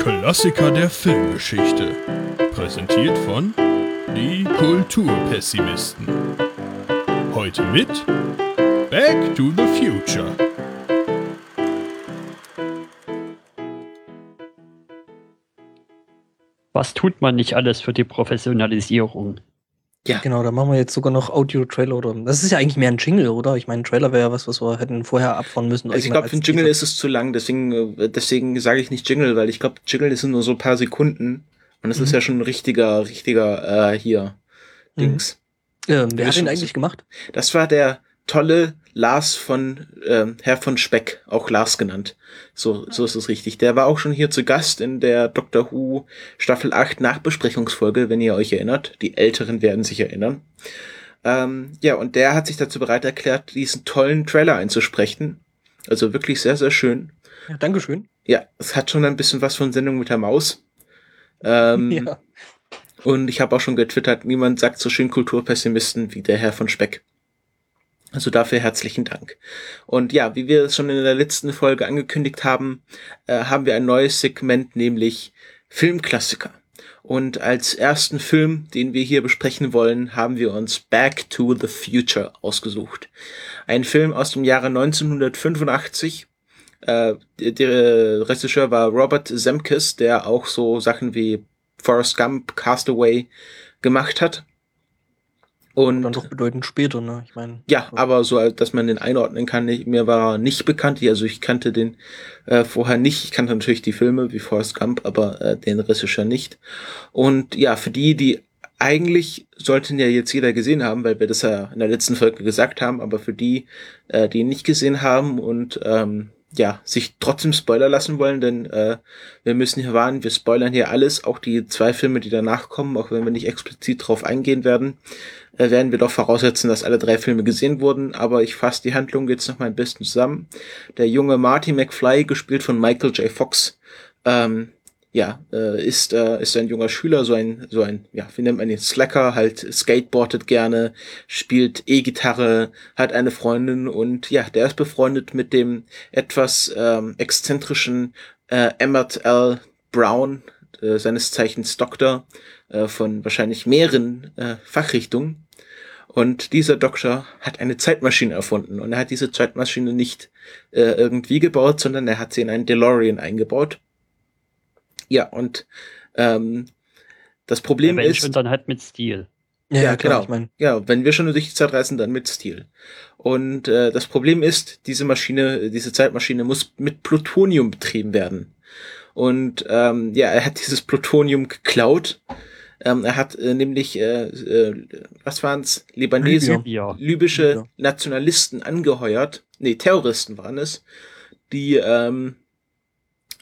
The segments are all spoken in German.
Klassiker der Filmgeschichte. Präsentiert von Die Kulturpessimisten. Heute mit Back to the Future. Was tut man nicht alles für die Professionalisierung? Ja. Genau, da machen wir jetzt sogar noch Audio-Trailer oder. Das ist ja eigentlich mehr ein Jingle, oder? Ich meine, ein Trailer wäre ja was, was wir hätten vorher abfahren müssen. Also ich glaube, für ein Jingle ist es zu lang, deswegen, äh, deswegen sage ich nicht Jingle, weil ich glaube, Jingle sind nur so ein paar Sekunden. Und es mhm. ist ja schon ein richtiger, richtiger, äh, hier, mhm. Dings. Ähm, wer hat den eigentlich gemacht? Das war der tolle Lars von äh, Herr von Speck, auch Lars genannt. So, so ist es richtig. Der war auch schon hier zu Gast in der Doctor Who Staffel 8 Nachbesprechungsfolge, wenn ihr euch erinnert. Die Älteren werden sich erinnern. Ähm, ja, und der hat sich dazu bereit erklärt, diesen tollen Trailer einzusprechen. Also wirklich sehr, sehr schön. Ja, Dankeschön. Ja, es hat schon ein bisschen was von Sendung mit der Maus. Ähm, ja. Und ich habe auch schon getwittert, niemand sagt so schön Kulturpessimisten wie der Herr von Speck. Also dafür herzlichen Dank. Und ja, wie wir es schon in der letzten Folge angekündigt haben, äh, haben wir ein neues Segment, nämlich Filmklassiker. Und als ersten Film, den wir hier besprechen wollen, haben wir uns Back to the Future ausgesucht. Ein Film aus dem Jahre 1985. Äh, der, der Regisseur war Robert Zemkes, der auch so Sachen wie Forrest Gump, Castaway gemacht hat. Und dann doch bedeutend später, ne? Ich meine. Ja, aber so, dass man den einordnen kann, mir war nicht bekannt. Also ich kannte den äh, vorher nicht. Ich kannte natürlich die Filme wie Forrest Gump, aber äh, den Regisseur nicht. Und ja, für die, die eigentlich sollten ja jetzt jeder gesehen haben, weil wir das ja in der letzten Folge gesagt haben, aber für die, äh, die ihn nicht gesehen haben und ähm, ja, sich trotzdem Spoiler lassen wollen, denn äh, wir müssen hier warnen, wir spoilern hier alles, auch die zwei Filme, die danach kommen, auch wenn wir nicht explizit drauf eingehen werden, äh, werden wir doch voraussetzen, dass alle drei Filme gesehen wurden, aber ich fasse die Handlung jetzt noch mal ein bisschen zusammen. Der junge Marty McFly, gespielt von Michael J. Fox, ähm, ja, äh, ist, äh, ist ein junger Schüler, so ein, so ein, ja, wie nennt man den Slacker, halt skateboardet gerne, spielt E-Gitarre, hat eine Freundin und ja, der ist befreundet mit dem etwas ähm, exzentrischen äh, Emmett L. Brown, äh, seines Zeichens Doktor, äh, von wahrscheinlich mehreren äh, Fachrichtungen. Und dieser Doktor hat eine Zeitmaschine erfunden und er hat diese Zeitmaschine nicht äh, irgendwie gebaut, sondern er hat sie in einen DeLorean eingebaut ja, und ähm, das Problem ja, wenn ist. Und dann halt mit Stil. Ja, ja klar, genau. Ich mein. Ja, wenn wir schon durch die Zeit reisen, dann mit Stil. Und äh, das Problem ist, diese Maschine, diese Zeitmaschine muss mit Plutonium betrieben werden. Und ähm, ja, er hat dieses Plutonium geklaut. Ähm, er hat äh, nämlich, äh, äh, was waren's, Libanese, Libya. libysche Libya. Nationalisten angeheuert. Nee, Terroristen waren es, die ähm,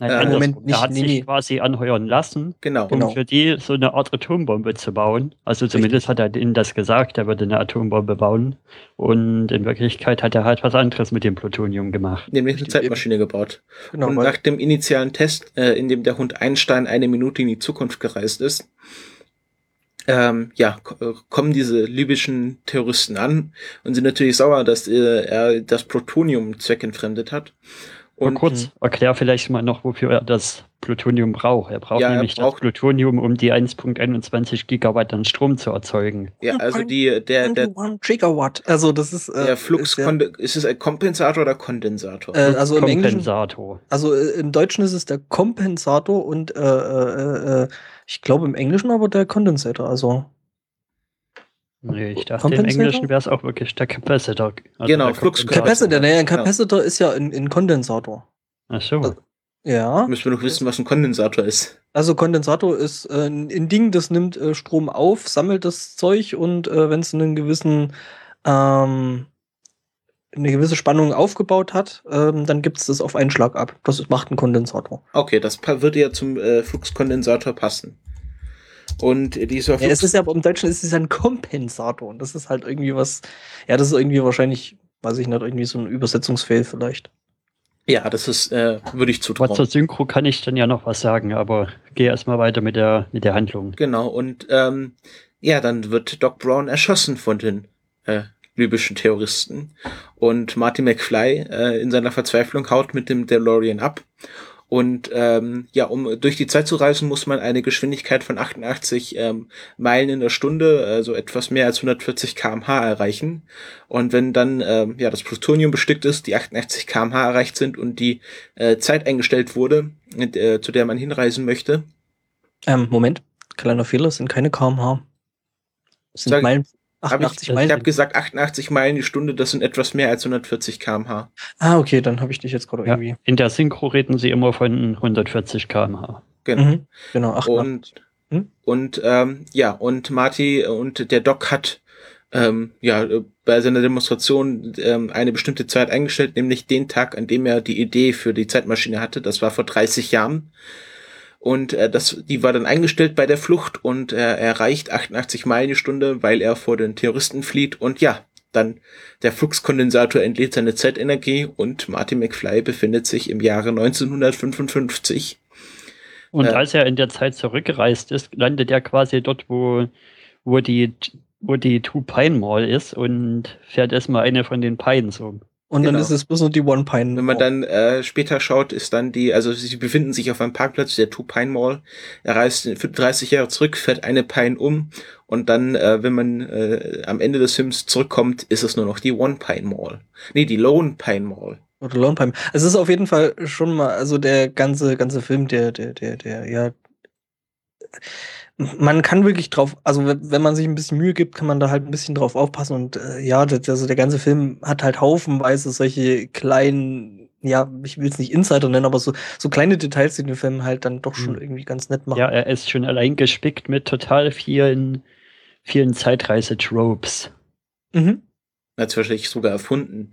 Nein, äh, Moment, nicht, er hat nee, sich nee. quasi anheuern lassen, genau, um genau. für die so eine Art Atombombe zu bauen. Also zumindest Richtig. hat er ihnen das gesagt, er würde eine Atombombe bauen. Und in Wirklichkeit hat er halt was anderes mit dem Plutonium gemacht. Nämlich eine Zeitmaschine gebaut. Genau, und nach dem initialen Test, äh, in dem der Hund Einstein eine Minute in die Zukunft gereist ist, ähm, ja, äh, kommen diese libyschen Terroristen an und sind natürlich sauer, dass äh, er das Plutonium zweckentfremdet hat und mal kurz, erklär vielleicht mal noch, wofür er das Plutonium braucht. Er braucht ja, nämlich er braucht das Plutonium, um die 1.21 Gigawatt an Strom zu erzeugen. Ja, also die, der, der, Gigawatt. Also das ist, äh, der Flux, ist, ja, ist es ein Kompensator oder Kondensator? Äh, also im Kompensator. Englischen, also äh, im Deutschen ist es der Kompensator und äh, äh, äh, ich glaube im Englischen aber der Kondensator. Also Nee, ich dachte, im Englischen wäre es auch wirklich der Capacitor. Also genau, Flux Capacitor. Naja, ein Capacitor ja. ist ja ein, ein Kondensator. Ach so. Also, ja. Müssen wir noch wissen, was ein Kondensator ist. Also Kondensator ist äh, ein Ding, das nimmt äh, Strom auf, sammelt das Zeug und äh, wenn es einen gewissen ähm, eine gewisse Spannung aufgebaut hat, ähm, dann gibt es das auf einen Schlag ab. Das macht ein Kondensator. Okay, das würde ja zum äh, Fluxkondensator passen. Und dieser ja, es ist ja, aber im Deutschen ist es ein Kompensator. Und das ist halt irgendwie was, ja, das ist irgendwie wahrscheinlich, weiß ich nicht, irgendwie so ein Übersetzungsfehl vielleicht. Ja, das ist, äh, würde ich zutrauen. Aber zur Synchro kann ich dann ja noch was sagen, aber geh erstmal weiter mit der, mit der Handlung. Genau, und ähm, ja, dann wird Doc Brown erschossen von den äh, libyschen Terroristen. Und Marty McFly äh, in seiner Verzweiflung haut mit dem DeLorean ab Und ähm, ja, um durch die Zeit zu reisen, muss man eine Geschwindigkeit von 88 ähm, Meilen in der Stunde, also etwas mehr als 140 km/h erreichen. Und wenn dann ähm, ja das Plutonium bestückt ist, die 88 km/h erreicht sind und die äh, Zeit eingestellt wurde, äh, zu der man hinreisen möchte. Ähm, Moment, kleiner Fehler, sind keine kmh. Sind Meilen. Hab 88 ich ich habe gesagt 88 Meilen die Stunde, das sind etwas mehr als 140 km/h. ah, okay, dann habe ich dich jetzt gerade Ja. irgendwie. In der Synchro reden sie immer von 140 km/h. Genau. Mhm, genau, 88. Und, Hm? und ähm, ja, und Marty und der Doc hat ähm, ja bei seiner Demonstration ähm, eine bestimmte Zeit eingestellt, nämlich den Tag, an dem er die Idee für die Zeitmaschine hatte. Das war vor 30 Jahren. Und äh, das, die war dann eingestellt bei der Flucht und er erreicht 88 Meilen die Stunde, weil er vor den Terroristen flieht. Und ja, dann der Fluxkondensator entlädt seine Zeitenergie und Marty McFly befindet sich im Jahre 1955. Und Äh. als er in der Zeit zurückgereist ist, landet er quasi dort, wo, wo die wo die Two Pine Mall ist und fährt erstmal eine von den Pines um. Und dann genau. ist es bloß noch die One Pine. Wenn man dann äh, später schaut, ist dann die, also sie befinden sich auf einem Parkplatz der Two Pine Mall. Er reist für 30 Jahre zurück, fährt eine Pine um und dann, äh, wenn man äh, am Ende des Films zurückkommt, ist es nur noch die One Pine Mall. Nee, die Lone Pine Mall. Oder Lone Pine. Es ist auf jeden Fall schon mal, also der ganze, ganze Film, der, der, der, der, ja. Man kann wirklich drauf, also wenn man sich ein bisschen Mühe gibt, kann man da halt ein bisschen drauf aufpassen und äh, ja, das, also der ganze Film hat halt haufenweise solche kleinen, ja, ich will es nicht Insider nennen, aber so, so kleine Details, die den Film halt dann doch schon Hm. irgendwie ganz nett machen. Ja, er ist schon allein gespickt mit total vielen, vielen Zeitreise-Tropes. Mhm. Hat wahrscheinlich sogar erfunden.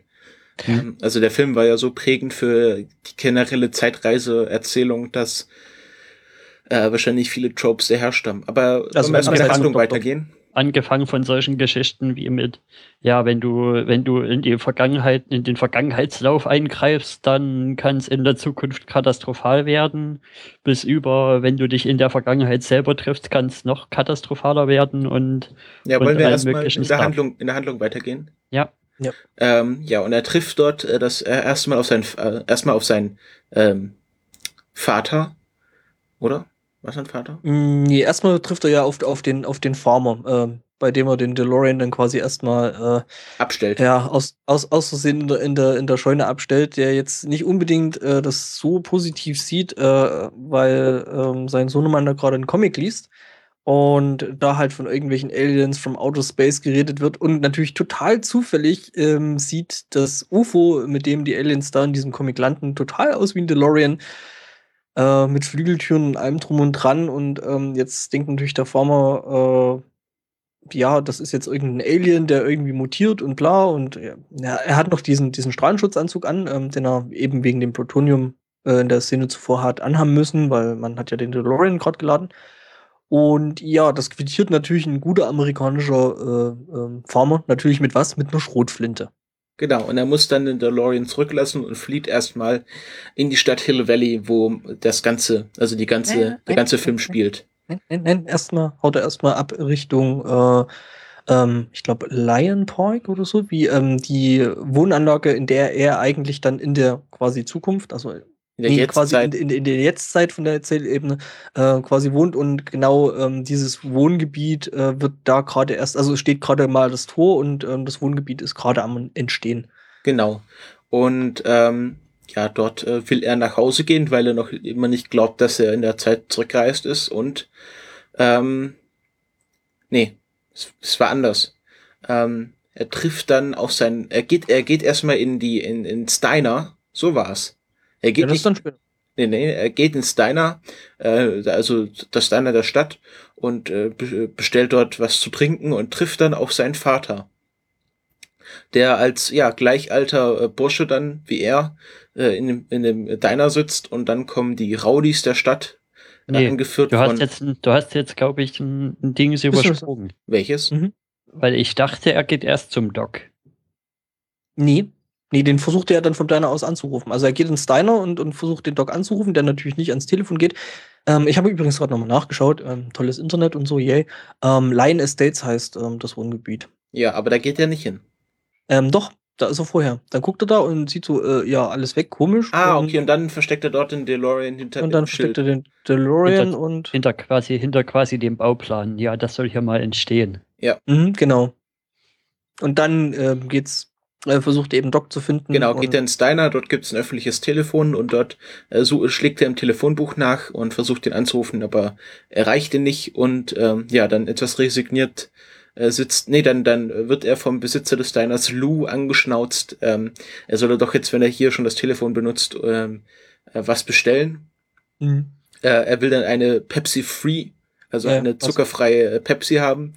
Mhm. Also der Film war ja so prägend für die generelle Zeitreise-Erzählung, dass äh, wahrscheinlich viele Tropes sehr herstammen. Aber Also wir mit der Handlung weitergehen? Angefangen von solchen Geschichten wie mit, ja, wenn du, wenn du in die Vergangenheit, in den Vergangenheitslauf eingreifst, dann kann es in der Zukunft katastrophal werden. Bis über, wenn du dich in der Vergangenheit selber triffst, kann es noch katastrophaler werden und Ja, Und wollen wir erstmal in der Stuff. Handlung, in der Handlung weitergehen? Ja. Ja. Ähm, ja, und er trifft dort äh, das äh, erstmal auf seinen äh, erstmal auf seinen ähm, Vater, oder? Was sein Vater? Mm, Nee, erstmal trifft er ja auf, auf, den, auf den Farmer, ähm, bei dem er den DeLorean dann quasi erstmal äh, Abstellt. ja, aus, aus, aus Versehen in der, in, der, in der Scheune abstellt, der jetzt nicht unbedingt äh, das so positiv sieht, äh, weil ähm, sein Sohnemann da gerade einen Comic liest und da halt von irgendwelchen Aliens from Outer Space geredet wird und natürlich total zufällig ähm, sieht das UFO, mit dem die Aliens da in diesem Comic landen, total aus wie ein DeLorean äh, mit Flügeltüren und allem drum und dran und ähm, jetzt denkt natürlich der Farmer, äh, ja, das ist jetzt irgendein Alien, der irgendwie mutiert und bla. Und ja, er hat noch diesen, diesen Strahlenschutzanzug an, ähm, den er eben wegen dem Plutonium äh, in der Szene zuvor hat anhaben müssen, weil man hat ja den DeLorean gerade geladen. Und ja, das quittiert natürlich ein guter amerikanischer äh, ähm, Farmer. Natürlich mit was? Mit einer Schrotflinte. Genau, und er muss dann den DeLorean zurücklassen und flieht erstmal in die Stadt Hill Valley, wo das ganze, also die ganze, ja, der ganze ja, Film spielt. Nein, nein, nein, erstmal haut er erstmal ab Richtung, äh, ähm, ich glaube, Lion Park oder so, wie ähm, die Wohnanlage, in der er eigentlich dann in der quasi Zukunft, also In der nee, quasi in, Jetztzeit. in, in der Jetztzeit von der Erzählebene äh, quasi wohnt und genau ähm, dieses Wohngebiet äh, wird da gerade erst, also steht gerade mal das Tor und ähm, das Wohngebiet ist gerade am Entstehen. Genau. Und ähm, ja, dort äh, will er nach Hause gehen, weil er noch immer nicht glaubt, dass er in der Zeit zurückgereist ist. Und ähm, nee, es, es war anders. Ähm, er trifft dann auf sein, er geht, er geht erstmal in die, in, in Steiner, so war's. Er geht Ja, nicht dann. Nee, nee, er geht ins Diner, äh, also das Diner der Stadt und äh, be- bestellt dort was zu trinken und trifft dann auf seinen Vater, der als ja gleichalter äh, Bursche dann wie er äh, in, dem, in dem Diner sitzt und dann kommen die Rowdies der Stadt, äh, Nee, angeführt du hast von jetzt, du hast jetzt, glaube ich, ein, ein Ding übersprungen. welches? Mhm. Weil ich dachte, er geht erst zum Doc. Nee. Nee, den versucht er dann vom Diner aus anzurufen. Also er geht ins Diner und, und versucht den Doc anzurufen, der natürlich nicht ans Telefon geht. Ähm, ich habe übrigens gerade nochmal nachgeschaut. Ähm, tolles Internet und so, yay. Ähm, Lion Estates heißt ähm, das Wohngebiet. Ja, aber da geht er nicht hin. Ähm, doch, da ist er vorher. Dann guckt er da und sieht so, äh, ja, alles weg, komisch. Ah, und, okay, und dann versteckt er dort den DeLorean hinter Und dann dem Schild. versteckt er den DeLorean Hinter- und. Hinter quasi, hinter quasi dem Bauplan. Ja, das soll hier mal entstehen. Mhm, genau. Und dann äh, geht's, äh, versucht er eben Doc zu finden. Genau, geht er ins Diner, dort gibt es ein öffentliches Telefon und dort äh, so, schlägt er im Telefonbuch nach und versucht ihn anzurufen, aber erreicht ihn nicht und ähm, ja, dann etwas resigniert äh, sitzt, nee, dann, dann wird er vom Besitzer des Diners Lou angeschnauzt, ähm, er solle doch jetzt, wenn er hier schon das Telefon benutzt, ähm, äh, was bestellen. Mhm. Äh, er will dann eine Pepsi Free, also Ja, eine zuckerfreie äh, Pepsi haben.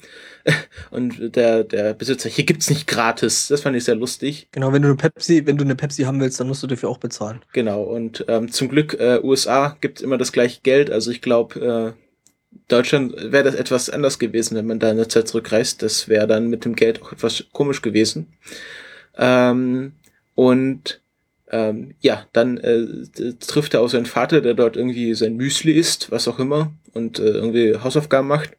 Und der, der Besitzer, hier gibt's nicht gratis. Das fand ich sehr lustig. Genau, wenn du eine Pepsi, wenn du eine Pepsi haben willst, dann musst du dafür auch bezahlen. Genau, und ähm, zum Glück äh, USA gibt immer das gleiche Geld. Also ich glaube, äh, Deutschland wäre das etwas anders gewesen, wenn man da in der Zeit zurückreist. Das wäre dann mit dem Geld auch etwas komisch gewesen. Ähm, und ähm, ja, dann äh, trifft er auch seinen Vater, der dort irgendwie sein Müsli isst, was auch immer, und äh, irgendwie Hausaufgaben macht.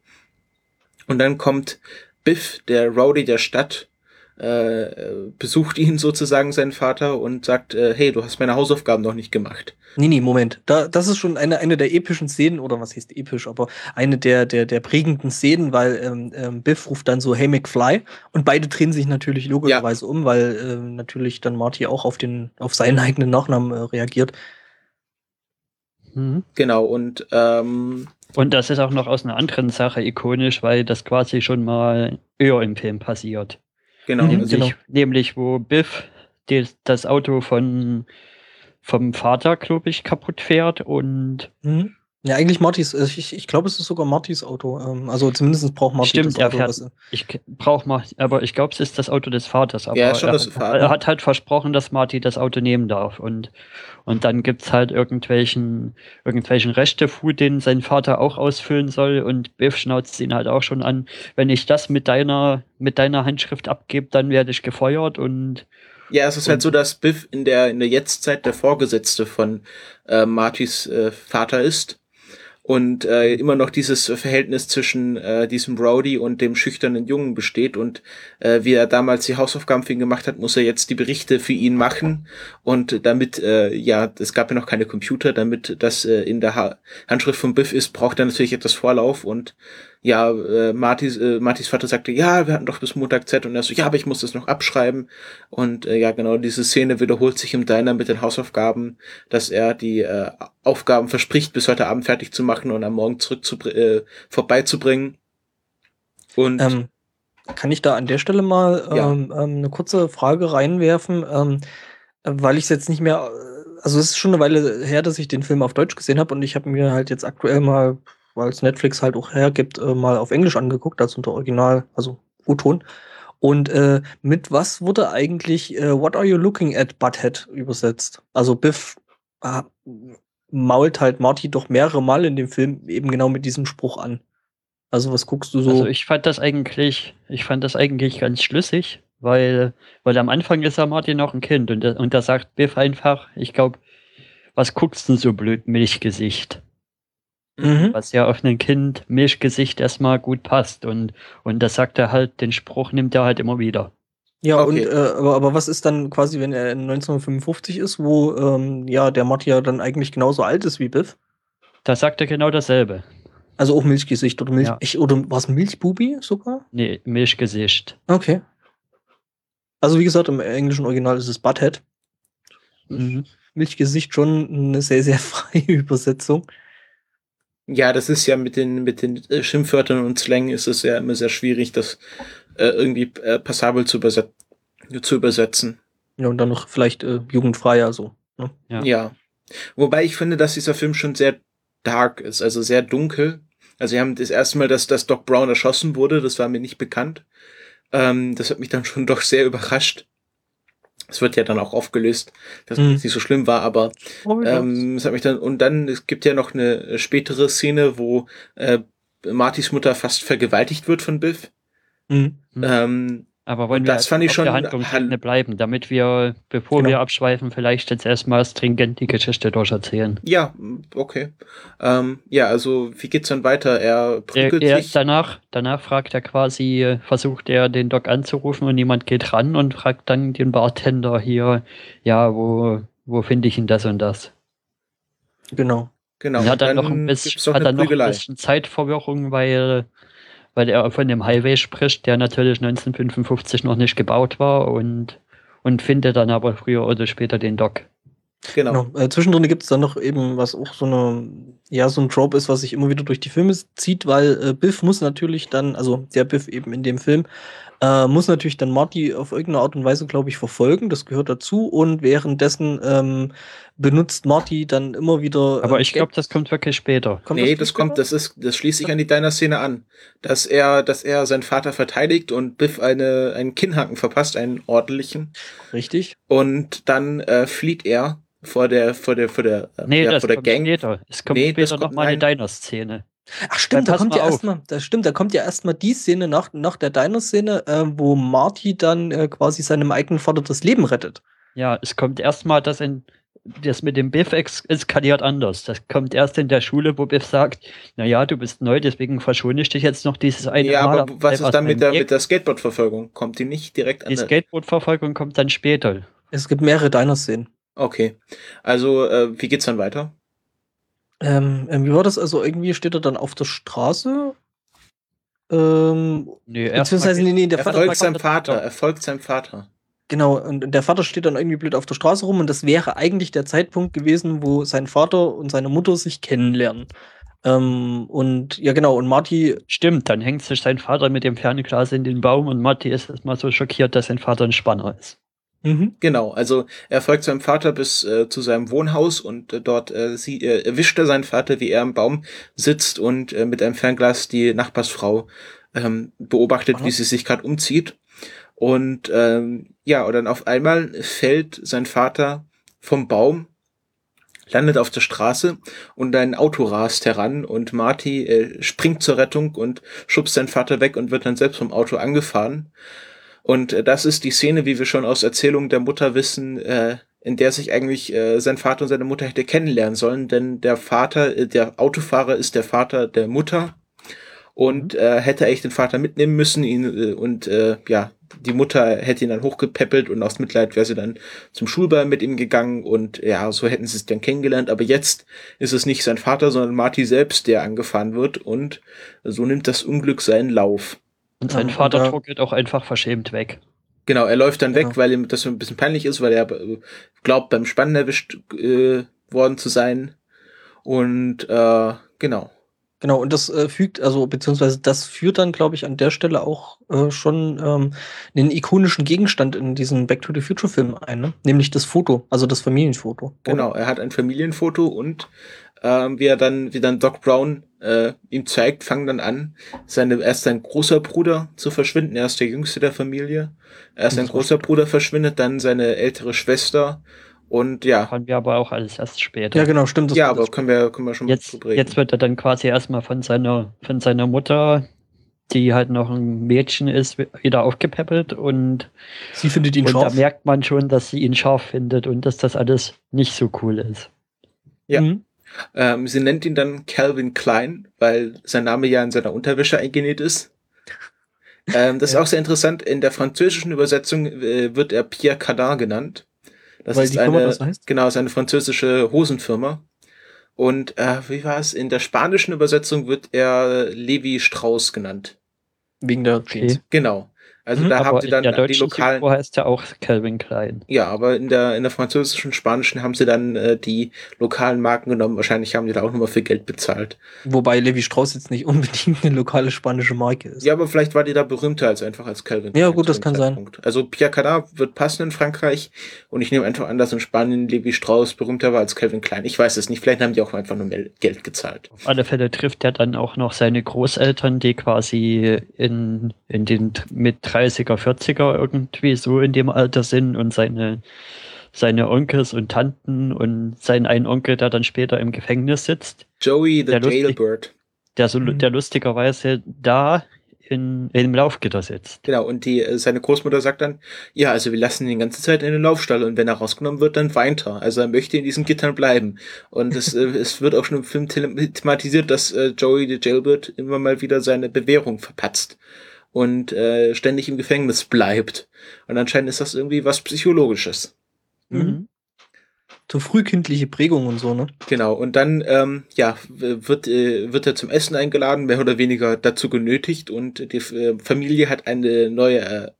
Und dann kommt Biff, der Rowdy der Stadt, äh, besucht ihn sozusagen, seinen Vater, und sagt, äh, hey, du hast meine Hausaufgaben noch nicht gemacht. Nee, nee, Moment. Da, das ist schon eine, eine der epischen Szenen, oder was heißt episch, aber eine der, der, der prägenden Szenen, weil ähm, ähm, Biff ruft dann so, hey McFly, und beide drehen sich natürlich logischerweise um, weil ähm, natürlich dann Marty auch auf den, auf seinen eigenen Nachnamen äh, reagiert. Mhm. Genau, und ähm, Und das ist auch noch aus einer anderen Sache ikonisch, weil das quasi schon mal eher im Film passiert. genau, Nämlich, nämlich wo Biff die, das Auto von, vom Vater, glaube ich, kaputt fährt und Mhm. Ja, eigentlich Martys, äh, ich, ich glaube, es ist sogar Martys Auto. Ähm, also zumindest braucht Marty Stimmt, das er Auto. fährt- was- ich brauche mal, aber ich glaube, es ist das Auto des Vaters. Aber Ja, schon er, das Vater. er hat halt versprochen, dass Marty das Auto nehmen darf. Und, und dann gibt's halt irgendwelchen, irgendwelchen Rechtefu, den sein Vater auch ausfüllen soll. Und Biff schnauzt ihn halt auch schon an, wenn ich das mit deiner, mit deiner Handschrift abgebe, dann werde ich gefeuert. Und ja, es ist halt so, dass Biff in der, in der Jetztzeit der Vorgesetzte von äh, Martys äh, Vater ist. Und äh, immer noch dieses Verhältnis zwischen äh, diesem Rowdy und dem schüchternen Jungen besteht. Und äh, wie er damals die Hausaufgaben für ihn gemacht hat, muss er jetzt die Berichte für ihn machen. Und damit, äh, ja, es gab ja noch keine Computer, damit das äh, in der ha Handschrift von Biff ist, braucht er natürlich etwas Vorlauf. Und ja, äh, Martys, äh, Martys Vater sagte, ja, wir hatten doch bis Montag Zeit. Und er so, ja, aber ich muss das noch abschreiben. Und äh, ja, genau, diese Szene wiederholt sich im Diner mit den Hausaufgaben, dass er die äh, Aufgaben verspricht, bis heute Abend fertig zu machen und am Morgen zurück zu, äh, vorbeizubringen. Und Ähm, kann ich da an der Stelle mal Ja. ähm, ähm, eine kurze Frage reinwerfen, ähm, äh, weil ich es jetzt nicht mehr, äh, also es ist schon eine Weile her, dass ich den Film auf Deutsch gesehen habe und ich habe mir halt jetzt aktuell mal, weil es Netflix halt auch hergibt, äh, mal auf Englisch angeguckt, also unter Original, also O-Ton. Und äh, mit was wurde eigentlich äh, What are you looking at, Butthead übersetzt? Also Biff äh, mault halt Marty doch mehrere Mal in dem Film eben genau mit diesem Spruch an. Also was guckst du so? also ich fand das eigentlich, ich fand das eigentlich ganz schlüssig, weil, weil am Anfang ist ja Martin noch ein Kind und, und da sagt Biff einfach, ich glaube, was guckst du so blöd, Milchgesicht? Mhm. was ja auf ein Kind Milchgesicht erstmal gut passt. Und, und das sagt er halt, den Spruch nimmt er halt immer wieder. Ja, Okay. und äh, aber, aber was ist dann quasi, wenn er in 1955 ist, wo ähm, ja der Marty ja dann eigentlich genauso alt ist wie Biff? Da sagt er genau dasselbe. Also auch Milchgesicht oder Milch Ja. ich, oder war es Milchbubi sogar? Nee, Milchgesicht. Okay. Also wie gesagt, im englischen Original ist es Butthead. Mhm. Milchgesicht schon eine sehr, sehr freie Übersetzung. Ja, das ist ja mit den, mit den äh, Schimpfwörtern und Slang ist es ja immer sehr schwierig, das äh, irgendwie äh, passabel zu, überset zu übersetzen. Ja, und dann noch vielleicht äh, jugendfrei, also. Ne? Ja. Ja. Wobei ich finde, dass dieser Film schon sehr dark ist, also sehr dunkel. Also wir haben das erste Mal, dass, dass Doc Brown erschossen wurde, das war mir nicht bekannt. Ähm, das hat mich dann schon doch sehr überrascht. Es wird ja dann auch aufgelöst, dass Mhm. es nicht so schlimm war, aber Oh, ähm, es hat mich dann und dann es gibt ja noch eine äh, spätere Szene, wo äh, Martys Mutter fast vergewaltigt wird von Biff. Mhm. Mhm. Ähm, Aber wollen Und wir das fand ich schon- der Handlungsebene bleiben, damit wir, bevor Genau. wir abschweifen, vielleicht jetzt erstmal stringent die Geschichte durcherzählen. Ja, okay. Ähm, ja, also wie geht's dann weiter? Er Er, prügelt er, sich. danach, danach fragt er quasi, äh, versucht er den Doc anzurufen und niemand geht ran und fragt dann den Bartender hier, ja, wo, wo finde ich denn das und das? Genau. Genau. Und hat dann, und noch ein bisschen, hat eine dann noch ein bisschen Zeitverwirrung, weil, weil er von dem Highway spricht, der natürlich 1955 noch nicht gebaut war und, und findet dann aber früher oder später den Doc. Genau. Genau. Äh, zwischendrin gibt es dann noch eben, was auch so eine, ja, so ein Trope ist, was sich immer wieder durch die Filme zieht, weil äh, Biff muss natürlich dann, also der Biff eben in dem Film, äh, muss natürlich dann Marty auf irgendeine Art und Weise, glaube ich, verfolgen. Das gehört dazu. Und währenddessen ähm, benutzt Marty dann immer wieder. Aber äh, ich glaube, das kommt wirklich später. Kommt nee, viel das kommt, das ist, das schließt sich an die deiner Szene an. Dass er, dass er seinen Vater verteidigt und Biff eine, einen Kinnhaken verpasst, einen ordentlichen. Richtig. Und dann äh, flieht er vor der, vor der, vor der, äh, Nee, ja, das vor der kommt Gang. später. Es kommt Nee, das später nochmal eine. Diner-Szene. Ach stimmt, da kommt ja erstmal, das stimmt, da kommt ja erstmal die Szene nach, nach der Diner-Szene, äh, wo Marty dann äh, quasi seinem eigenen Vater das Leben rettet. Ja, es kommt erstmal, das in das mit dem Biff eskaliert anders. Das kommt erst in der Schule, wo Biff sagt, naja, du bist neu, deswegen verschone ich dich jetzt noch dieses eine Ja, Mal. aber was ist dann mit der, mit der Skateboard-Verfolgung? Kommt die nicht direkt an Die Skateboard-Verfolgung kommt dann später. Es gibt mehrere Diner-Szenen. Okay. Also, äh, wie geht's dann weiter? Ähm, ähm, wie war das? Also irgendwie steht er dann auf der Straße. Ähm, Nee, erst beziehungsweise, nee, nee, der Er Vater, folgt seinem Vater, er folgt seinem Vater. genau, und der Vater steht dann irgendwie blöd auf der Straße rum und das wäre eigentlich der Zeitpunkt gewesen, wo sein Vater und seine Mutter sich kennenlernen. Ähm, und ja, genau, und Marty, Stimmt, dann hängt sich sein Vater mit dem Fernglas in den Baum und Matti ist erstmal so schockiert, dass sein Vater ein Spanner ist. Mhm, Genau, also er folgt seinem Vater bis äh, zu seinem Wohnhaus und äh, dort äh, sie, äh, erwischt er seinen Vater, wie er im Baum sitzt und äh, mit einem Fernglas die Nachbarsfrau ähm, beobachtet, Aha. wie sie sich gerade umzieht. Und ähm, ja, und dann auf einmal fällt sein Vater vom Baum, landet auf der Straße und ein Auto rast heran und Marty äh, springt zur Rettung und schubst seinen Vater weg und wird dann selbst vom Auto angefahren. Und äh, das ist die Szene, wie wir schon aus Erzählungen der Mutter wissen, äh, in der sich eigentlich äh, sein Vater und seine Mutter hätte kennenlernen sollen, denn der Vater, äh, der Autofahrer ist der Vater der Mutter und äh, hätte eigentlich den Vater mitnehmen müssen ihn äh, und äh, ja die Mutter hätte ihn dann hochgepäppelt und aus Mitleid wäre sie dann zum Schulball mit ihm gegangen und ja so hätten sie es dann kennengelernt. Aber jetzt ist es nicht sein Vater sondern Marty selbst der angefahren wird und so nimmt das Unglück seinen Lauf Und sein Ja, Vater und druckelt auch einfach verschämt weg. Genau, er läuft dann weg, Genau. weil ihm das ein bisschen peinlich ist, weil er äh, glaubt, beim Spannen erwischt äh, worden zu sein. Und äh, genau. genau, und das äh, fügt, also beziehungsweise das führt dann, glaube ich, an der Stelle auch äh, schon ähm, einen ikonischen Gegenstand in diesen Back to the Future Film ein, ne? nämlich das Foto, also das Familienfoto. oder? Genau, er hat ein Familienfoto und ähm, wie er dann, wie dann Doc Brown äh, ihm zeigt, fangen dann an, seine, erst sein großer Bruder zu verschwinden, er ist der jüngste der Familie. Erst sein großer Bruder verschwindet, dann seine ältere Schwester und ja. Haben wir aber auch alles erst später. Ja, genau, stimmt. das- Ja, das- aber können wir, können wir schon mal Jetzt, drüber reden. jetzt wird er dann quasi erstmal von seiner, von seiner Mutter, die halt noch ein Mädchen ist, wieder aufgepäppelt und, Sie findet ihn und da scharf. merkt man schon, dass sie ihn scharf findet und dass das alles nicht so cool ist. Ja. Mhm. Ähm, sie nennt ihn dann Calvin Klein, weil sein Name ja in seiner Unterwäsche eingenäht ist. Ähm, das Ja. ist auch sehr interessant. In der französischen Übersetzung äh, wird er Pierre Cardin genannt. Das Weil ist die Firma eine, das heißt? genau, ist eine französische Hosenfirma. Und äh, wie war es? In der spanischen Übersetzung wird er Levi Strauss genannt. Wegen der Okay. Jeans. Genau. Also Mhm, da haben sie in dann der die lokalen. Synchro heißt er auch Calvin Klein. Ja, aber in der, in der französischen, spanischen haben sie dann äh, die lokalen Marken genommen. Wahrscheinlich haben die da auch nochmal für Geld bezahlt. Wobei Levi Strauss jetzt nicht unbedingt eine lokale spanische Marke ist. Ja, aber vielleicht war die da berühmter als einfach als Calvin. Ja, Klein gut, zu das kann sein. Zeitpunkt. Also Pierre Cardin wird passen in Frankreich und ich nehme einfach an, dass in Spanien Levi Strauss berühmter war als Calvin Klein. Ich weiß es nicht. Vielleicht haben die auch einfach nur mehr Geld gezahlt. Auf alle Fälle trifft er dann auch noch seine Großeltern, die quasi in, in den mit 30er, 40er irgendwie so in dem Alter sind und seine, seine Onkels und Tanten und seinen einen Onkel, der dann später im Gefängnis sitzt, Joey the lustig. Jailbird. der so Mhm. der lustigerweise da in, in einem Laufgitter sitzt. Genau, und die, äh, seine Großmutter sagt dann, ja, also wir lassen ihn die ganze Zeit in den Laufstall und wenn er rausgenommen wird, dann weint er. Also er möchte in diesen Gittern bleiben. Und es, äh, es wird auch schon im Film thematisiert, dass äh, Joey the Jailbird immer mal wieder seine Bewährung verpatzt und äh, ständig im Gefängnis bleibt. Und anscheinend ist das irgendwie was Psychologisches. Mhm. So frühkindliche Prägung und so, ne? Genau, und dann ähm, ja, wird, äh, wird er zum Essen eingeladen, mehr oder weniger dazu genötigt und die äh, Familie hat eine neue, äh,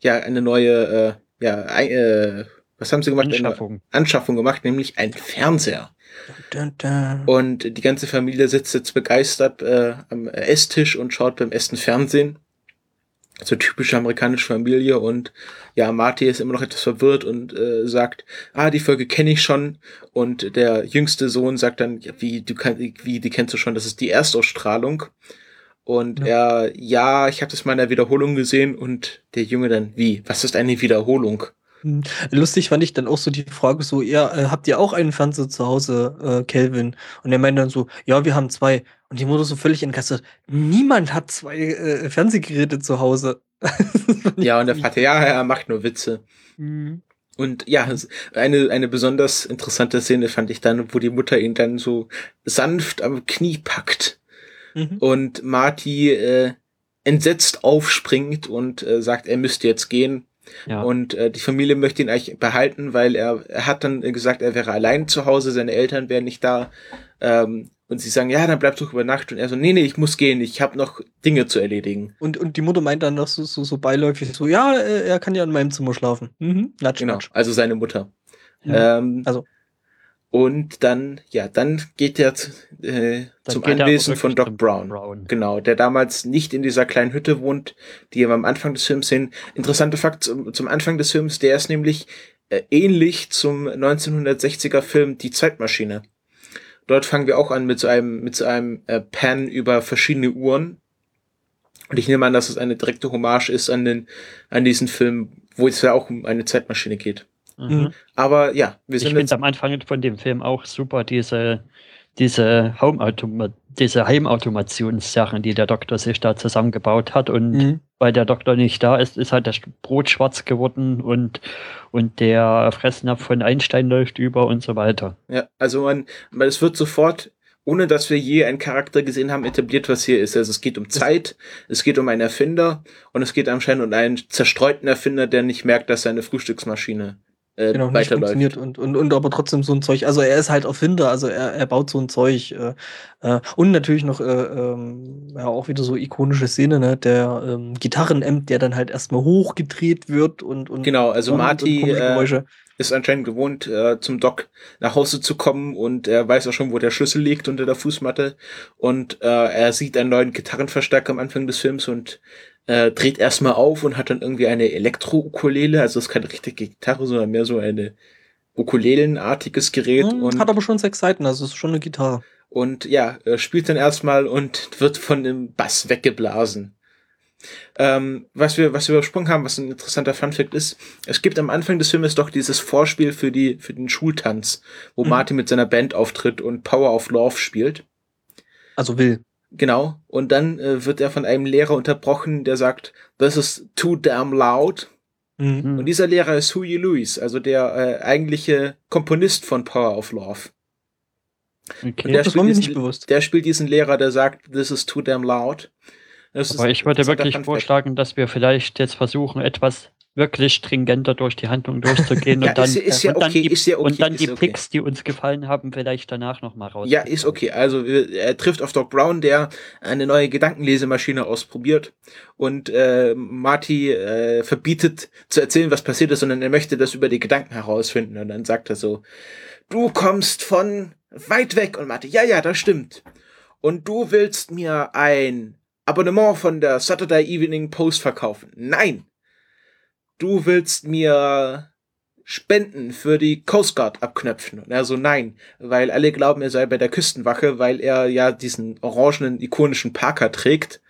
ja, eine neue, äh, ja, äh, was haben sie gemacht? Anschaffung. Eine Anschaffung gemacht, nämlich ein Fernseher. Dun, dun. Und die ganze Familie sitzt jetzt begeistert äh, am Esstisch und schaut beim Essen Fernsehen so typische amerikanische Familie und ja, Marty ist immer noch etwas verwirrt und äh, sagt, ah, die Folge kenne ich schon. Und der jüngste Sohn sagt dann, ja, wie, du kannst, wie, die kennst du schon, das ist die Erstausstrahlung. Und ja. er, ja, ich habe das mal in der Wiederholung gesehen. Und der Junge dann, wie, was ist eine Wiederholung? Hm. Lustig fand ich dann auch so die Frage so, ja, äh, habt ihr auch einen Fernseher zu Hause, äh, Kelvin? Und er meint dann so, ja, wir haben zwei. Und die Mutter so völlig entgeistert, niemand hat zwei äh, Fernsehgeräte zu Hause. ja, und der Vater, ja, er macht nur Witze. Mhm. Und ja, eine, eine besonders interessante Szene fand ich dann, wo die Mutter ihn dann so sanft am Knie packt Mhm. und Marty äh, entsetzt aufspringt und äh, sagt, er müsste jetzt gehen. Ja. Und äh, die Familie möchte ihn eigentlich behalten, weil er, er hat dann gesagt, er wäre allein zu Hause, seine Eltern wären nicht da. Ähm, und sie sagen, ja, dann bleib doch über Nacht. Und er so, nee, nee, ich muss gehen, ich habe noch Dinge zu erledigen. Und, und die Mutter meint dann noch so, so, so beiläufig so, ja, äh, er kann ja in meinem Zimmer schlafen. Mhm. Natsch, Genau, natsch. also seine Mutter. Ja. Ähm, Also. Und dann, ja, dann geht er äh, Dann zum geht Anwesen von Doc Brown. Brown. Genau, der damals nicht in dieser kleinen Hütte wohnt, die wir am Anfang des Films sehen. Interessanter Fakt zum, zum Anfang des Films, der ist nämlich äh, ähnlich zum 1960er Film Die Zeitmaschine. Dort fangen wir auch an mit so einem, mit so einem äh, Pan über verschiedene Uhren. Und ich nehme an, dass es eine direkte Hommage ist an den, an diesen Film, wo es ja auch um eine Zeitmaschine geht. Mhm. Aber ja, wir Ich sind finde jetzt, am Anfang von dem Film auch super, diese, diese, Home diese Heimautomationssachen, die der Doktor sich da zusammengebaut hat. Und Mhm. weil der Doktor nicht da ist, ist halt das Brot schwarz geworden und, und der Fressnapf von Einstein läuft über und so weiter. Ja, also man, man, es wird sofort, ohne dass wir je einen Charakter gesehen haben, etabliert, was hier ist. Also es geht um Zeit, es geht um einen Erfinder und es geht anscheinend um einen zerstreuten Erfinder, der nicht merkt, dass seine Frühstücksmaschine äh, Genau, nicht funktioniert und, und, und aber trotzdem so ein Zeug. Also er ist halt Erfinder, also er, er baut so ein Zeug. Äh, äh, und natürlich noch äh, ähm, ja, auch wieder so ikonische Szene, ne? Der ähm, Gitarrenamp, der dann halt erstmal hochgedreht wird und, und Genau, also und, Marty, und äh, ist anscheinend gewohnt, äh, zum Doc nach Hause zu kommen und er weiß auch schon, wo der Schlüssel liegt unter der Fußmatte und äh, er sieht einen neuen Gitarrenverstärker am Anfang des Films und äh, dreht erstmal auf und hat dann irgendwie eine Elektro-Ukulele, also es ist keine richtige Gitarre, sondern mehr so eine Ukulelenartiges Gerät Hm, und hat aber schon sechs Seiten, also es ist schon eine Gitarre. und ja, äh, spielt dann erstmal und wird von dem Bass weggeblasen. Ähm, was wir, was wir übersprungen haben, was ein interessanter Funfact ist, es gibt am Anfang des Filmes doch dieses Vorspiel für die, für den Schultanz, wo Mhm. Martin mit seiner Band auftritt und Power of Love spielt. Also will. Genau. Und dann äh, wird er von einem Lehrer unterbrochen, der sagt, this is too damn loud. Mhm. Hm. Und dieser Lehrer ist Huey Lewis, also der äh, eigentliche Komponist von Power of Love. Okay. Und der das war mir spielt nicht diesen- bewusst. Der spielt diesen Lehrer, der sagt, this is too damn loud. Das ist Aber ein ich würde wirklich vorschlagen, dass wir vielleicht jetzt versuchen, etwas wirklich stringenter durch die Handlung durchzugehen Ja, und dann, ist, ist ja und dann okay, die, ist ja okay. und dann die okay. Picks, die uns gefallen haben, vielleicht danach nochmal raus. Ja, ist okay. Also er trifft auf Doc Brown, der eine neue Gedankenlesemaschine ausprobiert und äh, Marty äh, verbietet zu erzählen, was passiert ist, sondern er möchte das über die Gedanken herausfinden. Und dann sagt er so, du kommst von weit weg. Und Marty, ja, ja, das stimmt. Und du willst mir ein Abonnement von der Saturday Evening Post verkaufen. Nein. Du willst mir Spenden für die Coast Guard abknöpfen. Und er so, nein, weil alle glauben, er sei bei der Küstenwache, weil er ja diesen orangenen, ikonischen Parker trägt.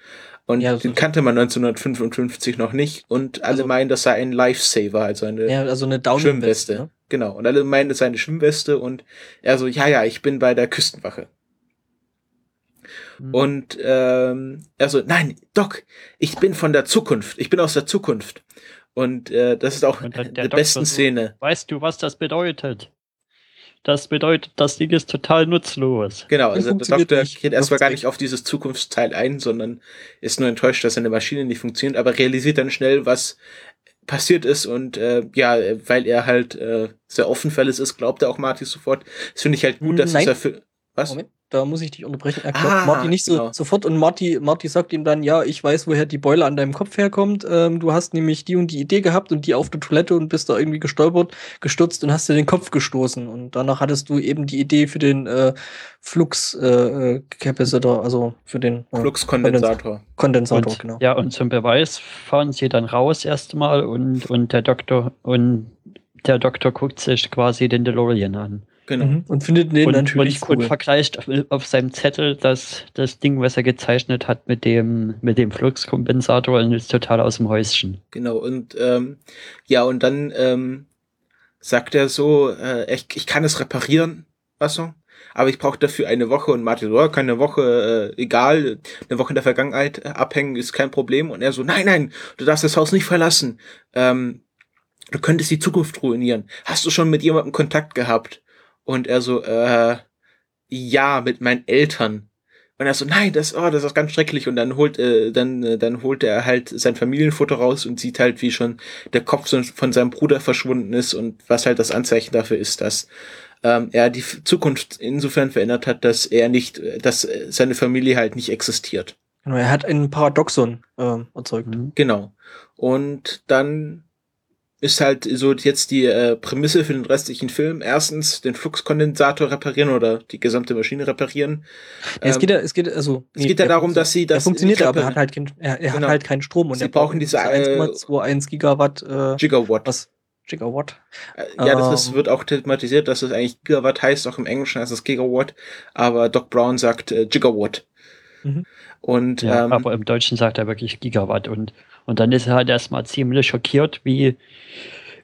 Und Ja, den kannte man 1955 noch nicht. Und alle Also- meinen, das sei ein Lifesaver, also eine Ja, also eine Schwimmweste. Ne? Genau. Und alle meinen, das sei eine Schwimmweste. Und er so, ja, ja, ich bin bei der Küstenwache. Mhm. Und ähm, er so, nein, Doc, ich bin von der Zukunft, ich bin aus der Zukunft. Und äh, das ist auch die so- Szene. Weißt du, was das bedeutet? Das bedeutet, das Ding ist total nutzlos. Genau, Das also der Doktor nicht. geht erstmal gar nicht auf dieses Zukunftsteil ein, sondern ist nur enttäuscht, dass seine Maschine nicht funktioniert, aber realisiert dann schnell, was passiert ist und äh, ja, weil er halt äh, sehr offen für alles ist, glaubt er auch Marty sofort. Das finde ich halt gut, dass Nein. dieser Film. Was? Moment, da muss ich dich unterbrechen. Er glaubt Ah, Marty nicht so genau. sofort und Marty, Marty sagt ihm dann, ja, ich weiß, woher die Beule an deinem Kopf herkommt. Ähm, du hast nämlich die und die Idee gehabt und die auf der Toilette und bist da irgendwie gestolpert, gestürzt und hast dir den Kopf gestoßen. Und danach hattest du eben die Idee für den äh, Flux äh, äh, Capacitor, also für den äh, Fluxkondensator. Kondensator, Und, genau. Ja, und zum Beweis fahren sie dann raus erstmal und, und der Doktor und der Doktor guckt sich quasi den DeLorean an. Genau. Mhm. Und findet den und, natürlich und, cool. und vergleicht auf, auf seinem Zettel das, das Ding, was er gezeichnet hat, mit dem, mit dem Fluxkompensator und ist total aus dem Häuschen. Genau, und ähm, ja, und dann ähm, sagt er so, äh, ich, ich kann es reparieren, was so, aber ich brauche dafür eine Woche und Martin so, oh, kann eine Woche, äh, egal, eine Woche in der Vergangenheit äh, abhängen ist kein Problem. Und er so, nein, nein, du darfst das Haus nicht verlassen. Ähm, du könntest die Zukunft ruinieren. Hast du schon mit jemandem Kontakt gehabt? Und er so, äh, ja, mit meinen Eltern. Und er so, nein, das, oh, das ist ganz schrecklich. Und dann holt, äh, dann, äh, dann holt er halt sein Familienfoto raus und sieht halt, wie schon der Kopf von seinem Bruder verschwunden ist und was halt das Anzeichen dafür ist, dass ähm, er die Zukunft insofern verändert hat, dass er nicht, dass seine Familie halt nicht existiert. Genau, er hat ein Paradoxon äh, erzeugt. Mhm. Genau. Und dann ist halt so jetzt die äh, Prämisse für den restlichen Film. Erstens den Fluxkondensator reparieren oder die gesamte Maschine reparieren. Ja, es Ähm, geht ja, es geht also. es geht ja er darum, dass sie er das funktioniert, aber er hat halt kein, er, er Genau. hat halt keinen Strom und Sie er brauchen diese, äh, 1,21 Gigawatt äh, Gigawatt. was Gigawatt. Äh, Ja, das ist, Ähm. wird auch thematisiert, dass es eigentlich Gigawatt heißt, auch im Englischen heißt es Gigawatt, aber Doc Brown sagt äh, Gigawatt. Mhm. Und Ja, ähm, aber im Deutschen sagt er wirklich Gigawatt und, und dann ist er halt erstmal ziemlich schockiert, wie,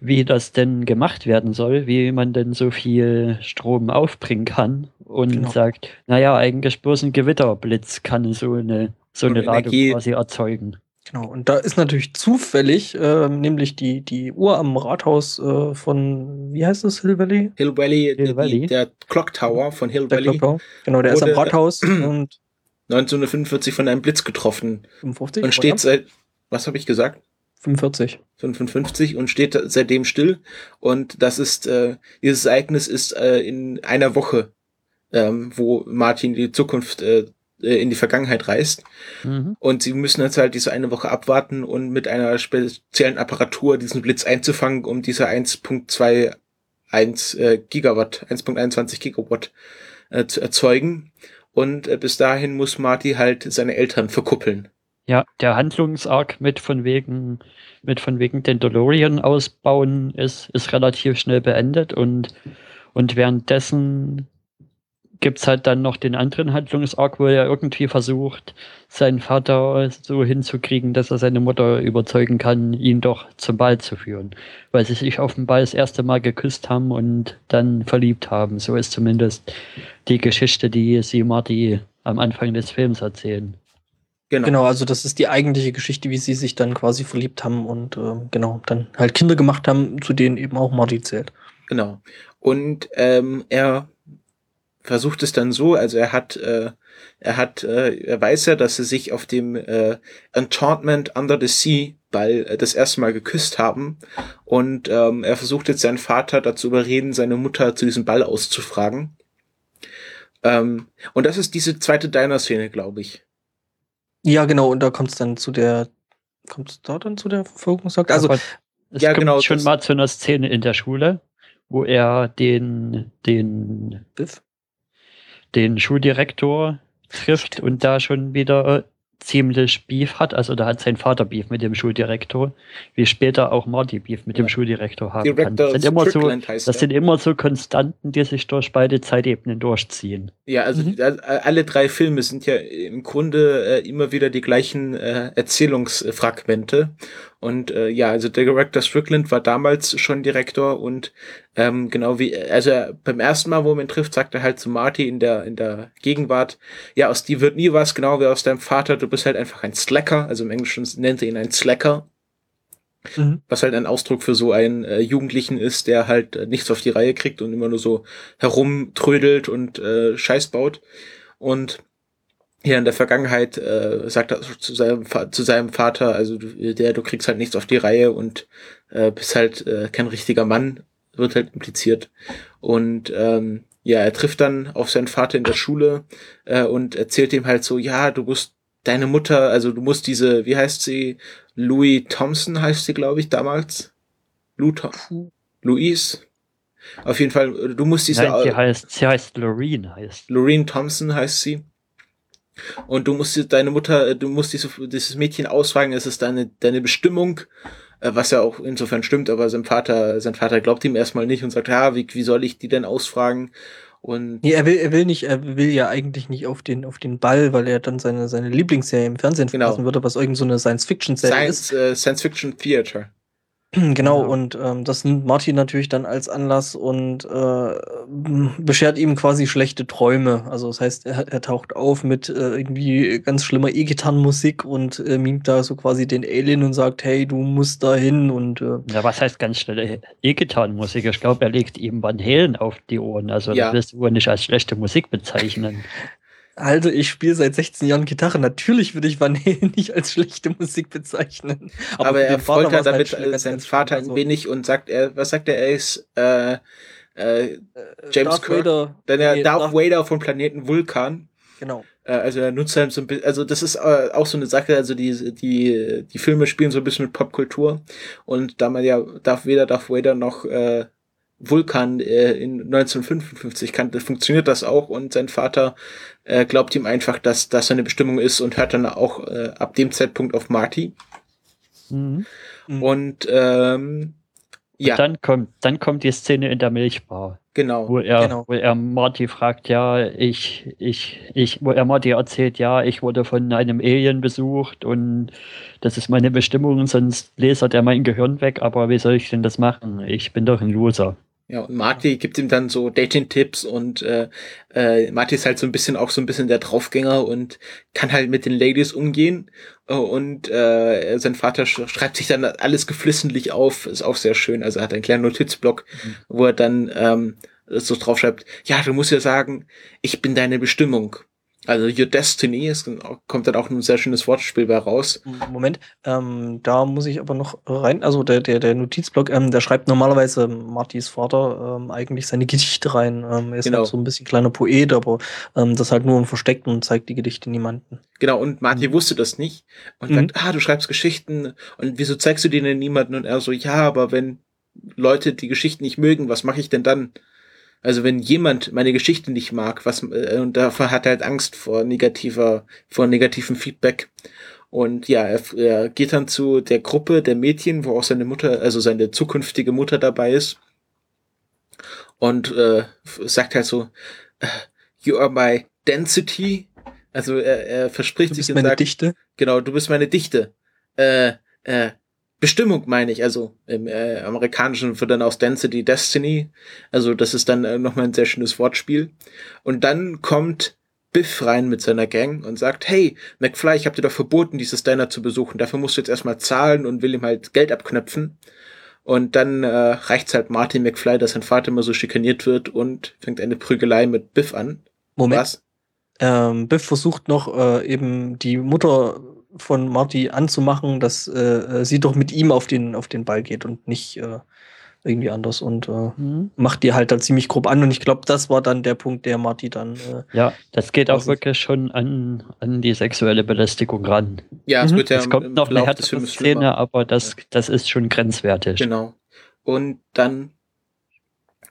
wie das denn gemacht werden soll, wie man denn so viel Strom aufbringen kann und Genau. sagt, naja, eigentlich bloß ein Gewitterblitz kann so eine, so eine Ladung Energie- quasi erzeugen. Genau. Und da ist natürlich zufällig, ähm, nämlich die, die Uhr am Rathaus äh, von, wie heißt das, Hill Valley? Hill Valley, Hill die, Valley. der Clock Tower von Hill Der Valley, Clock Tower. Genau, der ist am Rathaus und 1945 von einem Blitz getroffen 55. und steht seit, was habe ich gesagt? 45. 55 und steht seitdem still. Und das ist, äh, dieses Ereignis ist äh, in einer Woche, ähm, wo Martin die Zukunft äh, äh, in die Vergangenheit reist. Mhm. Und sie müssen jetzt halt diese eine Woche abwarten und mit einer speziellen Apparatur diesen Blitz einzufangen, um diese 1.21 äh, Gigawatt, 1.21 Gigawatt äh, zu erzeugen. Und äh, bis dahin muss Marty halt seine Eltern verkuppeln. Ja, der Handlungsarg mit von wegen, mit von wegen den DeLorean ausbauen ist, ist relativ schnell beendet und, und währenddessen gibt's halt dann noch den anderen Handlungsarg, wo er irgendwie versucht, seinen Vater so hinzukriegen, dass er seine Mutter überzeugen kann, ihn doch zum Ball zu führen. Weil sie sich offenbar das erste Mal geküsst haben und dann verliebt haben. So ist zumindest die Geschichte, die sie Marty am Anfang des Films erzählen. Genau. Genau, also das ist die eigentliche Geschichte, wie sie sich dann quasi verliebt haben und ähm, genau, dann halt Kinder gemacht haben, zu denen eben auch Marty zählt. Genau. Und ähm, er versucht es dann so, also er hat, äh, er hat, äh, er weiß ja, dass sie sich auf dem äh, Enchantment Under the Sea Ball äh, das erste Mal geküsst haben. Und ähm, er versucht jetzt seinen Vater dazu überreden, seine Mutter zu diesem Ball auszufragen. Ähm, und das ist diese zweite Diner-Szene, glaube ich. Ja, genau, und da kommt es dann zu der, kommt es da dann zu der Verfolgungsjagd? Also, Aber es ja, kommt genau, schon mal zu einer Szene in der Schule, wo er den, den, Biff? den Schuldirektor trifft und da schon wieder ziemlich Beef hat. Also da hat sein Vater Beef mit dem Schuldirektor, wie später auch Marty Beef mit dem Ja. Schuldirektor haben kann. Director Das sind immer so, das sind immer so Konstanten, die sich durch beide Zeitebenen durchziehen. Ja, also Mhm. äh, alle drei Filme sind ja im Grunde äh, immer wieder die gleichen äh, Erzählungsfragmente. Und äh, ja, also der Director Strickland war damals schon Direktor und ähm, genau wie, also er, beim ersten Mal, wo man ihn trifft, sagt er halt zu Marty in der, in der Gegenwart, ja, aus dir wird nie was, genau wie aus deinem Vater, du bist halt einfach ein Slacker, also im Englischen nennt er ihn ein Slacker. Mhm. Was halt ein Ausdruck für so einen äh, Jugendlichen ist, der halt äh, nichts auf die Reihe kriegt und immer nur so herumtrödelt und äh, Scheiß baut. Und ja, in der Vergangenheit äh, sagt er zu seinem, zu seinem Vater, also du, der, du kriegst halt nichts auf die Reihe und äh, bist halt äh, kein richtiger Mann, wird halt impliziert. Und ähm, ja, er trifft dann auf seinen Vater in der Schule äh, und erzählt ihm halt so, ja, du musst deine Mutter, also du musst diese, wie heißt sie, Louis Thompson heißt sie, glaube ich, damals. Lou Louise. Auf jeden Fall, du musst diese. Nein, sie heißt, sie heißt Loreen, heißt. Loreen Thompson heißt sie. Und du musst deine Mutter, du musst diese, dieses Mädchen ausfragen, es ist deine, deine Bestimmung, äh, was ja auch insofern stimmt, aber sein Vater, sein Vater glaubt ihm erstmal nicht und sagt, ja, wie, wie soll ich die denn ausfragen? Und nee, er will, er will nicht, er will ja eigentlich nicht auf den, auf den Ball, weil er dann seine, seine Lieblingsserie im Fernsehen genau. verpassen würde, was irgend so eine Science-Fiction-Serie ist. Äh, Science-Fiction-Theater. Genau, ja. und ähm, das nimmt Martin natürlich dann als Anlass und äh, beschert ihm quasi schlechte Träume. Also das heißt, er, er taucht auf mit äh, irgendwie ganz schlimmer E-Gitarrenmusik und äh, mimt da so quasi den Alien und sagt, hey, du musst da hin und äh, Ja, was heißt ganz schnelle E-Gitarrenmusik? Ich glaube, er legt ihm Van Halen auf die Ohren. Also ja. das wirst du nicht als schlechte Musik bezeichnen. Also, ich spiele seit 16 Jahren Gitarre. Natürlich würde ich Van Halen nicht als schlechte Musik bezeichnen. Aber, Aber er folgt halt damit halt seinen Vater ein wenig und sagt, er, was sagt er, er ist äh, äh, James Darth Kirk, Vader. Dann er nee, Darth, Darth Vader vom Planeten Vulkan. Genau. Äh, also er nutzt halt so ein bisschen, also das ist äh, auch so eine Sache, also die, die, die Filme spielen so ein bisschen mit Popkultur und da man ja Darth Vader, Darth Vader noch äh, Vulkan äh, in 1955 kannte, funktioniert das auch und sein Vater äh, glaubt ihm einfach, dass das seine Bestimmung ist und hört dann auch äh, ab dem Zeitpunkt auf Marty. Mhm. mhm. Und ähm, ja. Und dann kommt, dann kommt die Szene in der Milchbar. Genau. Wo er, genau. wo er Marty fragt, ja, ich, ich, ich, wo er Marty erzählt, ja, ich wurde von einem Alien besucht und das ist meine Bestimmung, sonst lasert er mein Gehirn weg, aber wie soll ich denn das machen? Ich bin doch ein Loser. Ja, und Marty gibt ihm dann so Dating-Tipps und äh, äh, Marty ist halt so ein bisschen auch so ein bisschen der Draufgänger und kann halt mit den Ladies umgehen. Äh, und äh, sein Vater sch schreibt sich dann alles geflissentlich auf, ist auch sehr schön. Also er hat einen kleinen Notizblock, mhm. wo er dann ähm, so draufschreibt, ja, du musst ja sagen, ich bin deine Bestimmung. Also Your Destiny, es kommt dann auch ein sehr schönes Wortspiel bei raus. Moment, ähm, da muss ich aber noch rein, also der, der, der Notizblock, ähm, der schreibt normalerweise Martys Vater ähm, eigentlich seine Gedichte rein. Ähm, er ist genau. halt so ein bisschen kleiner Poet, aber ähm, das halt nur im Versteckten und zeigt die Gedichte niemanden. Genau, und Marty mhm. wusste das nicht und mhm. sagt, ah, du schreibst Geschichten und wieso zeigst du die denn niemanden? Und er so, ja, aber wenn Leute die Geschichten nicht mögen, was mache ich denn dann? Also wenn jemand meine Geschichte nicht mag, was äh, und davon hat er halt Angst vor negativer, vor negativem Feedback. Und ja, er, er geht dann zu der Gruppe der Mädchen, wo auch seine Mutter, also seine zukünftige Mutter dabei ist. Und äh, sagt halt so, äh, You are my density. Also er, er verspricht du bist sich meine sagt, Dichte. Genau, du bist meine Dichte. Äh, äh, Bestimmung meine ich, also im äh, amerikanischen wird dann aus Density Destiny. Also das ist dann äh, nochmal ein sehr schönes Wortspiel. Und dann kommt Biff rein mit seiner Gang und sagt, hey, McFly, ich habe dir doch verboten, dieses Diner zu besuchen. Dafür musst du jetzt erstmal zahlen und will ihm halt Geld abknöpfen. Und dann äh, reicht's halt Martin McFly, dass sein Vater immer so schikaniert wird und fängt eine Prügelei mit Biff an. Moment. Was? Ähm, Biff versucht noch äh, eben die Mutter von Marty anzumachen, dass äh, äh, sie doch mit ihm auf den, auf den Ball geht und nicht äh, irgendwie anders und äh, mhm. macht die halt dann ziemlich grob an. Und ich glaube, das war dann der Punkt, der Marty dann. Äh, ja, das geht auch wirklich schon an, an die sexuelle Belästigung ran. Ja, es mhm. wird ja. Es kommt noch eine härtere Szene, aber das, das ist schon grenzwertig. Genau. Und dann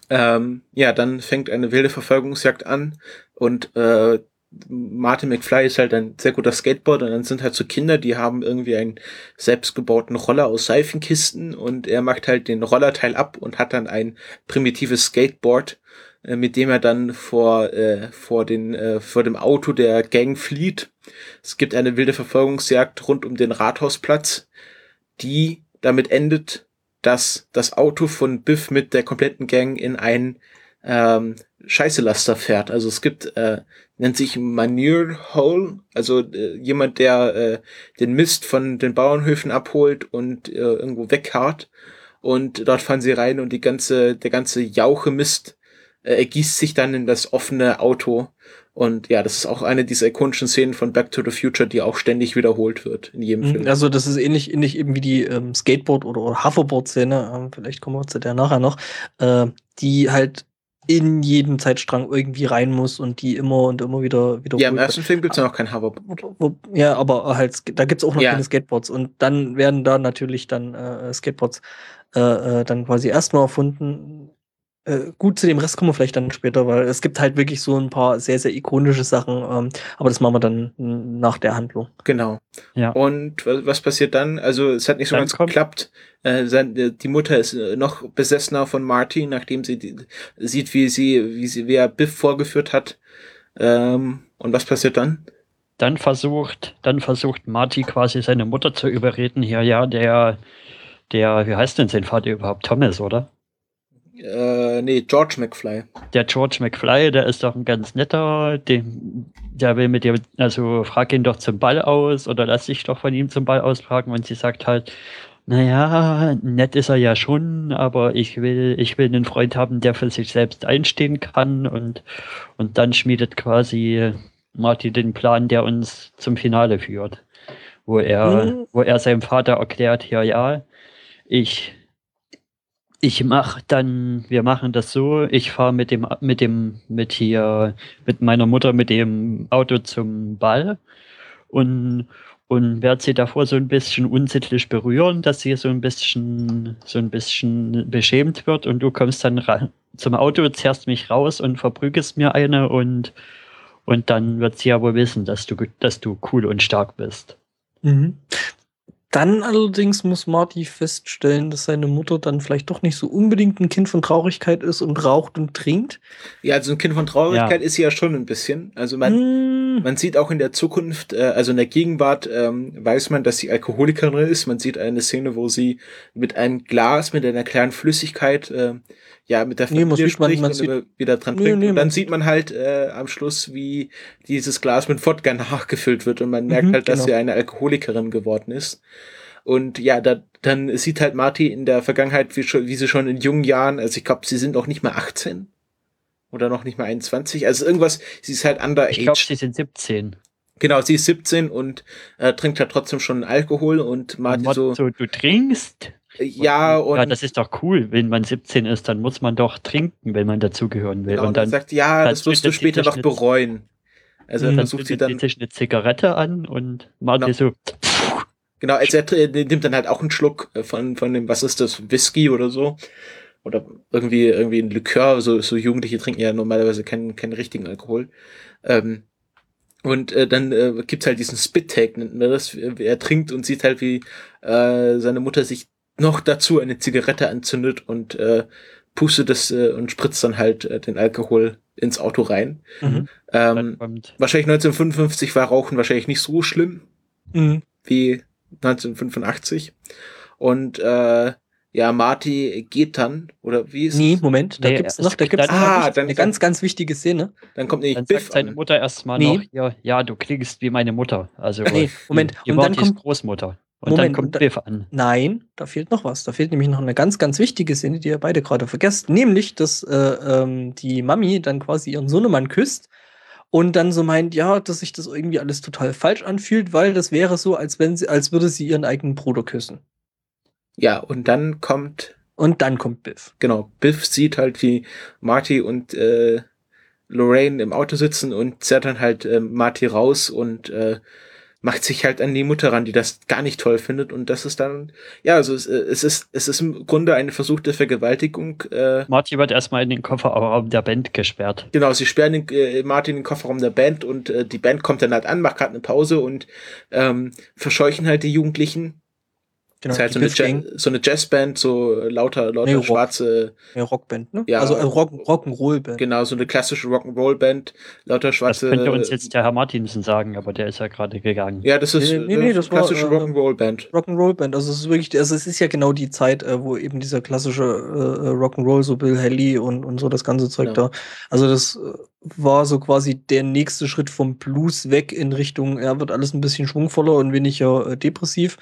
ähm, ja, dann fängt eine wilde Verfolgungsjagd an und äh, Martin McFly ist halt ein sehr guter Skateboarder und dann sind halt so Kinder, die haben irgendwie einen selbstgebauten Roller aus Seifenkisten und er macht halt den Rollerteil ab und hat dann ein primitives Skateboard, äh, mit dem er dann vor, äh, vor, den, äh, vor dem Auto der Gang flieht. Es gibt eine wilde Verfolgungsjagd rund um den Rathausplatz, die damit endet, dass das Auto von Biff mit der kompletten Gang in ein ähm, Scheißelaster fährt. Also es gibt, äh, nennt sich Manure Hole, also äh, jemand, der äh, den Mist von den Bauernhöfen abholt und äh, irgendwo wegkarrt. Und dort fahren sie rein und die ganze, der ganze Jauche Mist äh, ergießt sich dann in das offene Auto. Und ja, das ist auch eine dieser ikonischen Szenen von Back to the Future, die auch ständig wiederholt wird in jedem Film. Also das ist ähnlich, ähnlich eben wie die ähm, Skateboard- oder, oder Hoverboard-Szene, ähm, vielleicht kommen wir zu der nachher noch, äh, die halt in jeden Zeitstrang irgendwie rein muss und die immer und immer wieder wieder Ja, im ersten Film gibt's ja noch kein Hoverboard. Ja, aber halt, da gibt's auch noch Ja. keine Skateboards und dann werden da natürlich dann äh, Skateboards äh, äh, dann quasi erstmal erfunden. Äh, gut, zu dem Rest kommen wir vielleicht dann später, weil es gibt halt wirklich so ein paar sehr, sehr ikonische Sachen, ähm, aber das machen wir dann nach der Handlung. Genau. Ja. Und was, passiert dann? Also es hat nicht so Dann ganz kommt- geklappt. Äh, sein, äh, die Mutter ist noch besessener von Marty, nachdem sie die, sieht, wie sie, wie sie, wie er Biff vorgeführt hat. Ähm, und was passiert dann? Dann versucht, dann versucht Marty quasi seine Mutter zu überreden, hier, ja, der, der, wie heißt denn sein Vater überhaupt? Thomas, oder? Äh, nee, George McFly. Der George McFly, der ist doch ein ganz netter, dem, der will mit dir, also frag ihn doch zum Ball aus oder lass dich doch von ihm zum Ball ausfragen und sie sagt halt, naja, nett ist er ja schon, aber ich will, ich will einen Freund haben, der für sich selbst einstehen kann und, und dann schmiedet quasi Marty den Plan, der uns zum Finale führt, wo er, Mhm. wo er seinem Vater erklärt, ja, ja, ich, ich mach dann, wir machen das so, ich fahre mit dem, mit dem, mit hier, mit meiner Mutter mit dem Auto zum Ball. Und, und werde sie davor so ein bisschen unsittlich berühren, dass sie so ein bisschen, so ein bisschen beschämt wird. Und du kommst dann zum Auto, zerrst mich raus und verprügelst mir eine. Und, und dann wird sie ja wohl wissen, dass du, dass du cool und stark bist. Dann allerdings muss Marty feststellen, dass seine Mutter dann vielleicht doch nicht so unbedingt ein Kind von Traurigkeit ist und raucht und trinkt. Ja, also ein Kind von Traurigkeit ist sie ja schon ein bisschen. Also man, Hm, man sieht auch in der Zukunft, äh, also in der Gegenwart, ähm, weiß man, dass sie Alkoholikerin ist. Man sieht eine Szene, wo sie mit einem Glas, mit einer kleinen Flüssigkeit, äh, ja, mit der Nee, man Familie man- spricht man und sieht- wieder dran Nee, trinkt. nee, und dann man- sieht man halt äh, am Schluss, wie dieses Glas mit Wodka nachgefüllt wird und man merkt Mhm, halt, dass genau. sie eine Alkoholikerin geworden ist. Und ja, da, dann sieht halt Marty in der Vergangenheit, wie, schon, wie sie schon in jungen Jahren, also ich glaube, sie sind auch nicht mehr 18 oder noch nicht mal 21, also irgendwas, sie ist halt underage. Ich glaube, sie sind 17. Genau, sie ist 17 und äh, trinkt halt trotzdem schon Alkohol und Marty Motto, so, du trinkst? ja, und, ja, das ist doch cool. Wenn man 17 ist, dann muss man doch trinken, wenn man dazugehören will. genau, und dann sagt, ja, dann das wirst du später noch bereuen. Also er Mhm. versucht sie dann, sich eine Zigarette an und Marty Genau. so, genau, also er nimmt dann halt auch einen Schluck äh, von, von dem, was ist das, Whisky oder so. Oder irgendwie, irgendwie ein Likör, so, so Jugendliche trinken ja normalerweise keinen, keinen richtigen Alkohol. Ähm, und äh, dann äh, gibt's halt diesen Spit-Take, nennt man das. Er trinkt und sieht halt, wie äh, seine Mutter sich noch dazu eine Zigarette anzündet und äh, pustet das äh, und spritzt dann halt äh, den Alkohol ins Auto rein. Mhm. Ähm, wahrscheinlich 1955 war Rauchen wahrscheinlich nicht so schlimm Mhm. wie 1985. Und äh, ja, Marty geht dann, oder wie ist Nee, es? Moment, da Nee, gibt's es noch, da gibt gibt's dann- noch Ah, dann- eine ganz, ganz wichtige Szene. Dann kommt nämlich dann Biff sagt seine an. Mutter erstmal Nee. noch, ja, ja, du klingst wie meine Mutter. Also Nee, Moment, die und dann Martys kommt- Großmutter. Und Moment, dann kommt da- Biff an. Nein, da fehlt noch was. Da fehlt nämlich noch eine ganz, ganz wichtige Szene, die ihr beide gerade vergesst. Nämlich, dass äh, ähm, die Mami dann quasi ihren Sohnemann küsst und dann so meint, ja, dass sich das irgendwie alles total falsch anfühlt, weil das wäre so, als wenn sie, als würde sie ihren eigenen Bruder küssen. Ja, und dann kommt, Und dann kommt Biff. genau, Biff sieht halt, wie Marty und äh, Lorraine im Auto sitzen und zerrt dann halt äh, Marty raus und äh, macht sich halt an die Mutter ran, die das gar nicht toll findet. Und das ist dann, ja, also es, äh, es ist, es ist im Grunde eine versuchte Vergewaltigung. Äh, Marty wird erstmal in den Kofferraum der Band gesperrt. Genau, sie sperren den, äh, Martin in den Kofferraum der Band und äh, die Band kommt dann halt an, macht gerade eine Pause und ähm, verscheuchen halt die Jugendlichen. Genau, das ist halt so eine, Biff Ja- Gang. so eine Jazzband, so lauter, lauter Nee, Rock. schwarze, Ja, Rockband, ne? Ja. Also äh, Rock, Rock'n'Roll-Band. genau, so eine klassische Rock'n'Roll-Band, lauter Das schwarze. könnte uns jetzt der Herr Martinsen sagen, aber der ist ja gerade gegangen. ja, das ist Nee, nee, nee, eine das war, klassische äh, Rock'n'Roll-Band. Rock'n'Roll-Band. Also es ist wirklich, also es ist ja genau die Zeit, äh, wo eben dieser klassische äh, Rock'n'Roll, so Bill Haley und, und so das ganze Zeug Genau. da. Also das äh, war so quasi der nächste Schritt vom Blues weg in Richtung, ja, wird alles ein bisschen schwungvoller und weniger äh, depressiv.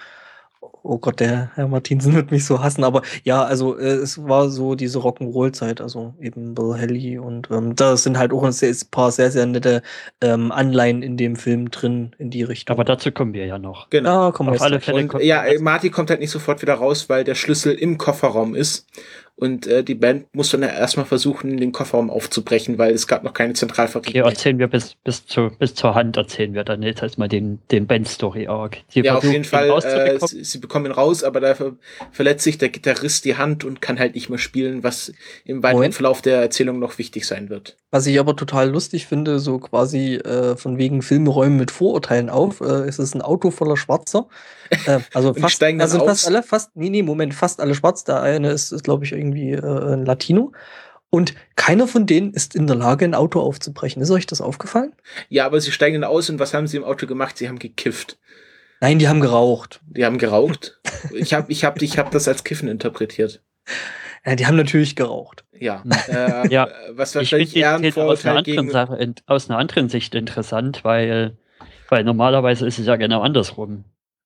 Oh Gott, der Herr Martinsen wird mich so hassen, aber ja, also äh, es war so diese Rock'n'Roll-Zeit, also eben Bill Haley und ähm, da sind halt auch ein sehr, ein paar sehr, sehr nette ähm, Anleihen in dem Film drin in die Richtung. Aber dazu kommen wir ja noch. Genau. ja, kommen wir auf jetzt alle. Fälle Und kommt ja, Marty kommt halt nicht sofort wieder raus, weil der Schlüssel im Kofferraum ist. Und äh, die Band muss dann ja erstmal versuchen, den Kofferraum aufzubrechen, weil es gab noch keine Okay, Zentralverriegelung. erzählen wir bis, bis, zu, bis zur Hand, erzählen wir dann jetzt erstmal den, den Band-Story-Arc. Ja, auf jeden Fall. Äh, sie, sie bekommen ihn raus, aber dafür verletzt sich der Gitarrist die Hand und kann halt nicht mehr spielen, was im weiteren Moment. Verlauf der Erzählung noch wichtig sein wird. Was ich aber total lustig finde, so quasi äh, von wegen Filme räumen mit Vorurteilen auf. Äh, es ist ein Auto voller Schwarzer. Äh, also die fast, steigen dann also aus? fast alle, fast, nee, nee, Moment, fast alle schwarz. Der eine ist, ist glaube ich, irgendwie äh, ein Latino. Und keiner von denen ist in der Lage, ein Auto aufzubrechen. Ist euch das aufgefallen? Ja, aber sie steigen dann aus und was haben sie im Auto gemacht? Sie haben gekifft. Nein, die haben geraucht. Die haben geraucht. ich habe ich hab, ich hab das als Kiffen interpretiert. Ja, die haben natürlich geraucht. Ja. Hm. Äh, Ja, Was Ich wahrscheinlich finde eher ein aus einer, Vorurteil anderen gegen. Sache, aus einer anderen Sicht interessant, weil, weil normalerweise ist es ja genau andersrum.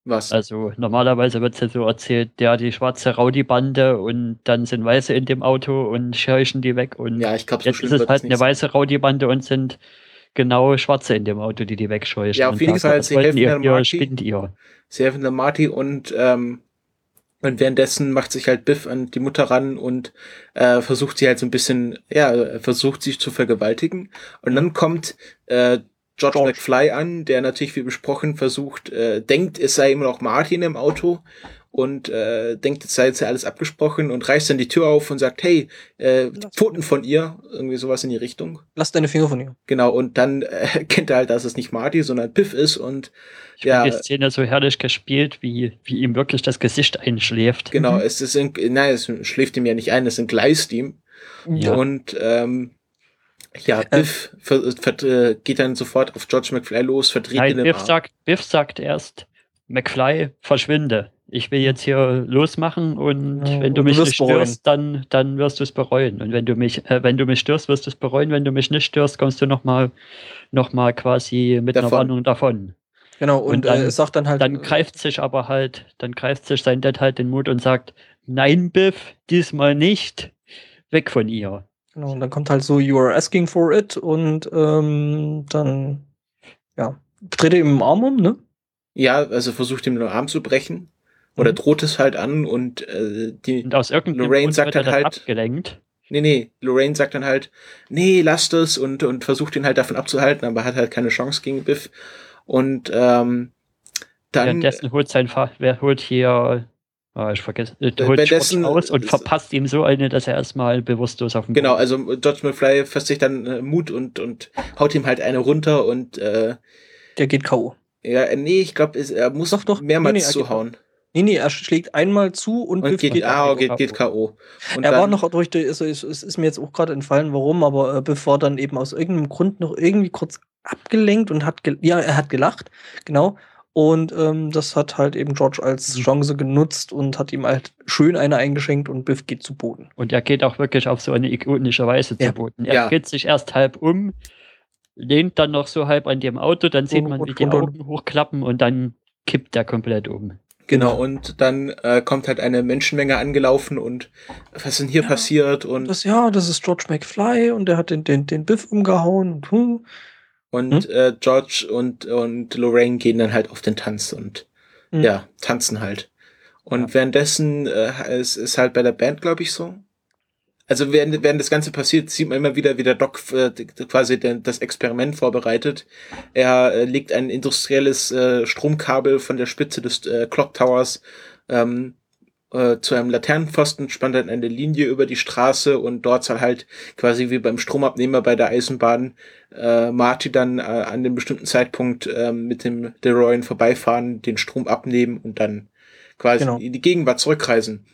Was? Also normalerweise wird es ja so erzählt, ja, die schwarze Rowdy-Bande und dann sind Weiße in dem Auto und scheuchen die weg und ja, ich glaube, so jetzt ist es halt eine weiße Rowdy-Bande und sind genau Schwarze in dem Auto, die die wegscheuchen. Ja, auf jeden Fall, sie helfen ihr, der Marty. ihr. Sie helfen der Marty und, ähm, und währenddessen macht sich halt Biff an die Mutter ran und äh, versucht sie halt so ein bisschen, ja, versucht sich zu vergewaltigen. Und dann kommt äh, George, George. McFly an, der natürlich wie besprochen versucht, äh, denkt, es sei immer noch Martin im Auto und äh, denkt, es sei jetzt ja alles abgesprochen und reißt dann die Tür auf und sagt, hey, äh, Pfoten von ihr, irgendwie sowas in die Richtung. Lass deine Finger von ihr. Genau, und dann äh, erkennt er halt, dass es nicht Marty, sondern Biff ist und Ich Ja. die Szene so herrlich gespielt, wie, wie ihm wirklich das Gesicht einschläft. genau, Mhm. es ist, in, nein, es schläft ihm ja nicht ein, es entgleist ihm. Ja. Und ähm, ja, Äh. Biff äh, geht dann sofort auf George McFly los, verdreht Nein, ihn im Biff Arm. sagt, Biff sagt erst, McFly, verschwinde. Ich will jetzt hier losmachen und Ja, wenn du und du mich wirst nicht bereuen. störst, dann, dann wirst du es bereuen. Und wenn du mich, äh, wenn du mich störst, wirst du es bereuen. Wenn du mich nicht störst, kommst du nochmal noch mal quasi mit einer Davon. Warnung davon. Genau, und, Und dann- äh, sagt dann halt. Dann äh, greift sich aber halt, dann greift sich sein Dad halt den Mut und sagt, nein, Biff, diesmal nicht. Weg von ihr. Genau, und dann kommt halt so, you are asking for it und ähm, dann, ja, dreht er ihm im Arm um, ne? Ja, also versucht ihm den Arm zu brechen. Oder Mhm. droht es halt an und äh, die. Und aus irgendeinem Lorraine Grund sagt wird er dann halt- abgelenkt. Nee, nee, Lorraine sagt dann halt, nee, lasst es und, und versucht ihn halt davon abzuhalten, aber hat halt keine Chance gegen Biff. Und ähm, dann. Währenddessen holt sein Vater, wer holt hier, ah, ich vergesse, äh, holt währenddessen- aus und verpasst ihm so eine, dass er erstmal bewusstlos auf dem Genau, Boden also George McFly fasst sich dann äh, Mut und, und haut ihm halt eine runter und äh, Der geht K.O. ja, äh, nee, ich glaube, er muss Doch, doch. mehrmals Nee, nee, geht zuhauen. Nee, nee, er schlägt einmal zu und, Und Biff geht, ah, geht, geht K.O. Und er war dann- noch durch, die- also es, es ist mir jetzt auch gerade entfallen, warum, aber äh, war dann eben aus irgendeinem Grund noch irgendwie kurz abgelenkt und hat, ja, er hat gelacht, genau. Und ähm, das hat halt eben George als Chance genutzt und hat ihm halt schön eine eingeschenkt und Biff geht zu Boden. Und er geht auch wirklich auf so eine ikonische Weise Ja. zu Boden. Er Ja. dreht sich erst halb um, lehnt dann noch so halb an dem Auto, dann sieht Und- man, wie und- die und- Augen hochklappen und dann kippt er komplett um. Genau, und dann äh, kommt halt eine Menschenmenge angelaufen und was ist denn hier Ja, passiert? Und, Das, ja, das ist George McFly und der hat den, den, den Biff umgehauen und hm. Und äh, George und, und Lorraine gehen dann halt auf den Tanz und Mhm. ja, tanzen halt. Und währenddessen äh, es ist halt bei der Band, glaube ich, so. Also während, während das Ganze passiert, sieht man immer wieder, wie der Doc äh, quasi den, das Experiment vorbereitet. Er äh, legt ein industrielles äh, Stromkabel von der Spitze des äh, Clock Towers ähm, äh, zu einem Laternenpfosten, spannt dann eine Linie über die Straße und dort soll halt quasi wie beim Stromabnehmer bei der Eisenbahn äh, Marty dann äh, an dem bestimmten Zeitpunkt äh, mit dem DeRoyan vorbeifahren, den Strom abnehmen und dann quasi Genau. in die Gegenwart zurückreisen.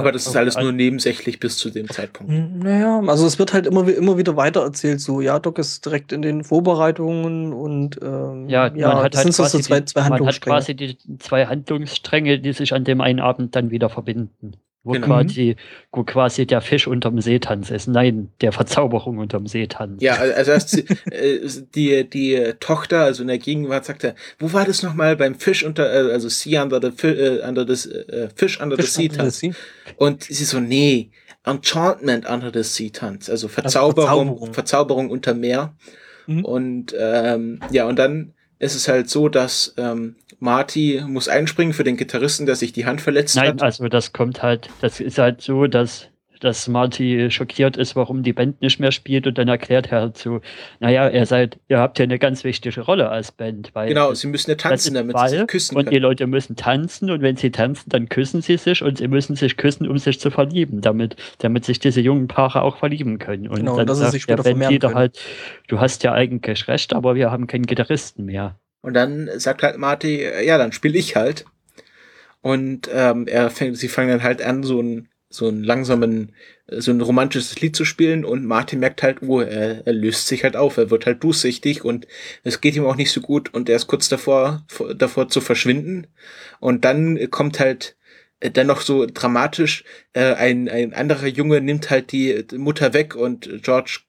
Ja, Aber das ist alles nur nebensächlich bis zu dem Zeitpunkt. Naja, also es wird halt immer, immer wieder weiter erzählt, so, ja, Doc ist direkt in den Vorbereitungen und ähm, Ja, man hat das halt sind so, zwei, die, zwei man hat Handlungsstränge. quasi die zwei Handlungsstränge, die sich an dem einen Abend dann wieder verbinden. Wo Genau. quasi, wo quasi der Fisch unterm Seetanz ist. Nein, der Verzauberung unterm Seetanz. Ja, also erst äh, die, die Tochter, also in der Gegenwart, sagte, wo war das nochmal beim Fisch unter, äh, also Sea under the, äh, under the äh, Fish under the Fish Sea the Tanz. Sea. Und sie so, nee, Enchantment under the Sea Tanz, also Verzauberung, Verzauberung. Verzauberung unter Meer. Mhm. Und ähm, ja, und dann ist es halt so, dass ähm, Marty muss einspringen für den Gitarristen, der sich die Hand verletzt Nein, hat. also das kommt halt, das ist halt so, dass, dass Marty schockiert ist, warum die Band nicht mehr spielt und dann erklärt er halt so, naja, ihr seid, ihr habt ja eine ganz wichtige Rolle als Band, weil Genau, sie müssen ja tanzen, damit Ball sie sich küssen und die können. Leute müssen tanzen und wenn sie tanzen, dann küssen sie sich und sie müssen sich küssen, um sich zu verlieben, damit, damit sich diese jungen Paare auch verlieben können. Und Genau, dann dass sie sagt sich der Bandleader können. halt, du hast ja eigentlich recht, aber wir haben keinen Gitarristen mehr. Und dann sagt halt Marty, ja, dann spiele ich halt. Und ähm, er fängt, sie fangen dann halt an, so einen so einen langsamen, äh, so ein romantisches Lied zu spielen und Marty merkt halt, oh, er, er löst sich halt auf, er wird halt durchsichtig und es geht ihm auch nicht so gut und er ist kurz davor, vor- davor zu verschwinden. Und dann kommt halt äh, dann noch so dramatisch, äh, ein, ein anderer Junge nimmt halt die Mutter weg und George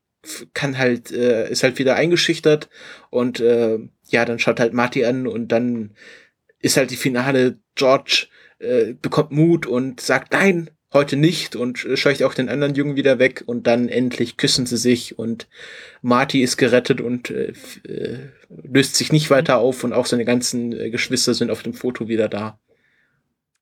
kann halt, äh, ist halt wieder eingeschüchtert und äh, ja, dann schaut halt Marty an und dann ist halt die Finale, George äh, bekommt Mut und sagt nein, heute nicht und scheucht auch den anderen Jungen wieder weg und dann endlich küssen sie sich und Marty ist gerettet und äh, äh, löst sich nicht weiter auf und auch seine ganzen äh, Geschwister sind auf dem Foto wieder da.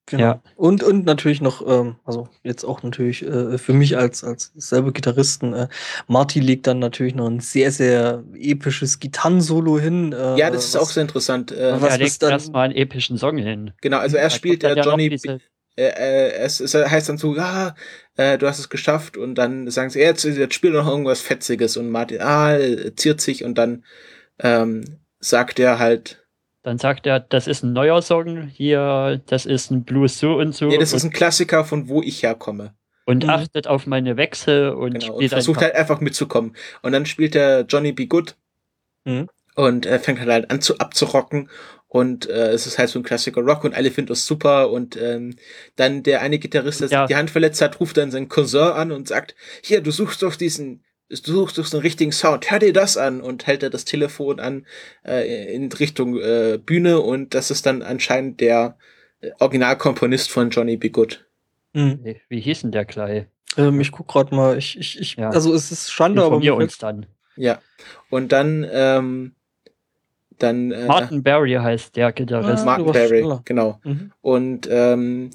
Genau. Ja. Und, und natürlich noch, ähm, also jetzt auch natürlich äh, für mich als, als selber Gitarristen, äh, Marty legt dann natürlich noch ein sehr, sehr episches Gitarrensolo hin. Äh, Ja, das ist was- auch sehr interessant. Äh, was er legt dann- erstmal einen epischen Song hin. genau, also er spielt äh, ja noch Johnny, diese- äh, äh, es, es heißt dann so, ja, äh, du hast es geschafft und dann sagen sie, jetzt, jetzt spiel noch irgendwas Fetziges und Martin, ah, äh, ziert sich und dann ähm, sagt er halt, Dann sagt er, das ist ein neuer Song, hier, das ist ein Blues so und so. nee, das ist ein Klassiker von wo ich herkomme. und Mhm. achtet auf meine Wechsel und Genau, und versucht einfach. halt einfach mitzukommen. Und dann spielt er Johnny B. Good Mhm. und er fängt halt, halt an zu abzurocken und äh, es ist halt so ein Klassiker Rock und alle finden das super und ähm, dann der eine Gitarrist, der sich Ja. die Hand verletzt hat, ruft dann seinen Cousin an und sagt, hier, du suchst doch diesen du suchst doch so einen richtigen Sound, hör dir das an und hält er das Telefon an äh, in Richtung äh, Bühne und das ist dann anscheinend der äh, Originalkomponist von Johnny B. Good. Mhm. Wie hieß denn der Klei? Ähm, ich guck gerade mal, ich, ich, ich, Ja. also es ist Schande, aber mir uns dann. Ja. Und dann ähm, dann äh, Martin Barry heißt der Gitarrist. Ah, Martin Barry, schneller. genau. Mhm. Und ähm,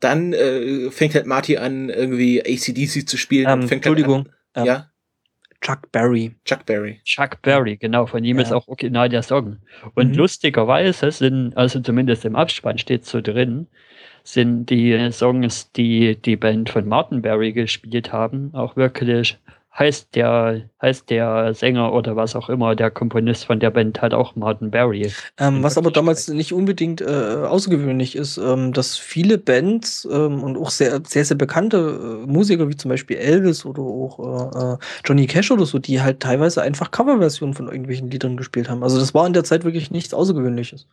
dann äh, fängt halt Marty an, irgendwie ACDC zu spielen. Ähm, fängt Entschuldigung, Halt an, ähm, ja, Chuck Berry. Chuck Berry. Chuck Berry, genau, von ihm Ja. ist auch original der Song. Und Mhm. lustigerweise sind, also zumindest im Abspann steht so drin, sind die Songs, die die Band von Martin Barry gespielt haben, auch wirklich, heißt der, heißt der Sänger oder was auch immer, der Komponist von der Band halt auch Martin Barry. Ähm, was aber damals nicht unbedingt äh, außergewöhnlich ist, ähm, dass viele Bands ähm, und auch sehr, sehr, sehr bekannte äh, Musiker, wie zum Beispiel Elvis oder auch äh, äh, Johnny Cash oder so, die halt teilweise einfach Coverversionen von irgendwelchen Liedern gespielt haben. Also das war in der Zeit wirklich nichts Außergewöhnliches.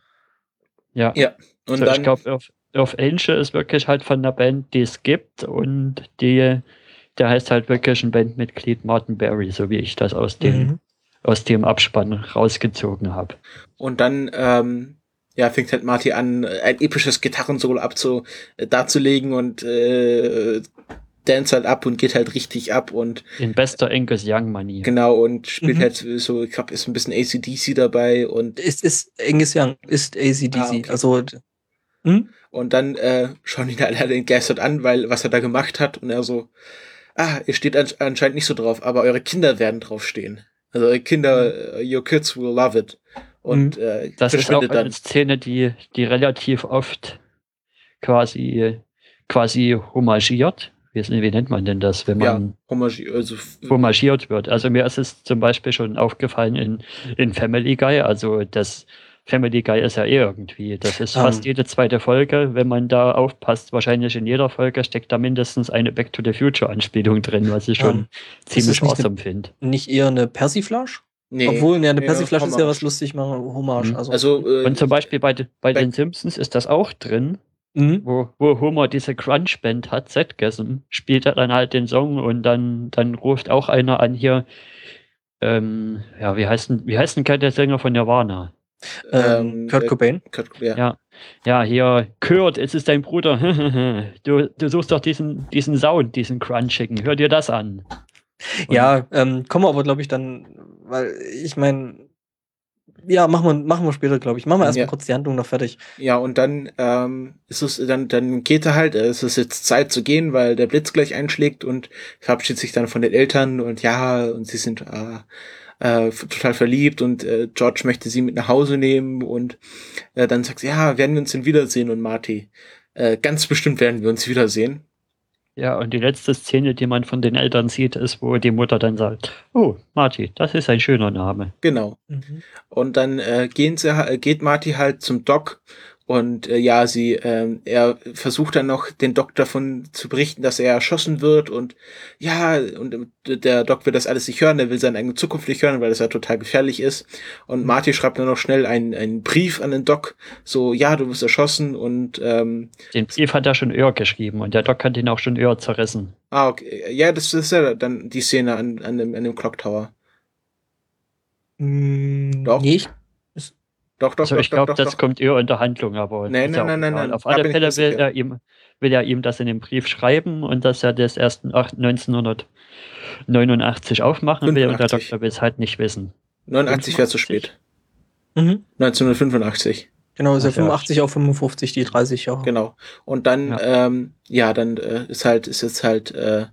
Ja. Ja, Und so, dann, ich glaube, Earth, Earth Angel ist wirklich halt von der Band, die es gibt und die, der heißt halt wirklich ein Bandmitglied Martin Barry, so wie ich das aus dem, Mhm. aus dem Abspann rausgezogen habe. und dann ähm, ja, fängt halt Marty an, ein episches Gitarrensolo abzu, äh, darzulegen und äh, dance halt ab und geht halt richtig ab und In bester Angus Young Manier. genau und spielt Mhm. halt so, ich glaube, ist ein bisschen ACDC dabei und Ist, ist Angus Young, ist ACDC. Ah, okay. Also hm? Und dann äh, schauen ihn halt alle entgeistert an, weil was er da gemacht hat. Und er so, ah, ihr steht an, anscheinend nicht so drauf, aber eure Kinder werden drauf stehen. Also eure Kinder, äh, your kids will love it. Und äh, Das ist auch eine dann. Szene, die, die relativ oft quasi, quasi homagiert. Wie, nennt man denn das, wenn Ja, man homagi also, homagiert wird? Also mir ist es zum Beispiel schon aufgefallen in, in Family Guy, also das Family Guy ist ja eh irgendwie. Das ist Ähm. fast jede zweite Folge. Wenn man da aufpasst, wahrscheinlich in jeder Folge steckt da mindestens eine Back to the Future Anspielung drin, was ich schon Ähm, ziemlich awesome finde. Nicht eher eine Persiflage? Nee. Obwohl, ne, eine Ja, Persiflage ist ja was lustig machen, Hommage. Mhm. Also, Also, äh, Und zum Beispiel bei, bei den Simpsons ist das auch drin, Mhm. wo, wo Homer diese Crunch-Band hat, Zetgesm, spielt er dann halt den Song und dann, dann ruft auch einer an hier, ähm, ja, wie heißt denn, wie heißt denn der Sänger von Nirvana? Ähm, Kurt äh, Cobain. Kurt, ja. Ja. Ja, hier, Kurt, es ist dein Bruder. du, du suchst doch diesen, diesen Sound, diesen Crunchigen. Hör dir das an. Und- Ja, ähm, kommen wir aber, glaube ich, dann, weil ich meine, ja, machen wir, machen wir später, glaube ich. Machen wir erstmal Ja. kurz die Handlung noch fertig. Ja, und dann ähm, ist es, dann, dann geht er halt, es ist jetzt Zeit zu gehen, weil der Blitz gleich einschlägt und verabschiedet sich dann von den Eltern und ja, und sie sind äh, äh, total verliebt und äh, George möchte sie mit nach Hause nehmen und äh, dann sagt sie, ja, werden wir uns denn wiedersehen und Marty, äh, ganz bestimmt werden wir uns wiedersehen. Ja, und die letzte Szene, die man von den Eltern sieht, ist, wo die Mutter dann sagt, oh, Marty, das ist ein schöner Name. Genau. Und dann äh, gehen sie, ha- geht Marty halt zum Doc und äh, ja, sie, ähm, er versucht dann noch den Doc davon zu berichten, dass er erschossen wird und ja, und äh, der Doc will das alles nicht hören, der will seine eigene Zukunft nicht hören, weil das ja total gefährlich ist. Und Marty schreibt dann noch schnell einen, einen Brief an den Doc, so, ja, du wirst erschossen und ähm, Den Brief hat er schon Öhr geschrieben und der Doc hat ihn auch schon Öhr zerrissen. ah, okay, ja, das ist ja dann die Szene an, an, dem, an dem Clock Tower. Mhm. Doch. Nee, ich, Doch, doch, Also doch, ich glaube, doch, doch, das doch. kommt eher in der Handlung, aber Nein, nein, nein, egal. nein, Auf alle Fälle will er ihm will er ihm das in dem Brief schreiben und dass er das erst 1989 aufmachen will und der 85. Doktor will es halt nicht wissen. 89 wäre zu spät. mhm. 1985. Genau, ist ja Ach ja, 85 auf 55, die 30 Jahre. Genau. Und dann, ja, ähm, ja dann äh, ist halt, ist jetzt halt äh,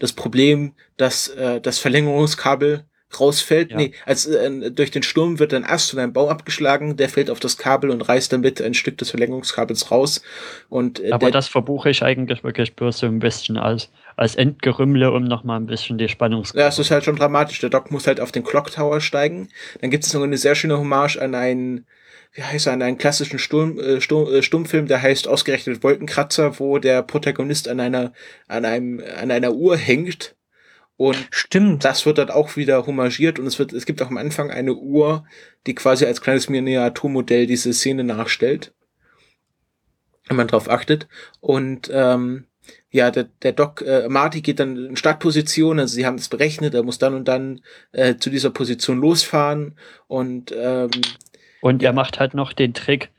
das Problem, dass äh, das Verlängerungskabel rausfällt. Ja. Nee, als äh, durch den Sturm wird ein Ast von einem Baum abgeschlagen, der fällt auf das Kabel und reißt damit ein Stück des Verlängerungskabels raus. Und äh, Aber das verbuche ich eigentlich wirklich bloß so ein bisschen als, als Endgerümmle, um nochmal ein bisschen die Spannungs... ja, es ist halt schon dramatisch. Der Doc muss halt auf den Clock Tower steigen. Dann gibt es noch eine sehr schöne Hommage an einen wie heißt er, an einen klassischen Sturm, äh, Sturm, äh, Stummfilm, der heißt ausgerechnet Wolkenkratzer, wo der Protagonist an einer, an einem, an einer Uhr hängt. Und Stimmt. das wird dann auch wieder homagiert und es wird, es gibt auch am Anfang eine Uhr, die quasi als kleines Miniaturmodell diese Szene nachstellt. Wenn man drauf achtet. Und ähm, ja, der, der Doc, äh, Marty geht dann in Startposition, also sie haben es berechnet, er muss dann und dann äh, zu dieser Position losfahren und ähm, Und er macht halt noch den Trick,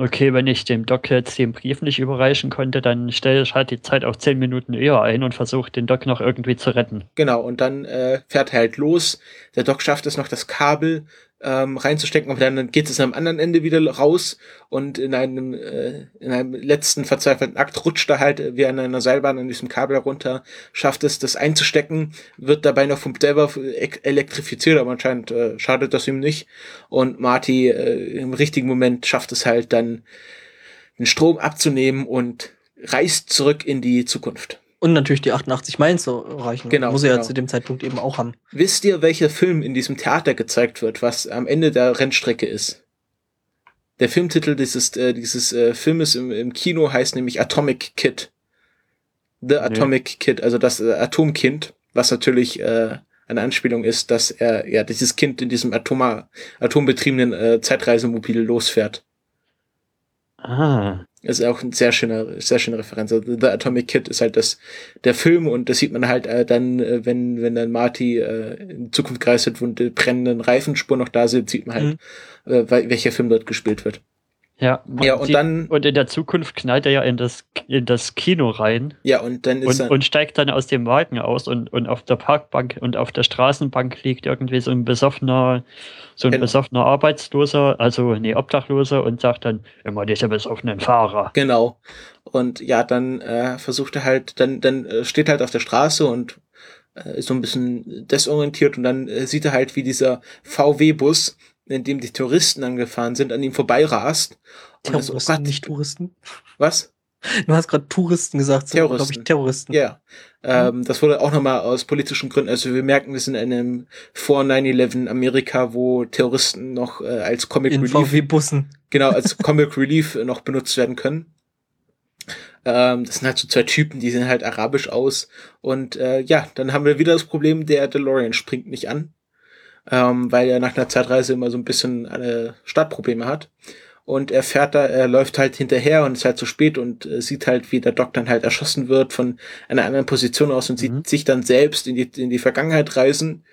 okay, wenn ich dem Doc jetzt den Brief nicht überreichen konnte, dann stelle ich halt die Zeit auf 10 Minuten eher ein und versuche den Doc noch irgendwie zu retten. Genau, und dann äh, fährt er halt los. Der Doc schafft es noch, das Kabel ähm, reinzustecken, aber dann geht es am anderen Ende wieder raus und in einem, äh, in einem letzten verzweifelten Akt rutscht er halt äh, wie an einer Seilbahn an diesem Kabel herunter, schafft es, das einzustecken, wird dabei noch vom Dever elektrifiziert, aber anscheinend äh, schadet das ihm nicht. Und Marty äh, im richtigen Moment schafft es halt dann, den Strom abzunehmen und reist zurück in die Zukunft. Und natürlich die 88 Meilen zu erreichen. Genau, Muss er ja genau. zu dem Zeitpunkt eben auch haben. Wisst ihr, welcher Film in diesem Theater gezeigt wird, was am Ende der Rennstrecke ist? Der Filmtitel dieses, äh, dieses äh, Filmes im, im Kino heißt nämlich Atomic Kid. The Atomic Kid, also das äh, Atomkind, was natürlich äh, eine Anspielung ist, dass er ja dieses Kind in diesem Atoma, atombetriebenen äh, Zeitreisemobil losfährt. Ah, ist auch ein sehr schöner, sehr schöne Referenz. Also The Atomic Kid ist halt das, der Film und das sieht man halt äh, dann, äh, wenn, wenn dann Marty äh, in Zukunft gereist wird und die brennenden Reifenspuren noch da sind, sieht man halt, äh, wel- welcher Film dort gespielt wird. Ja. Ja, und sieht- dann- Und in der Zukunft knallt er ja in das, in das Kino rein Ja, und dann ist und, dann, und steigt dann aus dem Wagen aus und, und auf der Parkbank und auf der Straßenbank liegt irgendwie so ein besoffener, so ein Genau. besoffener Arbeitsloser, also nee, Obdachloser und sagt dann immer diese besoffenen Fahrer. genau. Und ja, dann äh, versucht er halt, dann, dann äh, steht er halt auf der Straße und äh, ist so ein bisschen desorientiert und dann äh, sieht er halt, wie dieser VW-Bus, in dem die Touristen angefahren sind, an ihm vorbeirast. Und das, oh Terroristen, Gott, nicht Touristen. was? Du hast gerade Touristen gesagt, sind glaube ich Terroristen. Terroristen. Ja, ähm, das wurde auch nochmal aus politischen Gründen, also wir merken, wir sind in einem vor 9-11 Amerika, wo Terroristen noch äh, als Comic In Relief, VW-Bussen. genau, als Comic Relief noch benutzt werden können. Ähm, das sind halt so zwei Typen, die sehen halt arabisch aus. Und äh, ja, dann haben wir wieder das Problem, der DeLorean springt nicht an, ähm, weil er nach einer Zeitreise immer so ein bisschen äh, Startprobleme hat. Und er fährt da, er läuft halt hinterher und ist halt zu spät und äh, sieht halt, wie der Doc dann halt erschossen wird von einer anderen Position aus und Mhm. sieht sich dann selbst in die, in die Vergangenheit reisen.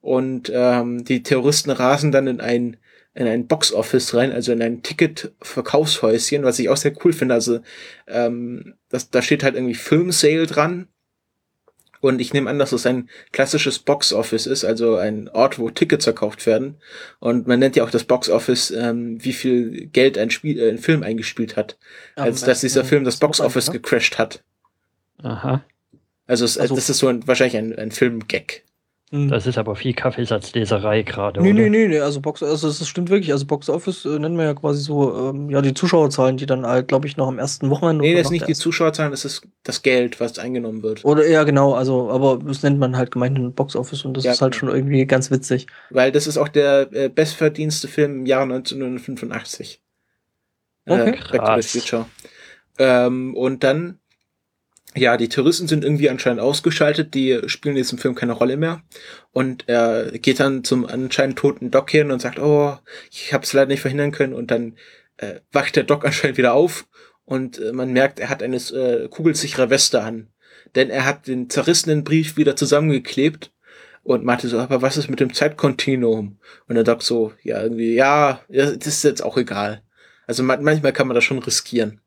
Und ähm, die Terroristen rasen dann in ein in ein Boxoffice rein, also in ein Ticket-Verkaufshäuschen, was ich auch sehr cool finde. Also ähm, das, da steht halt irgendwie Filmsale dran. Und ich nehme an, dass es ein klassisches Boxoffice ist, also ein Ort, wo Tickets verkauft werden. Und man nennt ja auch das Boxoffice, ähm, wie viel Geld ein, Spiel, äh, ein Film eingespielt hat, als dass dieser Film das Boxoffice ne? gecrashed hat. Aha. Also, es, Also- das ist so ein, wahrscheinlich ein, ein Film-Gag. Hm. Das ist aber viel Kaffeesatzleserei gerade. Nee, oder? nee, nee, nee, also Box, also das stimmt wirklich. Also Box Office äh, nennen wir ja quasi so, ähm, ja, die Zuschauerzahlen, die dann halt, glaube ich, noch am ersten Wochenende. Nee, das ist nicht die Zuschauerzahlen, das ist das Geld, was eingenommen wird. Oder ja, genau, also, aber das nennt man halt gemeinhin Box Office und das Ja, ist halt genau. schon irgendwie ganz witzig. Weil das ist auch der äh, bestverdienste Film im Jahre 1985. Okay. Äh, Back to the Krass. Future. Ähm, und dann, ja, die Terroristen sind irgendwie anscheinend ausgeschaltet, die spielen in diesem Film keine Rolle mehr. Und er geht dann zum anscheinend toten Doc hin und sagt, oh, ich habe es leider nicht verhindern können. Und dann äh, wacht der Doc anscheinend wieder auf und äh, man merkt, er hat eine äh, kugelsichere Weste an. Denn er hat den zerrissenen Brief wieder zusammengeklebt und meinte so, aber was ist mit dem Zeitkontinuum? Und der Doc so, ja, irgendwie, ja, das ist jetzt auch egal. Also man, manchmal kann man das schon riskieren.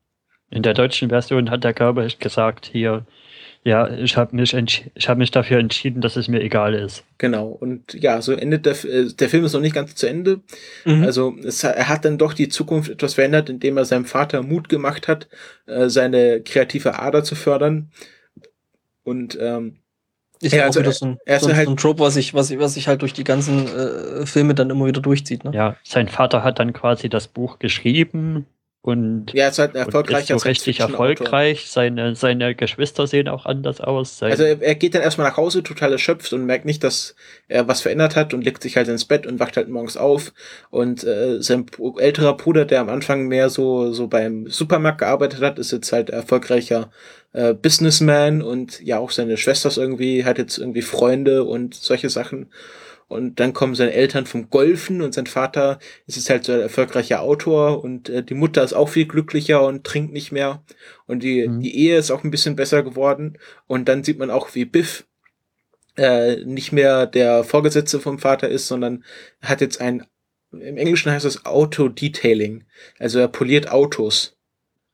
In der deutschen Version hat der Körper gesagt hier, ja, ich habe mich, entsch- ich hab mich dafür entschieden, dass es mir egal ist. Genau. Und ja, so endet der, äh, der Film ist noch nicht ganz zu Ende. Mhm. Also es, er hat dann doch die Zukunft etwas verändert, indem er seinem Vater Mut gemacht hat, äh, seine kreative Ader zu fördern. Und ähm, ist ja, ja, auch also wieder so ein, er ist so, ein- halt- so ein Trope, was sich was, ich- was sich halt durch die ganzen äh, Filme dann immer wieder durchzieht. Ne? Ja, sein Vater hat dann quasi das Buch geschrieben und, ja, er ist halt ein und ist erfolgreicher so richtig erfolgreich. Seine, seine Geschwister sehen auch anders aus. Also er, er geht dann erstmal nach Hause, total erschöpft und merkt nicht, dass er was verändert hat und legt sich halt ins Bett und wacht halt morgens auf. Und äh, sein älterer Bruder, der am Anfang mehr so, so beim Supermarkt gearbeitet hat, ist jetzt halt erfolgreicher äh, Businessman und ja auch seine Schwester ist irgendwie, hat jetzt irgendwie Freunde und solche Sachen. Und dann kommen seine Eltern vom Golfen und sein Vater ist jetzt halt so ein erfolgreicher Autor und äh, die Mutter ist auch viel glücklicher und trinkt nicht mehr. Und die, Mhm. die Ehe ist auch ein bisschen besser geworden. Und dann sieht man auch, wie Biff äh, nicht mehr der Vorgesetzte vom Vater ist, sondern hat jetzt ein, im Englischen heißt das Auto-Detailing. Also er poliert Autos.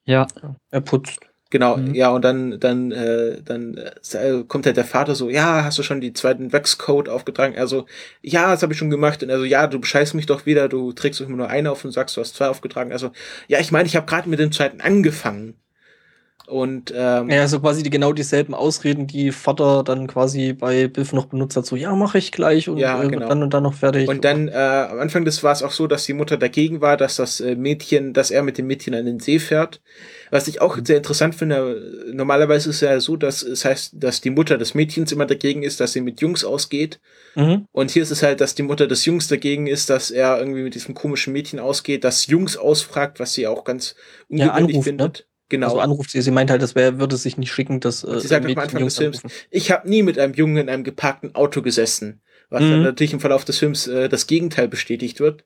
ja, Er putzt. Genau, Mhm. ja, und dann, dann, äh, dann äh, kommt halt der Vater so, ja, hast du schon die zweiten Waxcode aufgetragen? Er so, ja, das habe ich schon gemacht. Und er so, ja, du bescheißt mich doch wieder, du trägst immer nur eine auf und sagst, du hast zwei aufgetragen. Also, ja, ich meine, ich habe gerade mit dem zweiten angefangen. Und ähm, Ja, so quasi die genau dieselben Ausreden, die Vater dann quasi bei Biff noch benutzt hat. So, ja, mache ich gleich und Ja, äh, genau. dann und dann noch fertig. Und dann, äh, am Anfang des war es auch so, dass die Mutter dagegen war, dass das äh, Mädchen, dass er mit dem Mädchen an den See fährt. Was ich auch sehr interessant finde, normalerweise ist es ja so, dass es heißt, dass die Mutter des Mädchens immer dagegen ist, dass sie mit Jungs ausgeht. Mhm. Und hier ist es halt, dass die Mutter des Jungs dagegen ist, dass er irgendwie mit diesem komischen Mädchen ausgeht, das Jungs ausfragt, was sie auch ganz Ja, ungewöhnlich anruft, findet. Genau. Also anruft sie, sie meint halt, das wär, würde sich nicht schicken, dass äh, sie sagt am Anfang Jungs des Films, anrufen. ich habe nie mit einem Jungen in einem geparkten Auto gesessen. Was Mhm. dann natürlich im Verlauf des Films äh, das Gegenteil bestätigt wird.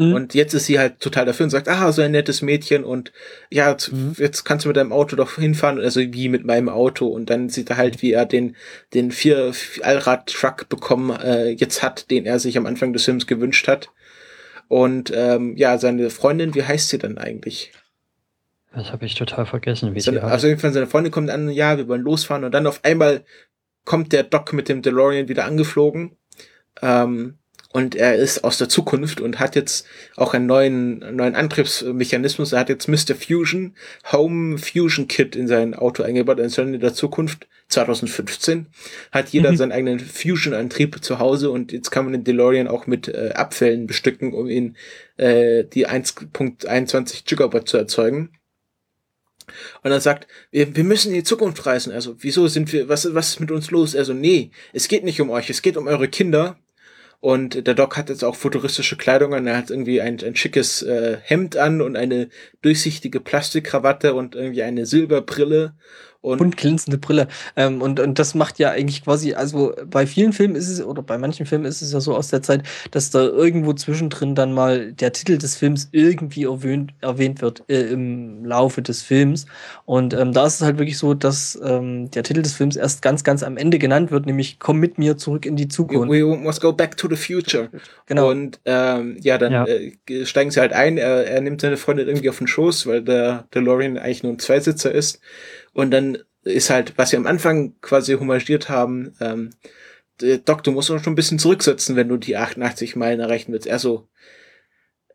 Mhm. Und jetzt ist sie halt total dafür und sagt, ah, so ein nettes Mädchen und ja, z- Mhm. jetzt kannst du mit deinem Auto doch hinfahren, also wie mit meinem Auto. Und dann sieht er halt, wie er den, den vier Allrad-Truck bekommen äh, jetzt hat, den er sich am Anfang des Films gewünscht hat. Und ähm, ja, seine Freundin, wie heißt sie dann eigentlich? das habe ich total vergessen, wie Seine, sie heißt. also jedenfalls seine Freundin kommt an, ja, wir wollen losfahren und dann auf einmal kommt der Doc mit dem DeLorean wieder angeflogen. Ähm, und er ist aus der Zukunft und hat jetzt auch einen neuen, neuen Antriebsmechanismus. Er hat jetzt Mr. Fusion, Home Fusion Kit in sein Auto eingebaut. Schon in der Zukunft, 2015, hat jeder Mhm. seinen eigenen Fusion-Antrieb zu Hause und jetzt kann man den DeLorean auch mit äh, Abfällen bestücken, um ihn äh, die 1.21 Gigawatt zu erzeugen. Und er sagt, wir, wir müssen in die Zukunft reisen. Also, wieso sind wir, was, was ist mit uns los? Also, nee, es geht nicht um euch, es geht um eure Kinder. Und der Doc hat jetzt auch futuristische Kleidung an. Er hat irgendwie ein, ein schickes äh, Hemd an und eine durchsichtige Plastikkrawatte und irgendwie eine Silberbrille. Und bunt glänzende Brille. Ähm, und, und das macht ja eigentlich quasi, also bei vielen Filmen ist es, oder bei manchen Filmen ist es ja so aus der Zeit, dass da irgendwo zwischendrin dann mal der Titel des Films irgendwie erwähnt, erwähnt wird äh, im Laufe des Films. Und ähm, da ist es halt wirklich so, dass ähm, der Titel des Films erst ganz, ganz am Ende genannt wird, nämlich Komm mit mir zurück in die Zukunft. We must go back to the future. Genau. Und ähm, ja, dann Ja. Äh, steigen sie halt ein. Er, er nimmt seine Freundin irgendwie auf den Schoß, weil der DeLorean eigentlich nur ein Zweisitzer ist. Und dann ist halt, was wir am Anfang quasi homagiert haben, ähm, der Doc, du musst uns schon ein bisschen zurücksetzen, wenn du die 88 Meilen erreichen willst. Also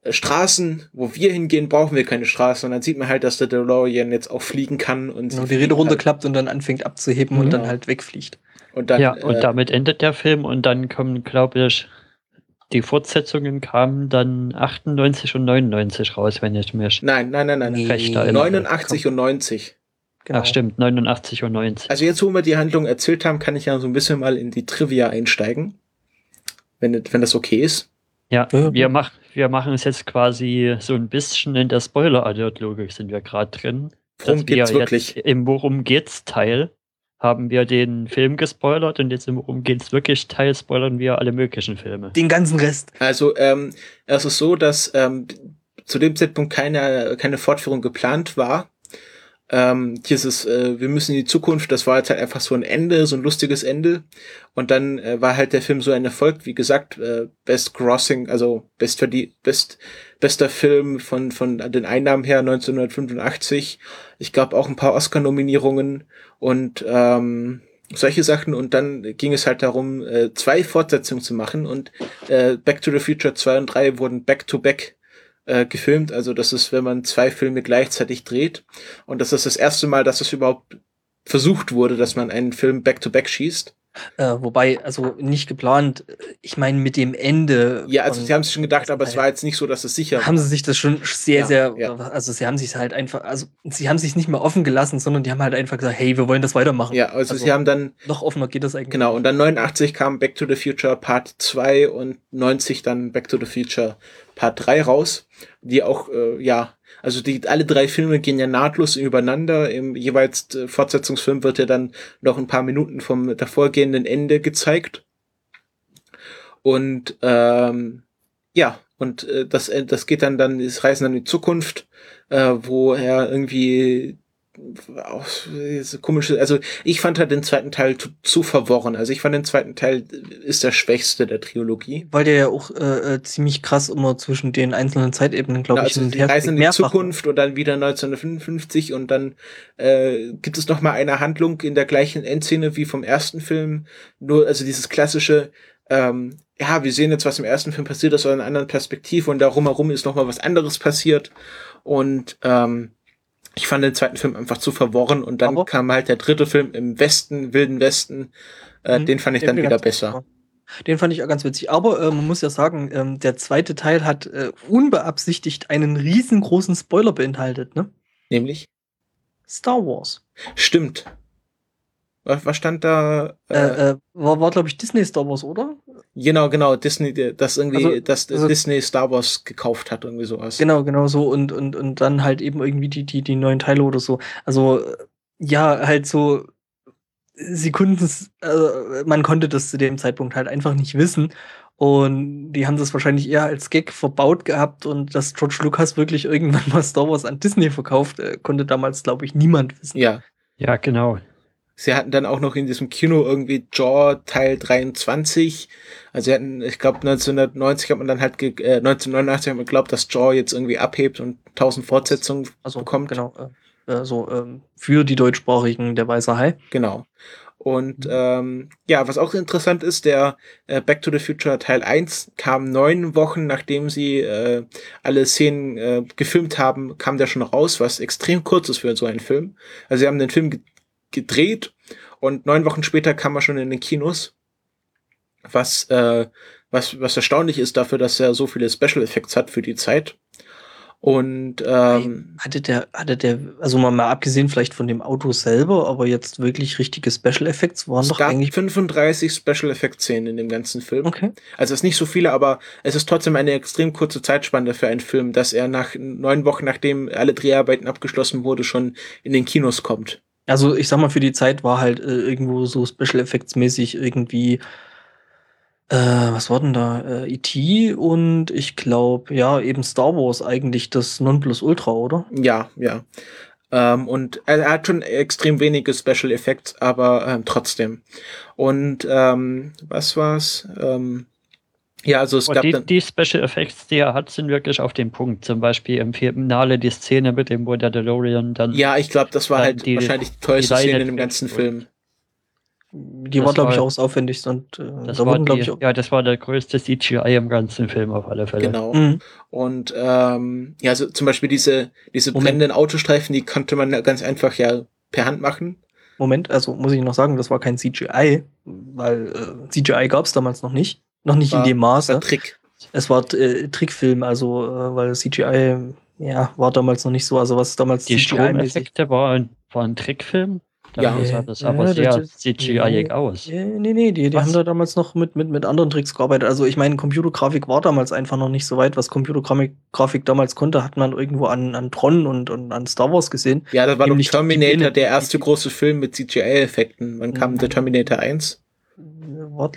äh, Straßen, wo wir hingehen, brauchen wir keine Straßen. Und dann sieht man halt, dass der DeLorean jetzt auch fliegen kann und Genau, sie die Räder fliegen halt. runterklappt und dann anfängt abzuheben und Mhm. dann halt wegfliegt. Und dann, ja, und äh, damit endet der Film und dann kommen, glaube ich, die Fortsetzungen kamen dann 98 und 99 raus, wenn ich mich Nein, nein, nein, nein. Nee. recht erinnere. 89 und 90. Genau. Ach stimmt, 89 und 90. Also jetzt, wo wir die Handlung erzählt haben, kann ich ja so ein bisschen mal in die Trivia einsteigen. Wenn, wenn das okay ist. Ja, Ja, wir, mach, wir machen es jetzt quasi so ein bisschen in der Spoiler-Alert-Logik sind wir gerade drin. Worum dass wir geht's wirklich? Jetzt Im Worum geht's Teil haben wir den Film gespoilert und jetzt im Worum geht's wirklich Teil spoilern wir alle möglichen Filme. Den ganzen Rest. Also, ähm, es ist so, dass ähm, zu dem Zeitpunkt keine, keine Fortführung geplant war. Ähm, dieses, äh, wir müssen in die Zukunft, das war jetzt halt einfach so ein Ende, so ein lustiges Ende. Und dann äh, war halt der Film so ein Erfolg, wie gesagt, äh, Best Crossing, also best best, bester Film von, von den Einnahmen her 1985. Ich glaube auch ein paar Oscar-Nominierungen und ähm, solche Sachen. Und dann ging es halt darum, äh, zwei Fortsetzungen zu machen und äh, Back to the Future 2 und 3 wurden back-to-back äh, gefilmt. Also das ist, wenn man zwei Filme gleichzeitig dreht. Und das ist das erste Mal, dass es überhaupt versucht wurde, dass man einen Film back-to-back schießt. Äh, wobei, also nicht geplant, ich meine mit dem Ende. Ja, also sie haben es schon gedacht, aber es Teil. war jetzt nicht so, dass es sicher haben war. sie sich das schon sehr, Ja, sehr, ja. also sie haben sich halt einfach, also sie haben sich nicht mehr offen gelassen, sondern die haben halt einfach gesagt, hey, wir wollen das weitermachen. Ja, also, Also- sie haben dann, Noch offener geht das eigentlich. genau, und dann 89 kam Back to the Future Part 2 und 90 dann Back to the Future Part 3 raus, die auch, äh, ja, also die alle drei Filme gehen ja nahtlos übereinander. Im jeweils äh, Fortsetzungsfilm wird ja dann noch ein paar Minuten vom davorgehenden Ende gezeigt. Und ähm, ja, und äh, das, äh, das geht dann dann, das Reisen dann in die Zukunft, äh, wo er irgendwie auch so komische, also ich fand halt den zweiten Teil zu, zu verworren. Also ich fand den zweiten Teil ist der schwächste der Trilogie. Weil der ja auch äh, äh, ziemlich krass immer zwischen den einzelnen Zeitebenen, glaube Na, ich, also her reisen in die. Zukunft und dann wieder 1955 und dann äh, gibt es noch mal eine Handlung in der gleichen Endszene wie vom ersten Film. Nur also dieses klassische, ähm, ja, wir sehen jetzt, was im ersten Film passiert ist, aus einer anderen Perspektive und darum herum ist noch mal was anderes passiert und ähm, ich fand den zweiten Film einfach zu verworren und dann Aber- kam halt der dritte Film im Westen, Wilden Westen. Äh, Mhm. Den fand ich Den dann wieder besser. Den fand ich auch ganz witzig. Aber äh, man muss ja sagen, ähm, der zweite Teil hat äh, unbeabsichtigt einen riesengroßen Spoiler beinhaltet, ne? Nämlich? Star Wars. Stimmt. Was, was stand da? Äh, äh, war, war glaube ich, Disney Star Wars, oder? Genau, genau, Disney, das irgendwie, Also- dass also- Disney Star Wars gekauft hat, irgendwie sowas. Genau, genau so. Und, und, und dann halt eben irgendwie die, die, die neuen Teile oder so. Also, äh, ja, halt so, sie konnten es, äh, man konnte das zu dem Zeitpunkt halt einfach nicht wissen. Und die haben das wahrscheinlich eher als Gag verbaut gehabt und dass George Lucas wirklich irgendwann mal Star Wars an Disney verkauft, äh, konnte damals, glaube ich, niemand wissen. Ja. Ja, genau. Sie hatten dann auch noch in diesem Kino irgendwie Jaw Teil 23. Also sie hatten, ich glaube 1990 hat man dann halt, ge äh, 1989 hat man geglaubt, dass Jaw jetzt irgendwie abhebt und 1000 Fortsetzungen Also, bekommt. genau. Äh, äh, so, ähm, für die Deutschsprachigen der Weiße Hai. Genau. Und ähm, ja, was auch interessant ist, der äh, Back to the Future Teil 1 kam neun Wochen, nachdem sie äh, alle Szenen äh, gefilmt haben, kam der schon raus, was extrem kurz ist für so einen Film. Also sie haben den Film gedreht und neun Wochen später kam er schon in den Kinos. Was, äh, was, was erstaunlich ist dafür, dass er so viele Special Effects hat für die Zeit. Und ähm, Hatte der, hatte der, also mal, mal abgesehen vielleicht von dem Auto selber, aber jetzt wirklich richtige Special Effects waren es doch gab eigentlich. 35 Special Effect Szenen in dem ganzen Film. Okay. Also es ist nicht so viele, aber es ist trotzdem eine extrem kurze Zeitspanne für einen Film, dass er nach neun Wochen, nachdem alle Dreharbeiten abgeschlossen wurde, schon in den Kinos kommt. Also ich sag mal, für die Zeit war halt äh, irgendwo so Special Effects mäßig irgendwie, äh, was war denn da? Äh, E.T. und ich glaube, ja, eben Star Wars eigentlich das Nonplusultra, oder? Ja, ja. Ähm, und er, er hat schon extrem wenige Special Effects, aber ähm, trotzdem. Und ähm, was war's? Ähm, ja, also es Und gab die, dann. die Special Effects, die er hat, sind wirklich auf dem Punkt. Zum Beispiel im Finale die Szene mit dem, wo der DeLorean dann. Ja, ich glaube, das war halt die- wahrscheinlich die tollste die Szene in dem ganzen Film. Die Das war, glaube ich, auch das aufwendigste und äh, das da war wurden, die, ich, auch. ja, das war der größte CGI im ganzen Film auf alle Fälle. Genau. Mhm. Und ähm, ja, also zum Beispiel diese, diese Moment. brennenden Autostreifen, die konnte man ganz einfach ja per Hand machen. Moment, also muss ich noch sagen, das war kein CGI, weil äh, CGI gab es damals noch nicht. Noch nicht War- in dem Das war Maße. Trick. Es war äh, Trickfilm, also äh, weil CGI ja war damals noch nicht so, also was damals Die. Stromeffekte waren, waren ein Trickfilm. Ja. Sah das Ja, aber sehr CGI-ig aus. Nee, nee, die, die haben da damals noch mit, mit, mit anderen Tricks gearbeitet. Also ich meine, Computergrafik war damals einfach noch nicht so weit. Was Computergrafik Grafik damals konnte, hat man irgendwo an, an Tron und, und an Star Wars gesehen. Ja, das war doch Nämlich die Terminator, der erste große Film mit CGI-Effekten. Wann kam der Terminator 1? War,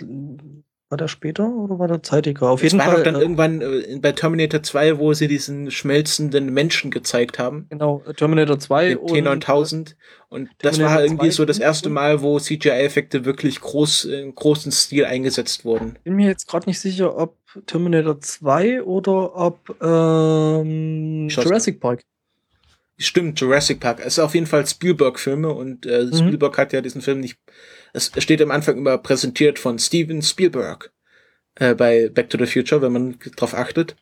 war der später oder war der zeitiger? Auf Es jeden war Fall. doch dann äh, irgendwann äh, bei Terminator 2, wo sie diesen schmelzenden Menschen gezeigt haben. Genau, Terminator 2 Den und äh, T9000. Und das Terminator war irgendwie 2 so das erste Mal, wo CGI-Effekte wirklich groß, in großen Stil eingesetzt wurden. bin mir jetzt gerade nicht sicher, ob Terminator 2 oder ob ähm, Jurassic Park. Stimmt, Jurassic Park. Es ist auf jeden Fall Spielberg-Filme und äh, Mhm. Spielberg hat ja diesen Film nicht. Es steht am Anfang immer präsentiert von Steven Spielberg äh, bei Back to the Future, wenn man drauf achtet.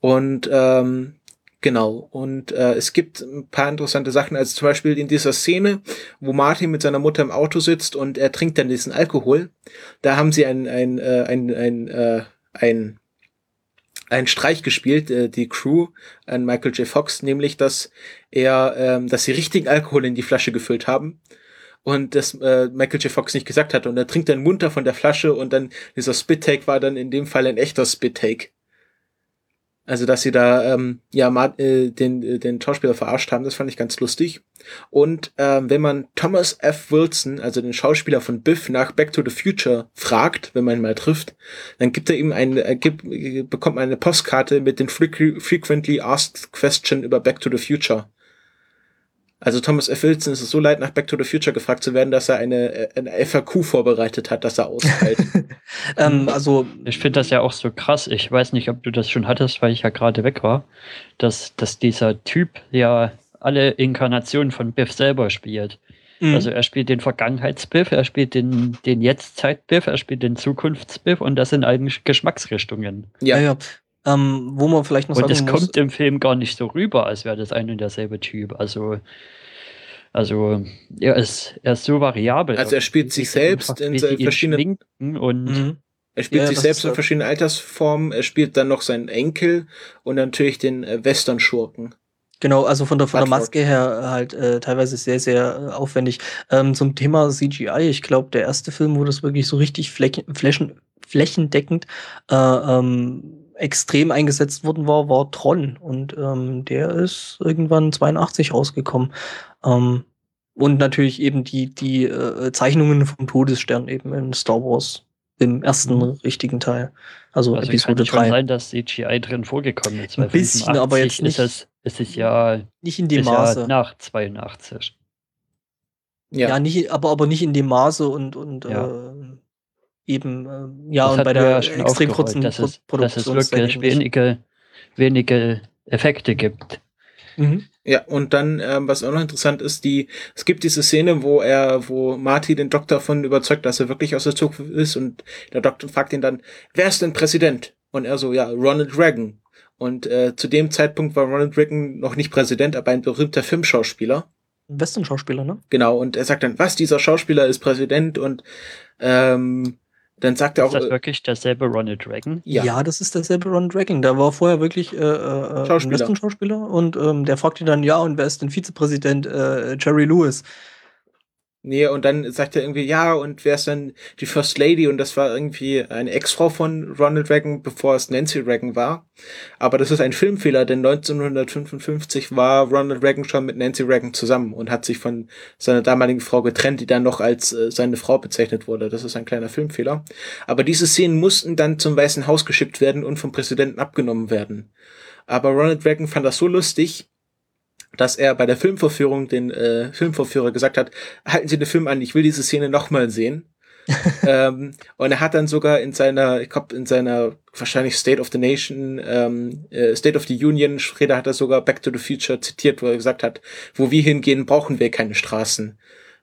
Und ähm, genau. Und äh, es gibt ein paar interessante Sachen. Also zum Beispiel in dieser Szene, wo Martin mit seiner Mutter im Auto sitzt und er trinkt dann diesen Alkohol. Da haben sie ein ein äh, ein ein, äh, ein einen Streich gespielt, äh, die Crew an Michael J. Fox, nämlich dass er, ähm, dass sie richtigen Alkohol in die Flasche gefüllt haben und das äh, Michael J. Fox nicht gesagt hat und er trinkt dann munter von der Flasche und dann dieser Spit-Take war dann in dem Fall ein echter Spit-Take. Also, dass sie da ähm, ja äh, den, äh, den Schauspieler verarscht haben, das fand ich ganz lustig. Und ähm, wenn man Thomas F. Wilson, also den Schauspieler von Biff, nach Back to the Future fragt, wenn man ihn mal trifft, dann gibt er ihm ein, äh, gibt, äh, bekommt man eine Postkarte mit den frequ frequently asked question über Back to the Future. Also Thomas F. Wilson ist es so leid, nach Back to the Future gefragt zu werden, dass er eine, äh, eine FAQ vorbereitet hat, dass er ausfällt. ähm, also Ich finde das ja auch so krass. Ich weiß nicht, ob du das schon hattest, weil ich ja gerade weg war, dass, dass dieser Typ ja alle Inkarnationen von Biff selber spielt. mh, Also er spielt den Vergangenheits-Biff, er spielt den, den Jetztzeit-Biff, er spielt den Zukunfts-Biff und das sind eigentlich Geschmacksrichtungen. ja, ja. Ähm, wo man vielleicht noch Und sagen es muss, kommt im Film gar nicht so rüber, als wäre das ein und derselbe Typ. Also, also er, ist, er ist so variabel. Also er spielt sich selbst in verschiedenen- und Mhm. er spielt Ja, sich selbst in verschiedenen Altersformen, er spielt dann noch seinen Enkel und natürlich den äh, Western-Schurken. Genau, also von der, von der. Maske her halt äh, teilweise sehr, sehr äh, aufwendig. Ähm, zum Thema CGI, ich glaube, der erste Film, wo das wirklich so richtig flächen, flächen, flächendeckend äh, ähm, extrem eingesetzt worden war, war Tron. Und ähm, der ist irgendwann 82 rausgekommen. Ähm, und natürlich eben die, die äh, Zeichnungen vom Todesstern eben in Star Wars im ersten Mhm. richtigen Teil. Also, also Episode kann schon 3. sein, dass CGI drin vorgekommen ist. Ein weil bisschen, aber jetzt 85 nicht- Ist es, ist es ja, Nicht in dem ist Maße. ja nach 82. Ja, Ja, nicht, aber, aber nicht in dem Maße und, und Ja. äh, eben, äh, ja, das und bei der extrem kurzen dass es, dass es wirklich wenige, wenige Effekte gibt. Mhm. Ja, und dann, ähm, was auch noch interessant ist, die, es gibt diese Szene, wo er, wo Marty den Doktor von überzeugt, dass er wirklich aus der Zukunft ist und der Doktor fragt ihn dann, wer ist denn Präsident? Und er so, ja, Ronald Reagan. Und äh, zu dem Zeitpunkt war Ronald Reagan noch nicht Präsident, aber ein berühmter Filmschauspieler. Ein Western-Schauspieler, ne? Genau, und er sagt dann, was, dieser Schauspieler ist Präsident und ähm, dann sagt er auch. Ist das äh, wirklich derselbe Ronald Reagan? Ja. ja, das ist derselbe Ron Dragon. Der war vorher wirklich äh, äh, Schauspieler. Western-Schauspieler und ähm, der fragt ihn dann, ja, und wer ist denn Vizepräsident äh, Jerry Lewis? Nee, und dann sagt er irgendwie, ja, und wer ist dann die First Lady? Und das war irgendwie eine Ex-Frau von Ronald Reagan, bevor es Nancy Reagan war. Aber das ist ein Filmfehler, denn 1955 war Ronald Reagan schon mit Nancy Reagan zusammen und hat sich von seiner damaligen Frau getrennt, die dann noch als äh, seine Frau bezeichnet wurde. Das ist ein kleiner Filmfehler. Aber diese Szenen mussten dann zum Weißen Haus geschickt werden und vom Präsidenten abgenommen werden. Aber Ronald Reagan fand das so lustig, dass er bei der Filmvorführung den äh, Filmvorführer gesagt hat, halten Sie den Film an, ich will diese Szene nochmal sehen. ähm, und er hat dann sogar in seiner, ich glaube, in seiner wahrscheinlich State of the Nation, ähm, äh, State of the Union Rede hat er sogar Back to the Future zitiert, wo er gesagt hat, wo wir hingehen, brauchen wir keine Straßen.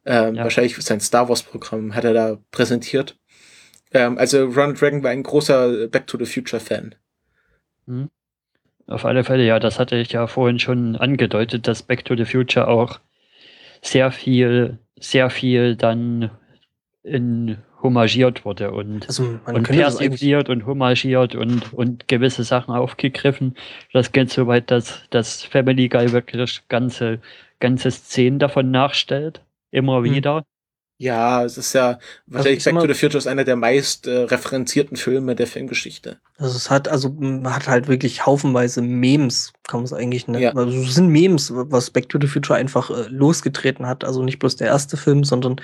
Ähm, Ja. Wahrscheinlich sein Star Wars Programm hat er da präsentiert. Ähm, also Ronald Reagan war ein großer Back to the Future Fan. Auf alle Fälle, ja, das hatte ich ja vorhin schon angedeutet, dass Back to the Future auch sehr viel, sehr viel dann in homagiert wurde und, Also und das persifliert und homagiert und, und gewisse Sachen aufgegriffen. Das geht so weit, dass, dass Family Guy wirklich ganze, ganze Szenen davon nachstellt. Immer Hm. Ja, es ist ja wahrscheinlich ich sag Back to the Future ist einer der meist äh, referenzierten Filme der Filmgeschichte. also es hat, also man hat halt wirklich haufenweise Memes, kann man es eigentlich nennen. Ja. Also es sind Memes, was Back to the Future einfach äh, losgetreten hat. Also nicht bloß der erste Film, sondern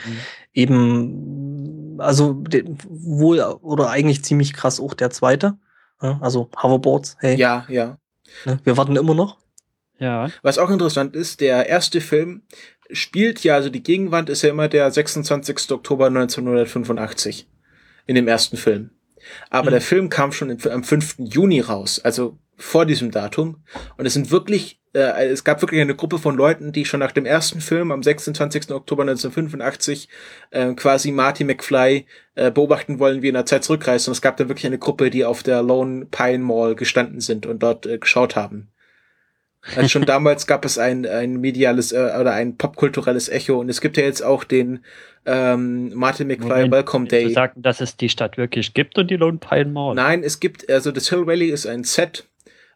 eben, also den, wohl oder eigentlich ziemlich krass auch der zweite. Also Hoverboards, hey, Ja, ja. ne, wir warten immer noch. Ja, Was auch interessant ist, der erste Film spielt ja, also die Gegenwand ist ja immer der 26. Oktober 1985 in dem ersten Film. Aber Mhm. der Film kam schon im- am 5. Juni raus, also vor diesem Datum. Und es sind wirklich, äh, es gab wirklich eine Gruppe von Leuten, die schon nach dem ersten Film am 26. Oktober 1985 äh, quasi Marty McFly äh, beobachten wollen, wie er in der Zeit zurückreist. Und es gab da wirklich eine Gruppe, die auf der Lone Pine Mall gestanden sind und dort äh, geschaut haben. Also schon damals gab es ein, ein mediales äh, oder ein popkulturelles Echo und es gibt ja jetzt auch den ähm, Martin McFly Moment, Welcome Day. sagen, dass es die Stadt wirklich gibt und die Lone Pine Mall. Nein, es gibt, also das Hill Valley ist ein Set.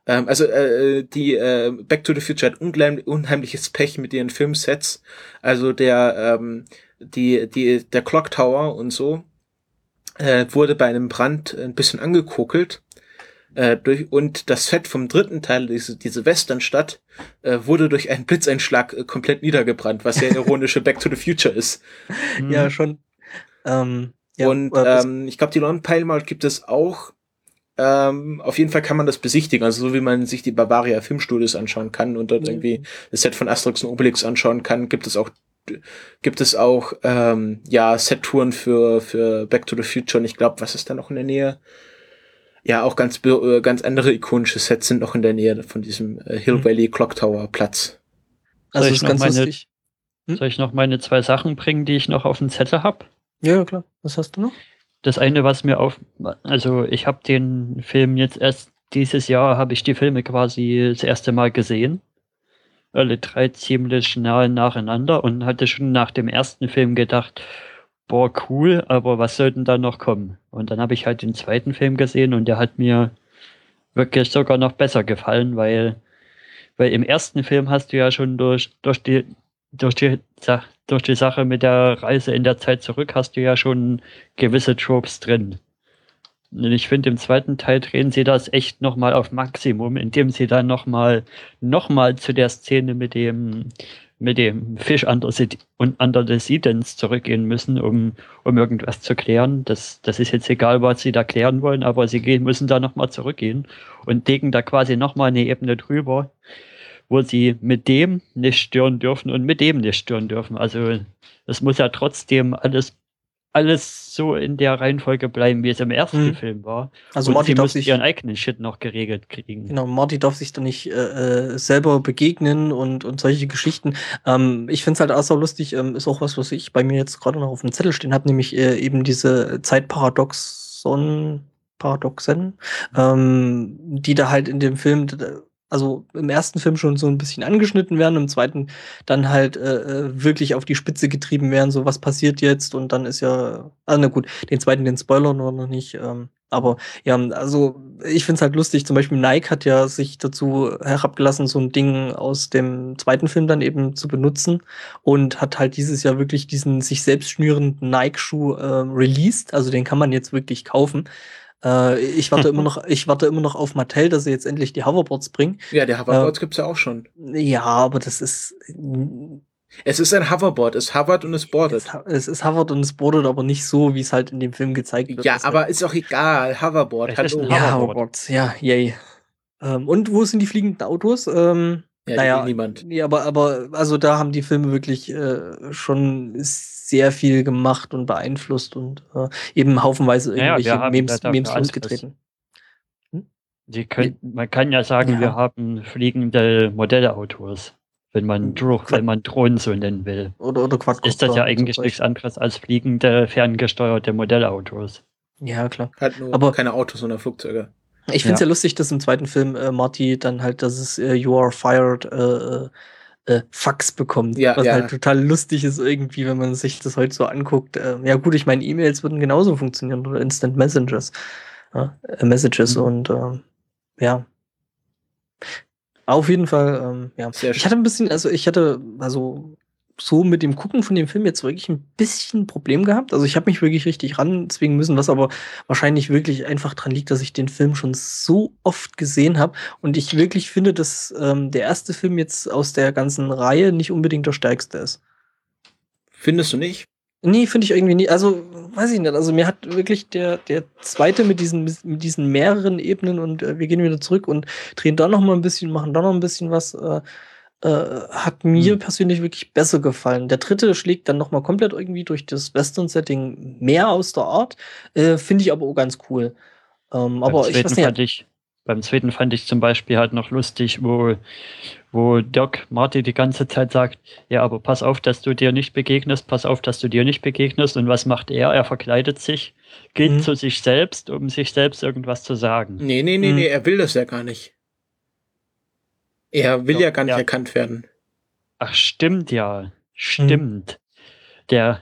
Ähm, also äh, die äh, Back to the Future hat unheimlich, unheimliches Pech mit ihren Filmsets. Also der, ähm, die, die, der Clock Tower und so äh, wurde bei einem Brand ein bisschen angekokelt. Äh, durch, und das Set vom dritten Teil, diese, diese Westernstadt, äh, wurde durch einen Blitzeinschlag äh, komplett niedergebrannt, was sehr ironische Back to the Future ist. Hm. Ja, schon. Ähm, ja, und äh, ähm, ich glaube, die Lone Pine Mall gibt es auch. Ähm, auf jeden Fall kann man das besichtigen, also so wie man sich die Bavaria Filmstudios anschauen kann und dort Mhm. irgendwie das Set von Asterix und Obelix anschauen kann, gibt es auch gibt es auch ähm, ja Set-Touren für für Back to the Future und ich glaube, was ist da noch in der Nähe? Ja, auch ganz äh, ganz andere ikonische Sets sind noch in der Nähe von diesem äh, Hill Mhm. Valley Clock Tower Platz. also Soll ist ich noch ganz meine- lustig. Hm? Soll ich noch meine zwei Sachen bringen, die ich noch auf dem Zettel habe? Ja, ja, klar. Was hast du noch? Das eine, was mir auf, also ich habe den Film jetzt erst dieses Jahr, habe ich die Filme quasi das erste Mal gesehen. Alle drei ziemlich nahe nacheinander und hatte schon nach dem ersten Film gedacht, boah, cool, aber was soll denn da noch kommen? Und dann habe ich halt den zweiten Film gesehen und der hat mir wirklich sogar noch besser gefallen, weil, weil im ersten Film hast du ja schon durch, durch die, durch die, durch die Sache mit der Reise in der Zeit zurück hast du ja schon gewisse Tropes drin. Und ich finde, im zweiten Teil drehen sie das echt nochmal auf Maximum, indem sie dann nochmal noch mal zu der Szene mit dem, mit dem Fisch und Dance zurückgehen müssen, um, um irgendwas zu klären. Das, das ist jetzt egal, was sie da klären wollen, aber sie gehen, müssen da nochmal zurückgehen und legen da quasi nochmal eine Ebene drüber, wo sie mit dem nicht stören dürfen und mit dem nicht stören dürfen. Also es muss ja trotzdem alles, alles so in der Reihenfolge bleiben, wie es im ersten Mhm. Film war. Also und Marty sie darf sich, ihren eigenen Shit noch geregelt kriegen. genau, Marty darf sich da nicht äh, äh, selber begegnen und, und solche Geschichten. Ähm, ich finde es halt auch so lustig, ähm, ist auch was, was ich bei mir jetzt gerade noch auf dem Zettel stehen habe, nämlich äh, eben diese Zeitparadoxon, Paradoxen, ähm, die da halt in dem Film also im ersten Film schon so ein bisschen angeschnitten werden, im zweiten dann halt äh, äh, wirklich auf die Spitze getrieben werden, so was passiert jetzt und dann ist ja, also na gut, den zweiten, den Spoiler nur noch nicht, ähm, aber ja, also ich finde es halt lustig, zum Beispiel Nike hat ja sich dazu herabgelassen, so ein Ding aus dem zweiten Film dann eben zu benutzen und hat halt dieses Jahr wirklich diesen sich selbst schnürenden Nike-Schuh äh, released, also den kann man jetzt wirklich kaufen. Äh, ich warte immer noch, ich warte immer noch auf Mattel, dass sie jetzt endlich die Hoverboards bringen. Ja, die Hoverboards äh, gibt's ja auch schon. Ja, aber das ist. Es ist ein Hoverboard, es hovert und es boardet. Es, es ist hovert und es boardet, aber nicht so, wie es halt in dem Film gezeigt wird. Ja, aber ist auch egal. Hoverboard. Hallo. Hoverboard. Ja, Hoverboards, ja, yay. Ähm, und wo sind die fliegenden Autos? Ähm, ja, naja, niemand. Ja, aber, aber also da haben die Filme wirklich äh, schon sehr viel gemacht und beeinflusst und äh, eben haufenweise irgendwelche ja, Memes, Memes losgetreten. Hm? Die können, man kann ja sagen, ja. wir haben fliegende Modellautos, wenn man, hm, wenn man Drohnen so nennen will. Oder, oder Quadcopter. Ist das ja eigentlich nichts anderes als fliegende, ferngesteuerte Modellautos. Ja, klar. Halt nur aber keine Autos, sondern Flugzeuge. Ich finde es ja. ja. lustig, dass im zweiten Film äh, Marty dann halt, dass es äh, You Are Fired äh, äh, Fax bekommt. Ja, was ja. halt total lustig ist irgendwie, wenn man sich das heute so anguckt. Äh, ja gut, ich meine, E-Mails würden genauso funktionieren oder Instant Messengers. Ja, äh, Messages mhm. und ähm, ja. Auf jeden Fall, ähm, ja. Sehr ich hatte ein bisschen, also ich hatte, also so mit dem Gucken von dem Film jetzt wirklich ein bisschen Problem gehabt. Also ich habe mich wirklich richtig ranzwingen müssen, was aber wahrscheinlich wirklich einfach dran liegt, dass ich den Film schon so oft gesehen habe und ich wirklich finde, dass ähm, der erste Film jetzt aus der ganzen Reihe nicht unbedingt der stärkste ist. Findest du nicht? Nee, finde ich irgendwie nicht. Also, weiß ich nicht. Also, mir hat wirklich der, der zweite mit diesen, mit diesen mehreren Ebenen und äh, wir gehen wieder zurück und drehen da noch mal ein bisschen, machen da noch ein bisschen was. Äh, äh, hat mir hm. persönlich wirklich besser gefallen. Der dritte schlägt dann nochmal komplett irgendwie durch das Western-Setting mehr aus der Art. Äh, Finde ich aber auch ganz cool. Ähm, aber ich weiß nicht. Ich, beim zweiten fand ich zum Beispiel halt noch lustig, wo, wo Doc Marty die ganze Zeit sagt, ja, aber pass auf, dass du dir nicht begegnest, pass auf, dass du dir nicht begegnest. Und was macht er? Er verkleidet sich, geht mhm. zu sich selbst, um sich selbst irgendwas zu sagen. Nee, nee, nee, mhm. nee, er will das ja gar nicht. Er will Doch, ja gar nicht ja. erkannt werden. Ach, stimmt ja. Stimmt. Hm. Der,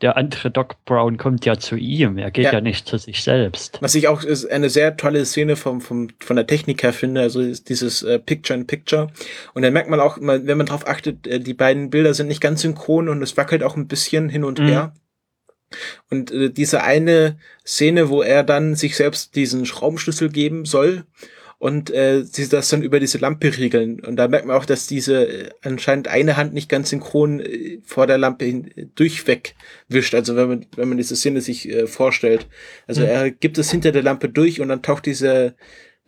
der andere Doc Brown kommt ja zu ihm. Er geht ja, ja nicht zu sich selbst. Was ich auch ist eine sehr tolle Szene vom, vom, von der Technik her finde, also dieses äh, Picture in Picture. Und dann merkt man auch, wenn man darauf achtet, äh, die beiden Bilder sind nicht ganz synchron und es wackelt auch ein bisschen hin und mhm. her. Und äh, diese eine Szene, wo er dann sich selbst diesen Schraubenschlüssel geben soll und äh, sie das dann über diese Lampe riegeln. Und da merkt man auch, dass diese äh, anscheinend eine Hand nicht ganz synchron äh, vor der Lampe hin, äh, durchweg wischt. Also wenn man, wenn man diese Szene sich äh, vorstellt. Also mhm. er gibt es hinter der Lampe durch und dann taucht diese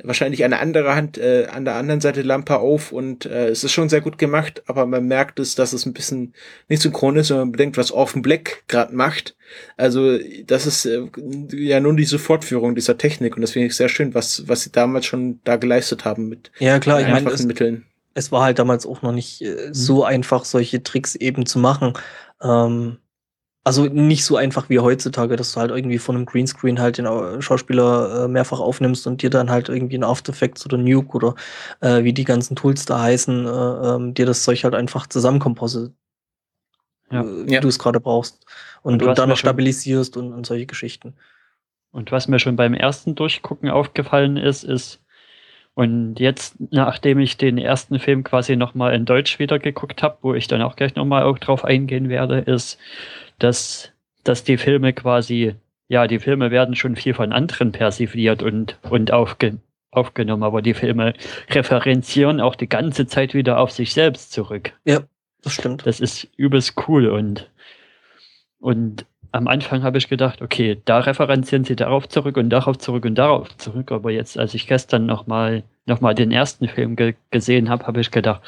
wahrscheinlich eine andere Hand äh, an der anderen Seite Lampe auf und äh, es ist schon sehr gut gemacht, aber man merkt es, dass es ein bisschen nicht synchron ist, wenn man bedenkt, was Orphan Black gerade macht. Also das ist äh, ja nun diese Fortführung dieser Technik und das finde ich sehr schön, was was sie damals schon da geleistet haben mit ja klar, ich meine, es, Mitteln. Es war halt damals auch noch nicht äh, so mhm. einfach, solche Tricks eben zu machen. Ähm, also nicht so einfach wie heutzutage, dass du halt irgendwie von einem Greenscreen halt den Schauspieler äh, mehrfach aufnimmst und dir dann halt irgendwie ein After Effects oder Nuke oder äh, wie die ganzen Tools da heißen, äh, ähm, dir das Zeug halt einfach zusammenkomposit, ja. Äh, wie ja. du es gerade brauchst. Und, und, und dann noch stabilisierst und, und solche Geschichten. Und was mir schon beim ersten Durchgucken aufgefallen ist, ist, und jetzt, nachdem ich den ersten Film quasi nochmal in Deutsch wieder geguckt habe, wo ich dann auch gleich nochmal auch drauf eingehen werde, ist, dass, dass die Filme quasi, ja, die Filme werden schon viel von anderen persifliert und, und aufge, aufgenommen, aber die Filme referenzieren auch die ganze Zeit wieder auf sich selbst zurück. Ja, das stimmt. Das ist übelst cool und, und am Anfang habe ich gedacht, okay, da referenzieren sie darauf zurück und darauf zurück und darauf zurück. Aber jetzt, als ich gestern nochmal noch mal den ersten Film ge gesehen habe, habe ich gedacht,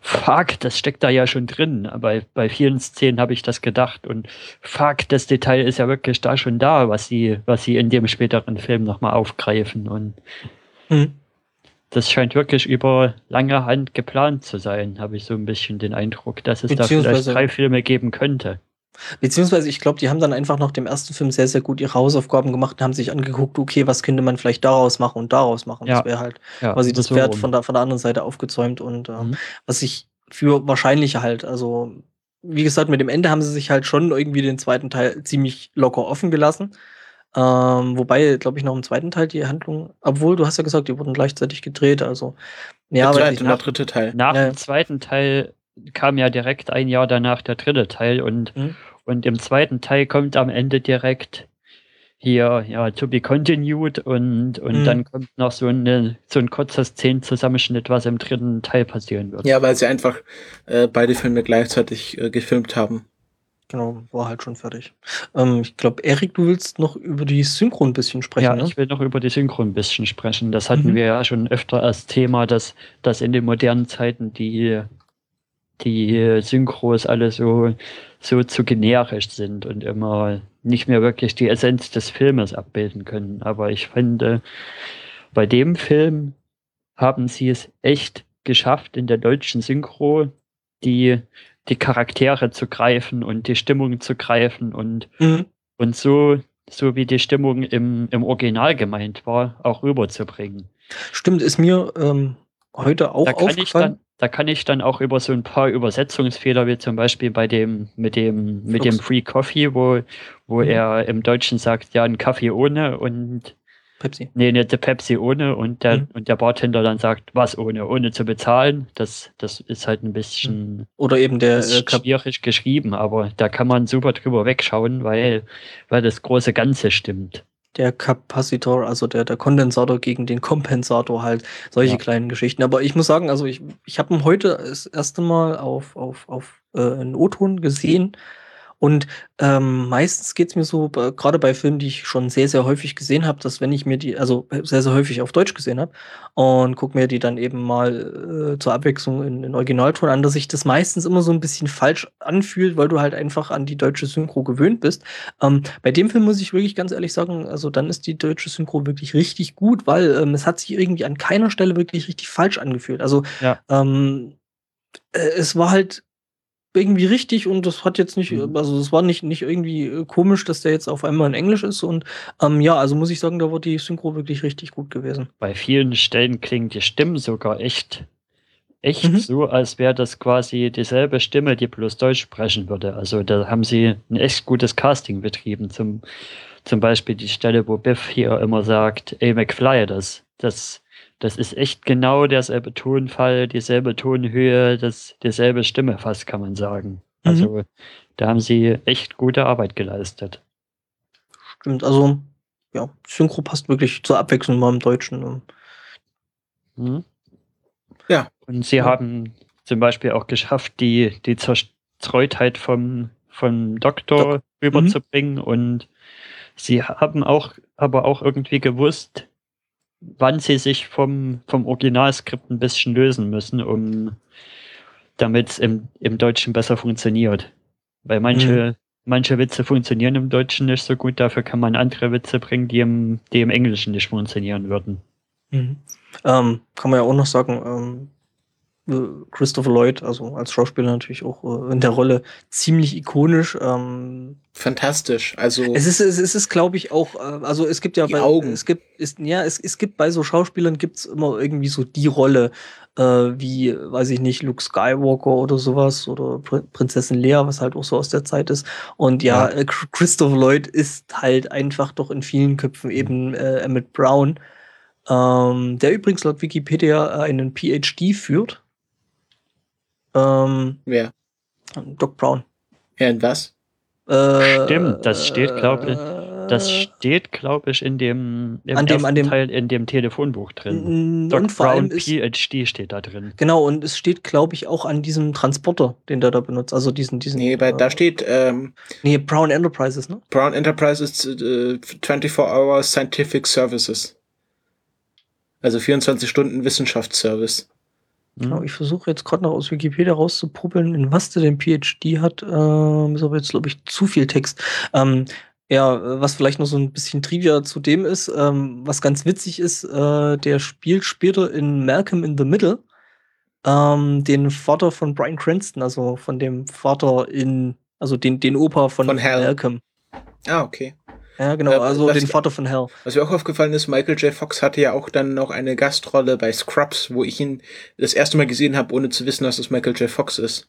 fuck, das steckt da ja schon drin. Aber bei vielen Szenen habe ich das gedacht und fuck, das Detail ist ja wirklich da schon da, was sie, was sie in dem späteren Film nochmal aufgreifen. Und hm. das scheint wirklich über lange Hand geplant zu sein, habe ich so ein bisschen den Eindruck, dass es da vielleicht drei Filme geben könnte. Beziehungsweise, ich glaube, die haben dann einfach nach dem ersten Film sehr, sehr gut ihre Hausaufgaben gemacht und haben sich angeguckt, okay, was könnte man vielleicht daraus machen und daraus machen. Ja. Das wäre halt Ja, quasi das Pferd von der, von der anderen Seite aufgezäumt und ähm, Mhm. was ich für wahrscheinlicher halt, also wie gesagt, mit dem Ende haben sie sich halt schon irgendwie den zweiten Teil ziemlich locker offen gelassen. Ähm, wobei, glaube ich, noch im zweiten Teil die Handlung, obwohl du hast ja gesagt, die wurden gleichzeitig gedreht, also ja, der zweite der dritte Teil. Nach ja. dem zweiten Teil kam ja direkt ein Jahr danach der dritte Teil und, Mhm. und im zweiten Teil kommt am Ende direkt hier, ja, to be continued und, und Mhm. dann kommt noch so, eine, so ein kurzer Szenenzusammenschnitt, was im dritten Teil passieren wird. Ja, weil sie einfach äh, beide Filme gleichzeitig äh, gefilmt haben. genau, war halt schon fertig. Ähm, ich glaube, Erik, du willst noch über die Synchro ein bisschen sprechen, Ja, ne? ich will noch über die Synchro ein bisschen sprechen. Das hatten Mhm. wir ja schon öfter als Thema, dass, dass in den modernen Zeiten die, die Synchros alle so, so zu generisch sind und immer nicht mehr wirklich die Essenz des Filmes abbilden können. Aber ich finde, bei dem Film haben sie es echt geschafft, in der deutschen Synchro die, die Charaktere zu greifen und die Stimmung zu greifen und Mhm. und so, so wie die Stimmung im, im Original gemeint war, auch rüberzubringen. Stimmt, ist mir ähm, heute auch aufgefallen. Da kann ich dann auch über so ein paar Übersetzungsfehler, wie zum Beispiel bei dem, mit dem, mit dem Flux. Free Coffee, wo, wo Mhm. er im Deutschen sagt, ja, ein Kaffee ohne und Pepsi. nee, eine Pepsi ohne und der, Mhm. und der Bartender dann sagt, was ohne, ohne zu bezahlen. Das, das ist halt ein bisschen Oder eben der äh, schwierig geschrieben, aber da kann man super drüber wegschauen, weil, weil das große Ganze stimmt. Der Kapazitor, also der, der Kondensator gegen den Kompensator halt, solche Ja. kleinen Geschichten. Aber ich muss sagen, also ich, ich habe ihn heute das erste Mal auf, auf, auf äh, einen O-Ton gesehen. Und ähm, meistens geht's mir so, bei- gerade bei Filmen, die ich schon sehr, sehr häufig gesehen habe, dass wenn ich mir die, also sehr, sehr häufig auf Deutsch gesehen habe und guck mir die dann eben mal äh, zur Abwechslung in, in Originalton an, dass sich das meistens immer so ein bisschen falsch anfühlt, weil du halt einfach an die deutsche Synchro gewöhnt bist. Ähm, bei dem Film muss ich wirklich ganz ehrlich sagen, also dann ist die deutsche Synchro wirklich richtig gut, weil ähm, es hat sich irgendwie an keiner Stelle wirklich richtig falsch angefühlt. Also Ja. ähm, äh, es war halt irgendwie richtig und das hat jetzt nicht, Mhm. also es war nicht, nicht irgendwie äh, komisch, dass der jetzt auf einmal in Englisch ist und ähm, ja, also muss ich sagen, da war die Synchro wirklich richtig gut gewesen. Bei vielen Stellen klingen die Stimmen sogar echt, echt Mhm. so, als wäre das quasi dieselbe Stimme, die bloß Deutsch sprechen würde. Also da haben sie ein echt gutes Casting betrieben. Zum, zum Beispiel die Stelle, wo Biff hier immer sagt, ey McFly, das, das, das ist echt genau derselbe Tonfall, dieselbe Tonhöhe, das, dieselbe Stimme fast, kann man sagen. Mhm. Also da haben sie echt gute Arbeit geleistet. Stimmt, also ja, Synchro passt wirklich zur Abwechslung mal im Deutschen. ähm. Mhm. Ja. Und sie Ja. haben zum Beispiel auch geschafft, die, die Zerstreutheit vom, vom Doktor Doc. Mhm. rüberzubringen und sie haben auch, aber auch irgendwie gewusst, wann sie sich vom, vom Originalskript ein bisschen lösen müssen, um damit es im, im Deutschen besser funktioniert. Weil manche, manche Witze funktionieren im Deutschen nicht so gut, dafür kann man andere Witze bringen, die im, die im Englischen nicht funktionieren würden. Mhm. Ähm, kann man ja auch noch sagen, ähm, äh, Christopher Lloyd, also als Schauspieler natürlich auch äh, in der Rolle ziemlich ikonisch. Ähm, Fantastisch. Also es ist, es ist, es glaube ich, auch, äh, also es gibt ja bei, Augen. es gibt, ist, ja, es, es gibt bei so Schauspielern gibt's immer irgendwie so die Rolle, äh, wie, weiß ich nicht, Luke Skywalker oder sowas oder Pr Prinzessin Lea, was halt auch so aus der Zeit ist. Und ja, äh, Ch- Christopher Lloyd ist halt einfach doch in vielen Köpfen eben äh, Emmett Brown, ähm, der übrigens laut Wikipedia äh, einen PhD führt. Ähm, wer? Doc Brown. Ja, in was? Äh, Stimmt, das steht, glaub ich, Das äh, steht, glaube ich, in dem, im An dem- an dem- Teil in dem Telefonbuch drin. Doc Brown ist, PhD steht da drin. genau, und es steht, glaube ich, auch an diesem Transporter, den der da benutzt. Also diesen, diesen. Nee, bei, äh, da steht ähm, Nee, Brown Enterprises, ne? Brown Enterprises äh, 24 Hour Scientific Services. Also 24 Stunden Wissenschaftsservice. Genau, Hm? ich versuche jetzt gerade noch aus Wikipedia rauszupuppeln, in was der den PhD hat. Ähm, ist aber jetzt, glaube ich, zu viel Text. Ähm, ja, was vielleicht noch so ein bisschen Trivia zu dem ist, ähm, was ganz witzig ist, äh, der spielt später in Malcolm in the Middle ähm, den Vater von Brian Cranston, also von dem Vater in Also den, den Opa von, Von. Malcolm. Ah, okay. Ja, genau, Äh, also was- den Vater von Hal. Was mir auch aufgefallen ist, Michael J. Fox hatte ja auch dann noch eine Gastrolle bei Scrubs, wo ich ihn das erste Mal gesehen habe, ohne zu wissen, dass es Michael J. Fox ist.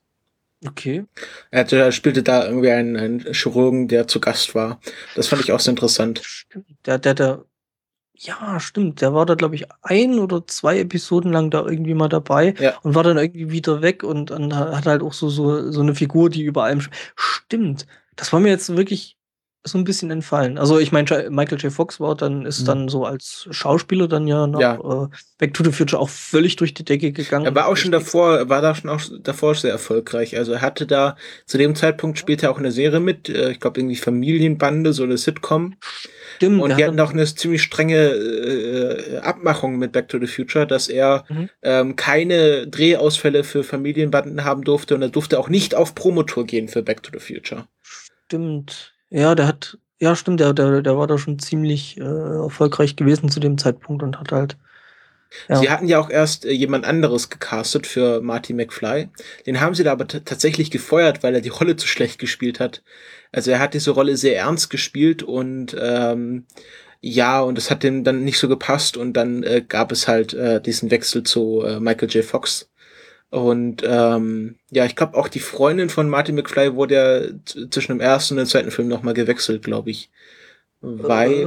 Okay. Er hatte, er spielte da irgendwie einen, einen Chirurgen, der zu Gast war. Das fand ich auch sehr interessant. Stimmt. Der, der, der, ja, stimmt. Der war da, glaube ich, ein oder zwei Episoden lang da irgendwie mal dabei Ja. und war dann irgendwie wieder weg und dann hat halt auch so, so, so eine Figur, die über allem. Stimmt. Das war mir jetzt wirklich so ein bisschen entfallen. Also, ich meine, Michael J. Fox war dann, ist Mhm. dann so als Schauspieler dann ja nach Ja. Äh, Back to the Future auch völlig durch die Decke gegangen. Er war auch schon davor, war da schon auch davor sehr erfolgreich. Also er hatte da, zu dem Zeitpunkt spielte er auch eine Serie mit, äh, ich glaube irgendwie Familienbande, so eine Sitcom. Stimmt. Und die hat hatten auch eine ziemlich strenge äh, Abmachung mit Back to the Future, dass er Mhm. ähm, keine Drehausfälle für Familienbanden haben durfte und er durfte auch nicht auf Promotour gehen für Back to the Future. Stimmt. Ja, der hat, ja, stimmt, der, der, der war da schon ziemlich äh, erfolgreich gewesen zu dem Zeitpunkt und hat halt. Ja. Sie hatten ja auch erst äh, jemand anderes gecastet für Marty McFly. Den haben sie da aber tatsächlich gefeuert, weil er die Rolle zu schlecht gespielt hat. Also er hat diese Rolle sehr ernst gespielt und ähm, ja, und das hat dem dann nicht so gepasst und dann äh, gab es halt äh, diesen Wechsel zu äh, Michael J. Fox. Und ähm, ja, ich glaube auch die Freundin von Marty McFly wurde ja zwischen dem ersten und dem zweiten Film nochmal gewechselt, glaube ich. Weil, Äh,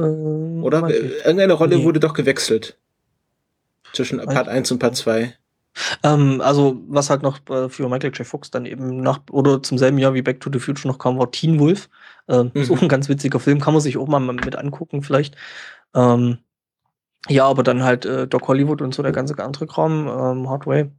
oder? Irgendeine Rolle Nee. wurde doch gewechselt. Zwischen Part 1 und Part 2. Ähm, also, was halt noch äh, für Michael J. Fox dann eben nach oder zum selben Jahr wie Back to the Future noch kam, war Teen Wolf. Ähm, Ist Mhm. auch ein ganz witziger Film, kann man sich auch mal mit angucken, vielleicht. Ähm, ja, aber dann halt äh, Doc Hollywood und so der ganze andere Kram, ähm, Hardway.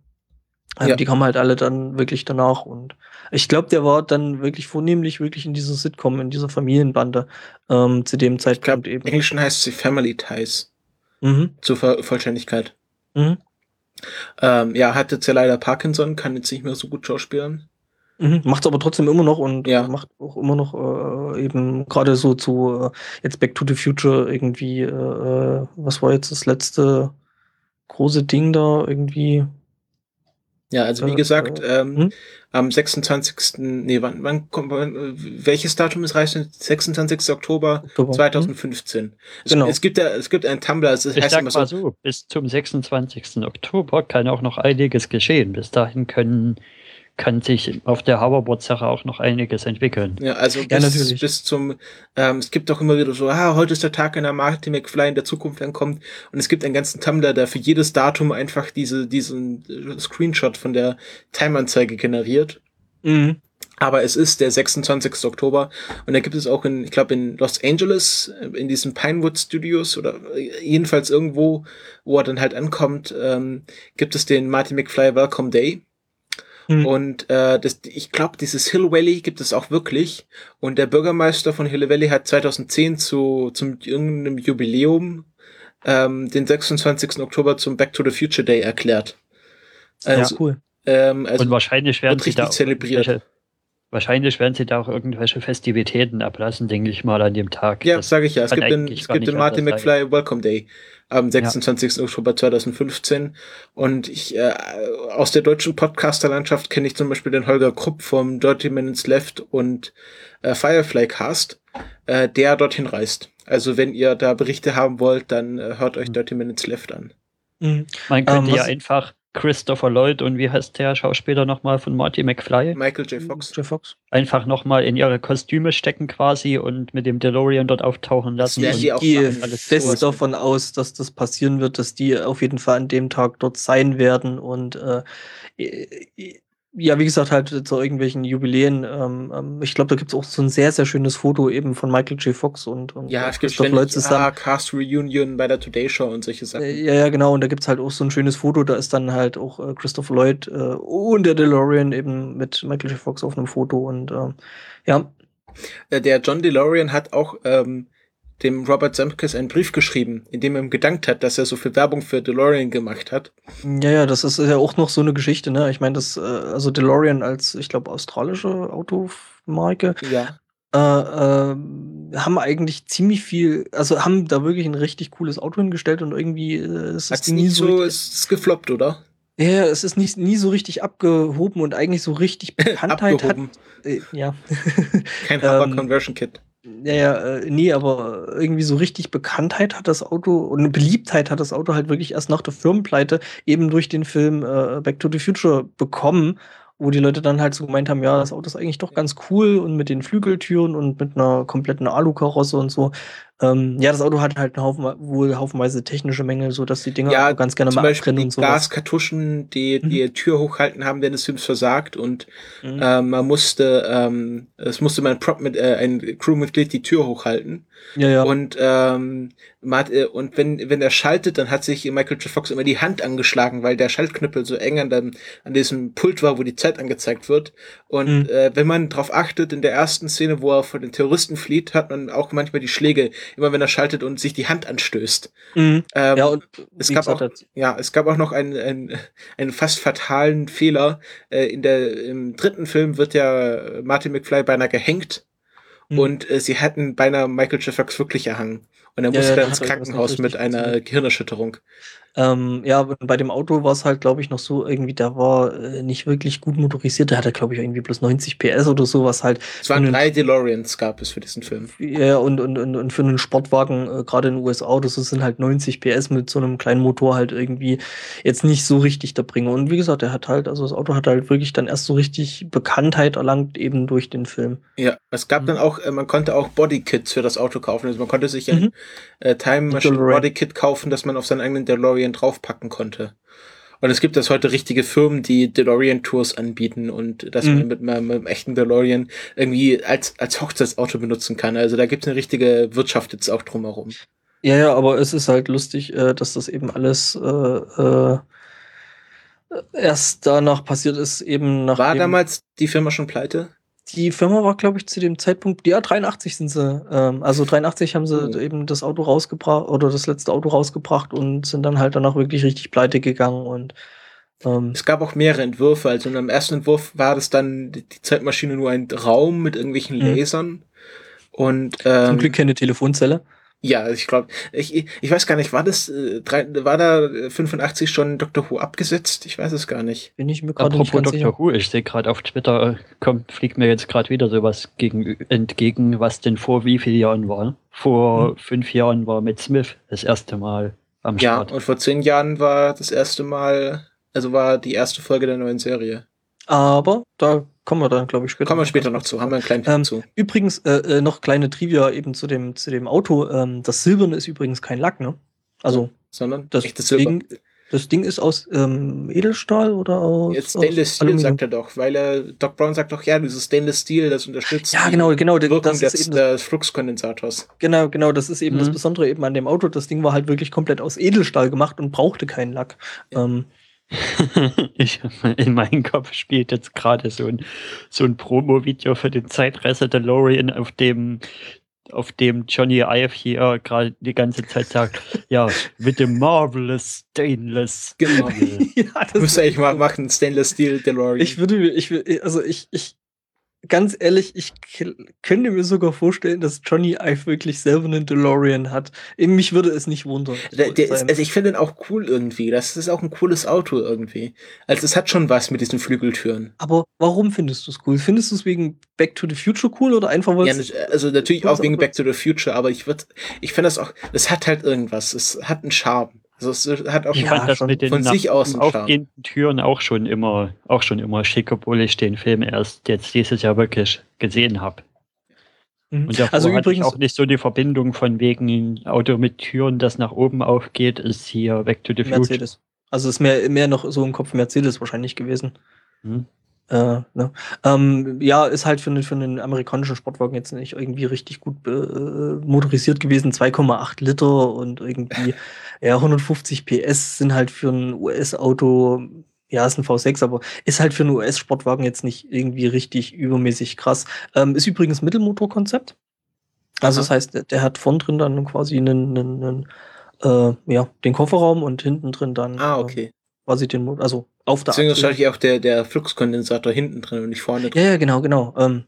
Ähm, Ja. Die kamen halt alle dann wirklich danach und ich glaube, der war dann wirklich vornehmlich wirklich in dieser Sitcom, in dieser Familienbande ähm, zu dem Zeitpunkt im eben. Englischen heißt sie Family Ties. Mhm. Zur Ver Vollständigkeit. Mhm. Ähm, ja, hat jetzt ja leider Parkinson, kann jetzt nicht mehr so gut schauspielen. Mhm, macht's aber trotzdem immer noch und Ja. macht auch immer noch äh, eben gerade so zu äh, jetzt Back to the Future irgendwie, äh, äh, was war jetzt das letzte große Ding da irgendwie? Ja, also wie Äh, gesagt, ähm, hm? am 26. Nee, wann, wann kommt, wann, äh, welches Datum ist reicht? 26. Oktober Oktober. 2015. Es, Genau. es gibt ja, es gibt einen Tumblr, es Ich heißt sag immer mal so, so, bis zum 26. Oktober kann auch noch einiges geschehen. Bis dahin können, kann sich auf der Hoverboard-Sache auch noch einiges entwickeln. Ja, also Ja, bis, natürlich. bis zum, ähm, es gibt doch immer wieder so, ah, heute ist der Tag, an der Marty McFly in der Zukunft ankommt. Und es gibt einen ganzen Tumblr, der für jedes Datum einfach diese, diesen äh, Screenshot von der Timeanzeige generiert. Mhm. Aber es ist der 26. Oktober und da gibt es auch in, ich glaube in Los Angeles, äh, in diesen Pinewood Studios oder äh, jedenfalls irgendwo, wo er dann halt ankommt, ähm, gibt es den Marty McFly Welcome Day. Mhm. Und äh, das, ich glaube, dieses Hill Valley gibt es auch wirklich. Und der Bürgermeister von Hill Valley hat 2010 zu zum irgendeinem Jubiläum ähm, den 26. Oktober zum Back to the Future Day erklärt. Also, ja, cool. ähm, also Und wahrscheinlich werden sie da richtig zelebriert. Wahrscheinlich werden sie da auch irgendwelche Festivitäten ablassen, denke ich mal, an dem Tag. Ja, sage ich ja. Es gibt den, es gibt den Martin anders sein. McFly Welcome Day am 26. Oktober 2015. Und ich äh, aus der deutschen Podcaster-Landschaft kenne ich zum Beispiel den Holger Krupp vom Dirty Minutes Left und äh, Firefly Cast, äh, der dorthin reist. Also wenn ihr da Berichte haben wollt, dann äh, hört euch Dirty Minutes Left an. Mhm. Man könnte Ähm, ja einfach Christopher Lloyd und wie heißt der Schauspieler nochmal von Marty McFly? Michael J. Fox. Jeff Fox. Einfach nochmal in ihre Kostüme stecken quasi und mit dem DeLorean dort auftauchen lassen. Ich gehe fest sowas. davon aus, dass das passieren wird, dass die auf jeden Fall an dem Tag dort sein werden und äh, äh, ja, wie gesagt, halt zu irgendwelchen Jubiläen. Ähm, ähm, ich glaube, da gibt es auch so ein sehr, sehr schönes Foto eben von Michael J. Fox und, und Ja, äh, es gibt Christoph Lloyd ständig zusammen. ah, Cast Reunion bei der Today Show und solche Sachen. Äh, Ja, ja, genau. Und da gibt's halt auch so ein schönes Foto. Da ist dann halt auch äh, Christopher Lloyd äh, und der DeLorean eben mit Michael J. Fox auf einem Foto. Und ähm, ja, Äh, der John DeLorean hat auch ähm, dem Robert Zemkes einen Brief geschrieben, in dem er ihm gedankt hat, dass er so viel Werbung für DeLorean gemacht hat. ja, ja, das ist ja auch noch so eine Geschichte. Ne? Ich meine, das, äh, also DeLorean als, ich glaube, australische Automarke Ja. äh, äh, haben eigentlich ziemlich viel, also haben da wirklich ein richtig cooles Auto hingestellt und irgendwie äh, ist Hat's Ding nie so ist es gefloppt, oder? Ja, es ist nicht, nie so richtig abgehoben und eigentlich so richtig Bekanntheit Abgehoben. hat. Äh, ja. Kein Hammer Ähm, Conversion Kit. Ja, ja, äh, nee, aber irgendwie so richtig Bekanntheit hat das Auto und Beliebtheit hat das Auto halt wirklich erst nach der Firmenpleite eben durch den Film äh, Back to the Future bekommen, wo die Leute dann halt so gemeint haben, ja, das Auto ist eigentlich doch ganz cool und mit den Flügeltüren und mit einer kompletten Alukarosse und so. Ähm, ja, das Auto hat halt Haufen, wohl haufenweise technische Mängel, so dass die Dinger Ja, ganz gerne mal die und sowas. Gaskartuschen, die Mhm. die Tür hochhalten haben, während des Films versagt und Mhm. äh, man musste, ähm, es musste mein Prop mit äh, ein Crewmitglied die Tür hochhalten ja, ja. und ähm, man hat, äh, und wenn wenn er schaltet, dann hat sich Michael J. Fox immer die Hand angeschlagen, weil der Schaltknüppel so eng an dem an diesem Pult war, wo die Zeit angezeigt wird. Und Mhm. äh, wenn man darauf achtet, in der ersten Szene, wo er vor den Terroristen flieht, hat man auch manchmal die Schläge, immer wenn er schaltet und sich die Hand anstößt. Mhm. Ähm, ja, und es gab auch- das- ja, es gab auch noch einen, einen, einen fast fatalen Fehler. Äh, in der, Im dritten Film wird ja Martin McFly beinahe gehängt Mhm. und äh, sie hätten beinahe Michael J. Fox wirklich erhangen. Und er musste ja, dann da ins Krankenhaus mit einer. Gehirnerschütterung. Ähm, ja, bei dem Auto war es halt, glaube ich, noch so irgendwie, der war äh, nicht wirklich gut motorisiert. Der hatte, glaube ich, irgendwie bloß 90 PS oder so, was halt Es waren drei DeLoreans gab es für diesen Film. ja, und, und, und, und für einen Sportwagen, äh, gerade in den USA, das sind halt 90 PS mit so einem kleinen Motor halt irgendwie jetzt nicht so richtig der Bringer. Und wie gesagt, der hat halt, also das Auto hat halt wirklich dann erst so richtig Bekanntheit erlangt, eben durch den Film. Ja, es gab Mhm. dann auch, äh, man konnte auch Bodykits für das Auto kaufen. Also man konnte sich ein Mhm. äh, Time Machine. Bodykit kaufen, das man auf seinen eigenen DeLorean draufpacken konnte. Und es gibt das heute richtige Firmen, die DeLorean Tours anbieten und dass Mhm. man mit, einem- mit einem echten DeLorean irgendwie als, als Hochzeitsauto benutzen kann. Also da gibt es eine richtige Wirtschaft jetzt auch drumherum. Ja, ja, aber es ist halt lustig, äh, dass das eben alles äh, äh, erst danach passiert ist, eben nach War damals die Firma schon pleite? Die Firma war, glaube ich, zu dem Zeitpunkt, ja, 83 sind sie. Ähm, also 83 haben sie Oh. eben das Auto rausgebracht oder das letzte Auto rausgebracht und sind dann halt danach wirklich richtig pleite gegangen und ähm, Es gab auch mehrere Entwürfe. Also in dem ersten Entwurf war das dann die, die Zeitmaschine nur ein Raum mit irgendwelchen Mhm. Lasern. Und ähm, zum Glück keine Telefonzelle. Ja, ich glaube, ich, ich weiß gar nicht, war das, äh, drei, war da äh, 85 schon Doctor Who abgesetzt? Ich weiß es gar nicht. Bin ich mir gerade nicht Apropos ganz Dr. sicher. Who, ich sehe gerade auf Twitter, äh, kommt, fliegt mir jetzt gerade wieder sowas gegen, entgegen, was denn vor wie vielen Jahren war. Vor Hm. fünf Jahren war Matt Smith das erste Mal am Ja, Start. und vor zehn Jahren war das erste Mal, also war die erste Folge der neuen Serie. Aber da kommen wir dann, glaube ich, später. Kommen wir noch später noch zu, haben wir einen kleinen Ähm, zu. Übrigens, äh, äh, noch kleine Trivia eben zu dem, zu dem Auto. Ähm, das Silberne ist übrigens kein Lack, ne? Also, Sondern das echtes Silber. Ding- das Ding ist aus ähm, Edelstahl oder aus. Jetzt aus Stainless Steel Aluminium? sagt er doch, weil er, Doc Brown sagt doch, ja, dieses Stainless Steel, das unterstützt Ja, die genau, genau. Wirkung Das ist des, eben das, des Fluxkondensators. genau, genau. Das ist eben das Mhm. Besondere eben an dem Auto. Das Ding war halt wirklich komplett aus Edelstahl gemacht und brauchte keinen Lack. Ja. Ähm, ich, in meinem Kopf spielt jetzt gerade so ein, so ein Promo-Video für den Zeitreise DeLorean, auf dem auf dem Johnny Ive hier gerade die ganze Zeit sagt, ja, mit dem Marvelous Stainless Genau. Ja, das Müsste ich mal machen, Stainless Steel DeLorean. Ich würde ich also ich, ich, ganz ehrlich, ich könnte mir sogar vorstellen, dass Johnny Ive wirklich selber einen DeLorean hat. Eben, Mich würde es nicht wundern. Der, der ist, also ich finde den auch cool irgendwie. Das ist auch ein cooles Auto irgendwie. Also es hat schon was mit diesen Flügeltüren. Aber warum findest du es cool? Findest du es wegen Back to the Future cool oder einfach weil Ja, also natürlich auch wegen Back to the Future, aber ich würde, ich finde das auch, es hat halt irgendwas. Es hat einen Charme. Also es hat auch Ich fand das schon. mit den Von nach sich aus aufgehenden Türen auch schon immer, auch schon immer schick, obwohl ich den Film erst jetzt dieses Jahr wirklich gesehen habe. Mhm. Und davor Also hatte übrigens, ich auch nicht so die Verbindung von wegen Auto mit Türen, das nach oben aufgeht, ist hier Back to the Future. Mercedes. Also ist mehr, mehr noch so im Kopf Mercedes wahrscheinlich gewesen. Hm. Äh, ne? ähm, ja, ist halt für, einen- für einen amerikanischen Sportwagen jetzt nicht irgendwie richtig gut äh, motorisiert gewesen. 2,8 Liter und irgendwie ja, 150 PS sind halt für ein US-Auto, ja, ist ein V6, aber ist halt für einen US-Sportwagen jetzt nicht irgendwie richtig übermäßig krass. Ähm, ist übrigens Mittelmotorkonzept. Also Aha. das heißt, der, der hat vorn drin dann quasi einen, einen, einen äh, ja, den Kofferraum und hinten drin dann Ah, okay. Quasi den Motor, also auf der Deswegen Achse. wahrscheinlich auch der, der Fluxkondensator hinten drin und nicht vorne drin. Ja, ja, genau, genau. Ähm,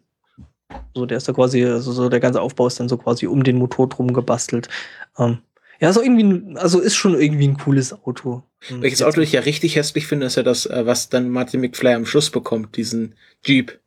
so, der ist da quasi, also so der ganze Aufbau ist dann so quasi um den Motor drum gebastelt. Ähm, Ja, ist irgendwie, ein- also ist schon irgendwie ein cooles Auto. Welches Auto ich ja richtig hässlich finde, ist ja das, äh, was dann Martin McFly am Schluss bekommt, diesen Jeep.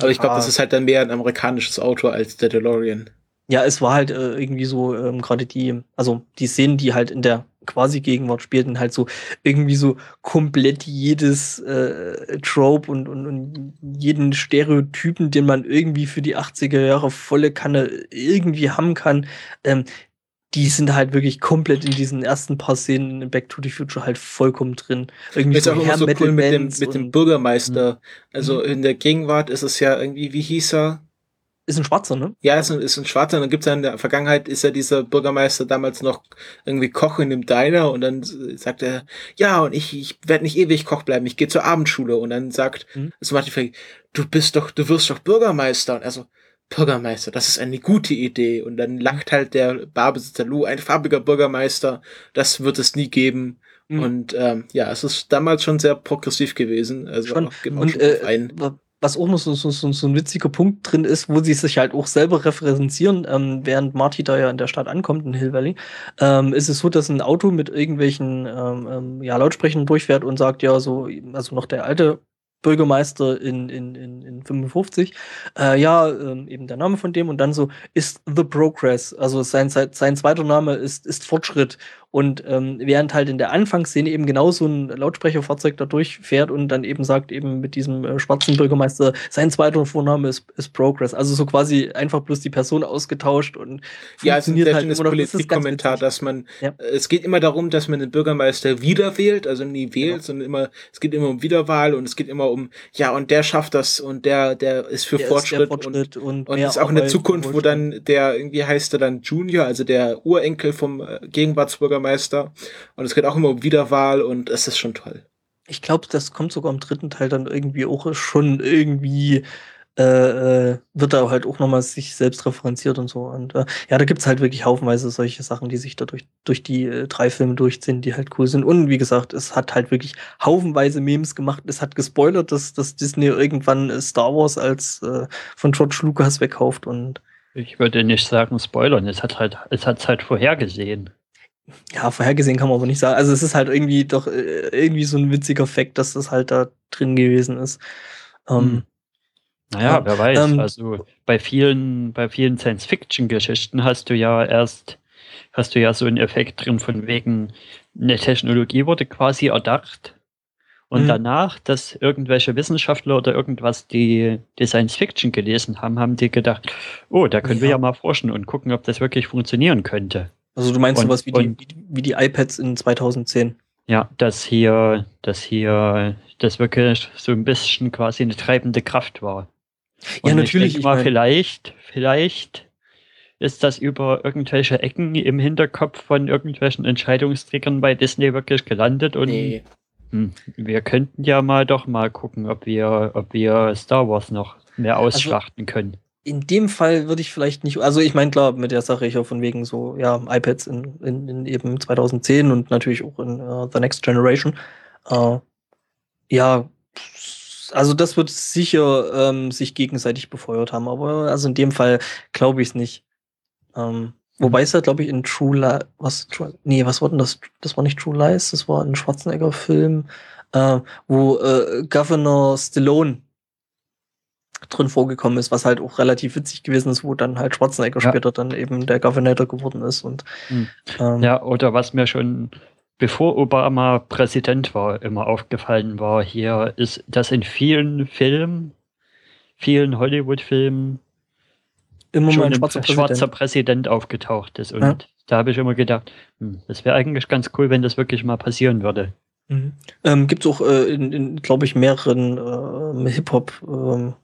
Aber ich glaube, Ja. das ist halt dann mehr ein amerikanisches Auto als der DeLorean. Ja, es war halt äh, irgendwie so ähm, gerade die, also die Szenen, die halt in der quasi Gegenwart spielten, halt so irgendwie so komplett jedes äh, Trope und, und, und jeden Stereotypen, den man irgendwie für die 80er Jahre volle Kanne irgendwie haben kann, ähm, die sind halt wirklich komplett in diesen ersten paar Szenen in Back to the Future halt vollkommen drin. Irgendwie Ist auch immer so cool mit dem, mit dem und- Bürgermeister. Also in der Gegenwart ist es ja irgendwie, wie hieß er? Ist ein Schwarzer, ne? Ja, ist ein, ist ein Schwarzer. Und dann gibt's ja in der Vergangenheit, ist ja dieser Bürgermeister damals noch irgendwie Koch in dem Diner und dann sagt er, ja, und ich, ich werde nicht ewig Koch bleiben, ich gehe zur Abendschule. Und dann sagt, Mhm. ist Martin Fleck, du bist doch, du wirst doch Bürgermeister. Und er so, Bürgermeister, das ist eine gute Idee. Und dann lacht halt der Barbesitzer Lou, ein farbiger Bürgermeister, das wird es nie geben. Mhm. Und ähm, ja, es ist damals schon sehr progressiv gewesen. Also Schon. auch, man Und schon äh, ein. Wa- was auch noch so, so, so, ein witziger Punkt drin ist, wo sie sich halt auch selber referenzieren, ähm, während Marty da ja in der Stadt ankommt, in Hill Valley, ähm, ist es so, dass ein Auto mit irgendwelchen ähm, ähm, ja, Lautsprechern durchfährt und sagt, ja, so, also noch der alte Bürgermeister in, in, in, in 55, äh, ja, ähm, eben der Name von dem und dann so, ist The Progress, also sein, sein zweiter Name ist, ist Fortschritt und ähm, während halt in der Anfangsszene eben genau so ein Lautsprecherfahrzeug da durchfährt und dann eben sagt, eben mit diesem äh, schwarzen Bürgermeister, sein zweiter Vorname ist, ist Progress. Also so quasi einfach bloß die Person ausgetauscht und Ja, es ist ein sehr schönes immer noch. Das ist ganz Politikkommentar, witzig. dass man, Ja. äh, es geht immer darum, dass man den Bürgermeister wieder wählt, also nie wählt, Genau. sondern immer, es geht immer um Wiederwahl und es geht immer um, ja, und der schafft das und der, der ist für Der ist der Fortschritt, Fortschritt und, und, und ist auch in der Zukunft, wo dann der, irgendwie heißt er dann Junior, also der Urenkel vom äh, Gegenwartsbürgermeister und es geht auch immer um Wiederwahl und es ist schon toll. Ich glaube, das kommt sogar im dritten Teil dann irgendwie auch schon irgendwie äh, äh, wird da halt auch nochmal sich selbst referenziert und so. Und äh, ja, da gibt's halt wirklich haufenweise solche Sachen, die sich da durch, durch die äh, drei Filme durchziehen, die halt cool sind. Und wie gesagt, es hat halt wirklich haufenweise Memes gemacht. Es hat gespoilert, dass, dass Disney irgendwann äh, Star Wars als äh, von George Lucas wegkauft und Ich würde nicht sagen spoilern, es hat halt, es hat's halt vorhergesehen. Ja, vorhergesehen kann man aber nicht sagen. Also es ist halt irgendwie doch äh, irgendwie so ein witziger Fakt, dass das halt da drin gewesen ist. Ähm, Hm. Naja, Ja, wer weiß. ähm, also bei vielen, bei vielen Science-Fiction-Geschichten hast du ja erst, hast du ja so einen Effekt drin von wegen, eine Technologie wurde quasi erdacht. Und Mhm. danach, dass irgendwelche Wissenschaftler oder irgendwas, die, die Science Fiction gelesen haben, haben die gedacht, oh, da können wir Ja. ja mal forschen und gucken, ob das wirklich funktionieren könnte. Also du meinst Und- sowas wie die, und- die- wie die iPads in 2010. Ja, dass hier, dass hier, das wirklich so ein bisschen quasi eine treibende Kraft war. Ja, Und natürlich, Ich ich mal, mein- vielleicht, vielleicht ist das über irgendwelche Ecken im Hinterkopf von irgendwelchen Entscheidungsträgern bei Disney wirklich gelandet und Nee. hm, wir könnten ja mal doch mal gucken, ob wir, ob wir Star Wars noch mehr Also ausschlachten können. In dem Fall würde ich vielleicht nicht, also ich meine klar, mit der Sache ich auch von wegen so, ja, iPads in, in, in eben 2010 und natürlich auch in äh, The Next Generation. Äh, ja, also das wird sicher ähm, sich gegenseitig befeuert haben, aber also in dem Fall glaube ich es nicht. Ähm, wobei es ja, glaube ich, in True Lies, was, True, nee, was war denn das? Das war nicht True Lies, das war ein Schwarzenegger-Film, äh, wo äh, Governor Stallone drin vorgekommen ist, was halt auch relativ witzig gewesen ist, wo dann halt Schwarzenegger Ja. später dann eben der Governator geworden ist und Hm. ähm, Ja, oder was mir schon bevor Obama Präsident war, immer aufgefallen war, hier ist, dass in vielen Filmen, vielen Hollywood-Filmen immer schon ein schwarzer schwarzer, Präsident. Präsident aufgetaucht ist. Und Ja. da habe ich immer gedacht, hm, das wäre eigentlich ganz cool, wenn das wirklich mal passieren würde. Mhm. Ähm, Gibt es auch äh, in, in glaube ich, mehreren ähm, Hip-Hop ähm,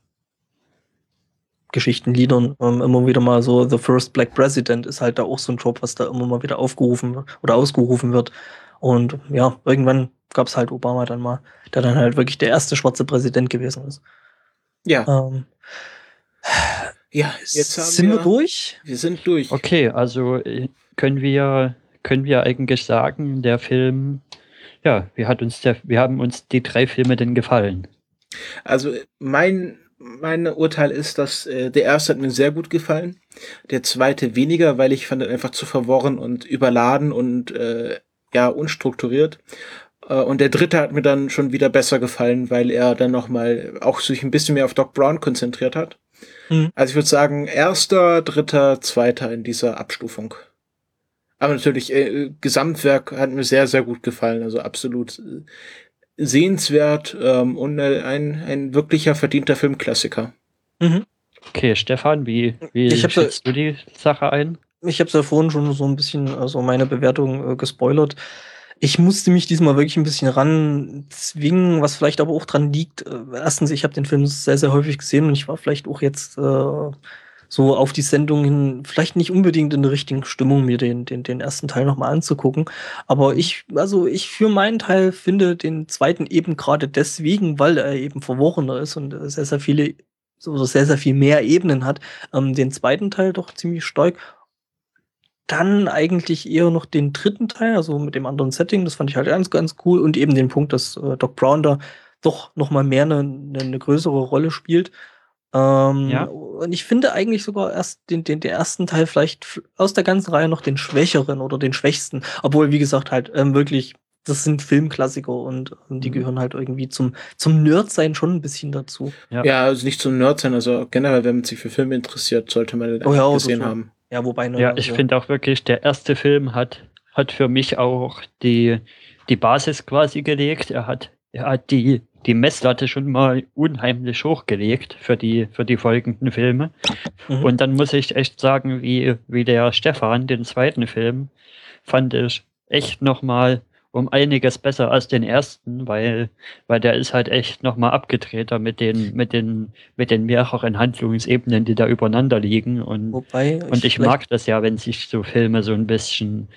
Geschichtenliedern ähm, immer wieder mal so The First Black President ist halt da auch so ein Job, was da immer mal wieder aufgerufen wird oder ausgerufen wird. Und ja, irgendwann gab es halt Obama dann mal, der dann halt wirklich der erste schwarze Präsident gewesen ist. Ja, Ähm, ja, jetzt haben sind wir, wir, durch? wir sind durch. Okay, also äh, können wir, können wir eigentlich sagen, der Film, ja, wie hat uns der, wie haben uns die drei Filme denn gefallen? Also mein mein Urteil ist, dass äh, der erste hat mir sehr gut gefallen, der zweite weniger, weil ich fand ihn einfach zu verworren und überladen und äh, ja unstrukturiert. Äh, und der dritte hat mir dann schon wieder besser gefallen, weil er dann noch mal auch sich ein bisschen mehr auf Doc Brown konzentriert hat. Mhm. Also ich würde sagen, erster, dritter, zweiter in dieser Abstufung. Aber natürlich, äh, Gesamtwerk hat mir sehr, sehr gut gefallen. Also absolut äh, sehenswert ähm, und ein, ein wirklicher verdienter Filmklassiker. Mhm. Okay, Stefan, wie, wie ich schätzt du die Sache ein? Ich habe es ja vorhin schon so ein bisschen, also meine Bewertung äh, gespoilert. Ich musste mich diesmal wirklich ein bisschen ranzwingen, was vielleicht aber auch dran liegt. Äh, erstens, ich habe den Film sehr, sehr häufig gesehen und ich war vielleicht auch jetzt äh, so auf die Sendung hin, vielleicht nicht unbedingt in der richtigen Stimmung, mir den, den, den ersten Teil nochmal anzugucken. Aber ich, also ich für meinen Teil finde den zweiten eben gerade deswegen, weil er eben verworrener ist und sehr, sehr viele, so sehr, sehr viel mehr Ebenen hat, ähm, den zweiten Teil doch ziemlich stark. Dann eigentlich eher noch den dritten Teil, also mit dem anderen Setting, das fand ich halt ganz, ganz cool und eben den Punkt, dass äh, Doc Brown da doch nochmal mehr eine, eine größere Rolle spielt. Ähm, ja. Und ich finde eigentlich sogar erst den, den, den ersten Teil vielleicht aus der ganzen Reihe noch den schwächeren oder den schwächsten. Obwohl, wie gesagt, halt ähm, wirklich, das sind Filmklassiker und, und die mhm. gehören halt irgendwie zum, zum Nerd-Sein schon ein bisschen dazu. Ja. ja, also nicht zum Nerd sein, also generell, wenn man sich für Filme interessiert, sollte man den oh, ja, gesehen so haben. Ja, wobei ne, Ja, ich so. finde auch wirklich, der erste Film hat, hat für mich auch die, die Basis quasi gelegt. Er hat, er hat die, die Messlatte schon mal unheimlich hochgelegt für die, für die folgenden Filme. Mhm. Und dann muss ich echt sagen, wie, wie der Stefan, den zweiten Film, fand ich echt nochmal um einiges besser als den ersten, weil, weil der ist halt echt nochmal abgedrehter mit den, mit den, mit den mehreren Handlungsebenen, die da übereinander liegen. Und, Wobei und ich mag das ja, wenn sich so Filme so ein bisschen,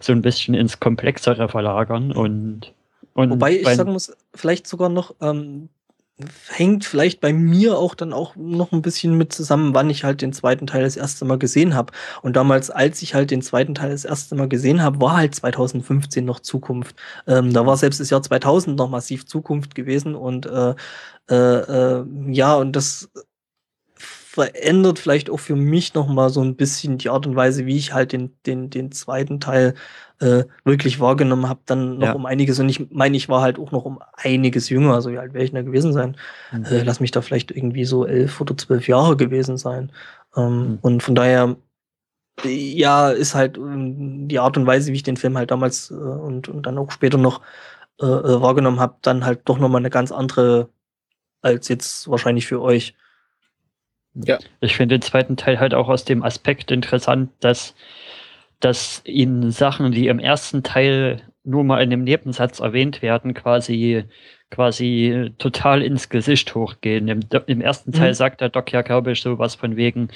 so ein bisschen ins Komplexere verlagern und, und Wobei ich sagen muss, vielleicht sogar noch, ähm, hängt vielleicht bei mir auch dann auch noch ein bisschen mit zusammen, wann ich halt den zweiten Teil das erste Mal gesehen habe. Und damals, als ich halt den zweiten Teil das erste Mal gesehen habe, war halt 2015 noch Zukunft. Ähm, da war selbst das Jahr 2000 noch massiv Zukunft gewesen und äh, äh, äh, ja, und das verändert vielleicht auch für mich noch mal so ein bisschen die Art und Weise, wie ich halt den, den, den zweiten Teil äh, wirklich wahrgenommen habe, dann noch ja. um einiges. Und ich meine, ich war halt auch noch um einiges jünger. Also wie alt wäre ich da gewesen sein? Mhm. Äh, lass mich da vielleicht irgendwie so elf oder zwölf Jahre gewesen sein. Ähm, mhm. Und von daher, ja, ist halt ähm, die Art und Weise, wie ich den Film halt damals äh, und, und dann auch später noch äh, äh wahrgenommen habe, dann halt doch nochmal eine ganz andere als jetzt wahrscheinlich für euch. Ja. Ich finde den zweiten Teil halt auch aus dem Aspekt interessant, dass dass ihnen Sachen, die im ersten Teil nur mal in einem Nebensatz erwähnt werden, quasi quasi total ins Gesicht hochgehen. Im, im ersten Teil mhm. sagt der Doc ja, glaube ich, sowas von wegen,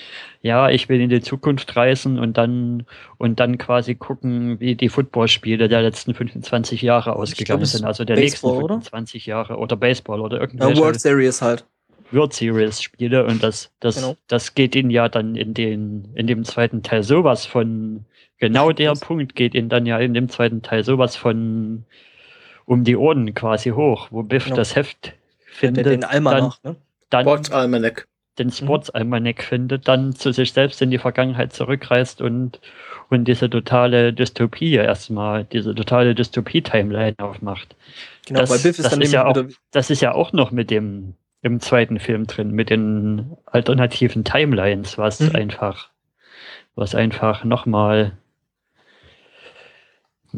ja, ich will in die Zukunft reisen und dann und dann quasi gucken, wie die Footballspiele der letzten 25 Jahre ausgegangen glaub, sind, also der Baseball, nächsten 25 oder? Jahre oder Baseball oder irgendwelche. Ja, World Series halt. World Series Spiele und das, das, genau. das geht ihnen ja dann in den, in dem zweiten Teil sowas von Genau der Punkt geht ihnen dann ja in dem zweiten Teil sowas von um die Ohren quasi hoch, wo Biff genau. das Heft findet. Den Almanach, dann, ne? Dann Sports Almanac. Den Sports Almanac findet, dann zu sich selbst in die Vergangenheit zurückreist und, und diese totale Dystopie erstmal, diese totale Dystopie-Timeline aufmacht. Genau, das, bei Biff ist das dann ist ja auch, Das ist ja auch noch mit dem, im zweiten Film drin, mit den alternativen Timelines, was mhm. einfach, was einfach nochmal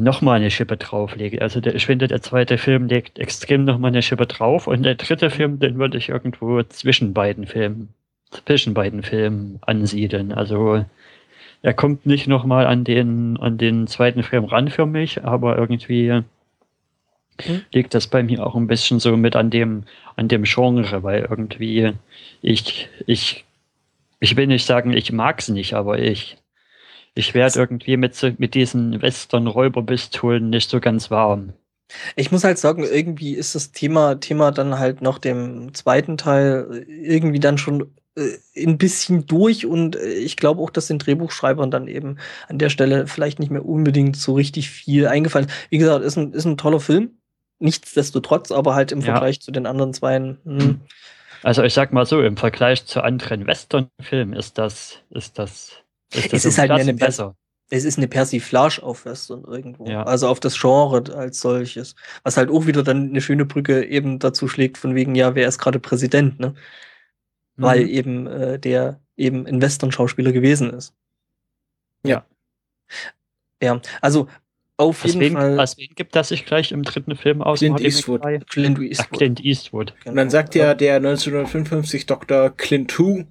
nochmal eine Schippe drauflegt. Also der, ich finde, der zweite Film legt extrem nochmal eine Schippe drauf und der dritte Film, den würde ich irgendwo zwischen beiden Filmen, zwischen beiden Filmen ansiedeln. Also er kommt nicht nochmal an den, an den zweiten Film ran für mich, aber irgendwie mhm. liegt das bei mir auch ein bisschen so mit an dem, an dem Genre, weil irgendwie ich, ich, ich will nicht sagen, ich mag es nicht, aber ich, ich werde irgendwie mit, mit diesen Western-Räuberpistolen nicht so ganz warm. Ich muss halt sagen, irgendwie ist das Thema, Thema dann halt noch dem zweiten Teil irgendwie dann schon äh, ein bisschen durch und äh, ich glaube auch, dass den Drehbuchschreibern dann eben an der Stelle vielleicht nicht mehr unbedingt so richtig viel eingefallen ist. Wie gesagt, ist ein, ist ein toller Film. Nichtsdestotrotz, aber halt im ja. Vergleich zu den anderen zwei. Hm, Also ich sag mal so, im Vergleich zu anderen Western-Filmen ist das, ist das, ist Es ist halt eine besser. Es ist eine Persiflage auf Western irgendwo. Ja. Also auf das Genre als solches. Was halt auch wieder dann eine schöne Brücke eben dazu schlägt, von wegen, ja, wer ist gerade Präsident, ne? Weil Mhm. eben äh, der eben ein Western-Schauspieler gewesen ist. Ja. Ja, also auf Aus jeden wem, Fall aus wem gibt das sich gleich im dritten Film aus? Clint Martin Eastwood. Clint Ach, Eastwood. Clint Eastwood. Genau. Und dann sagt ja der 1955 Dr. Clint Hu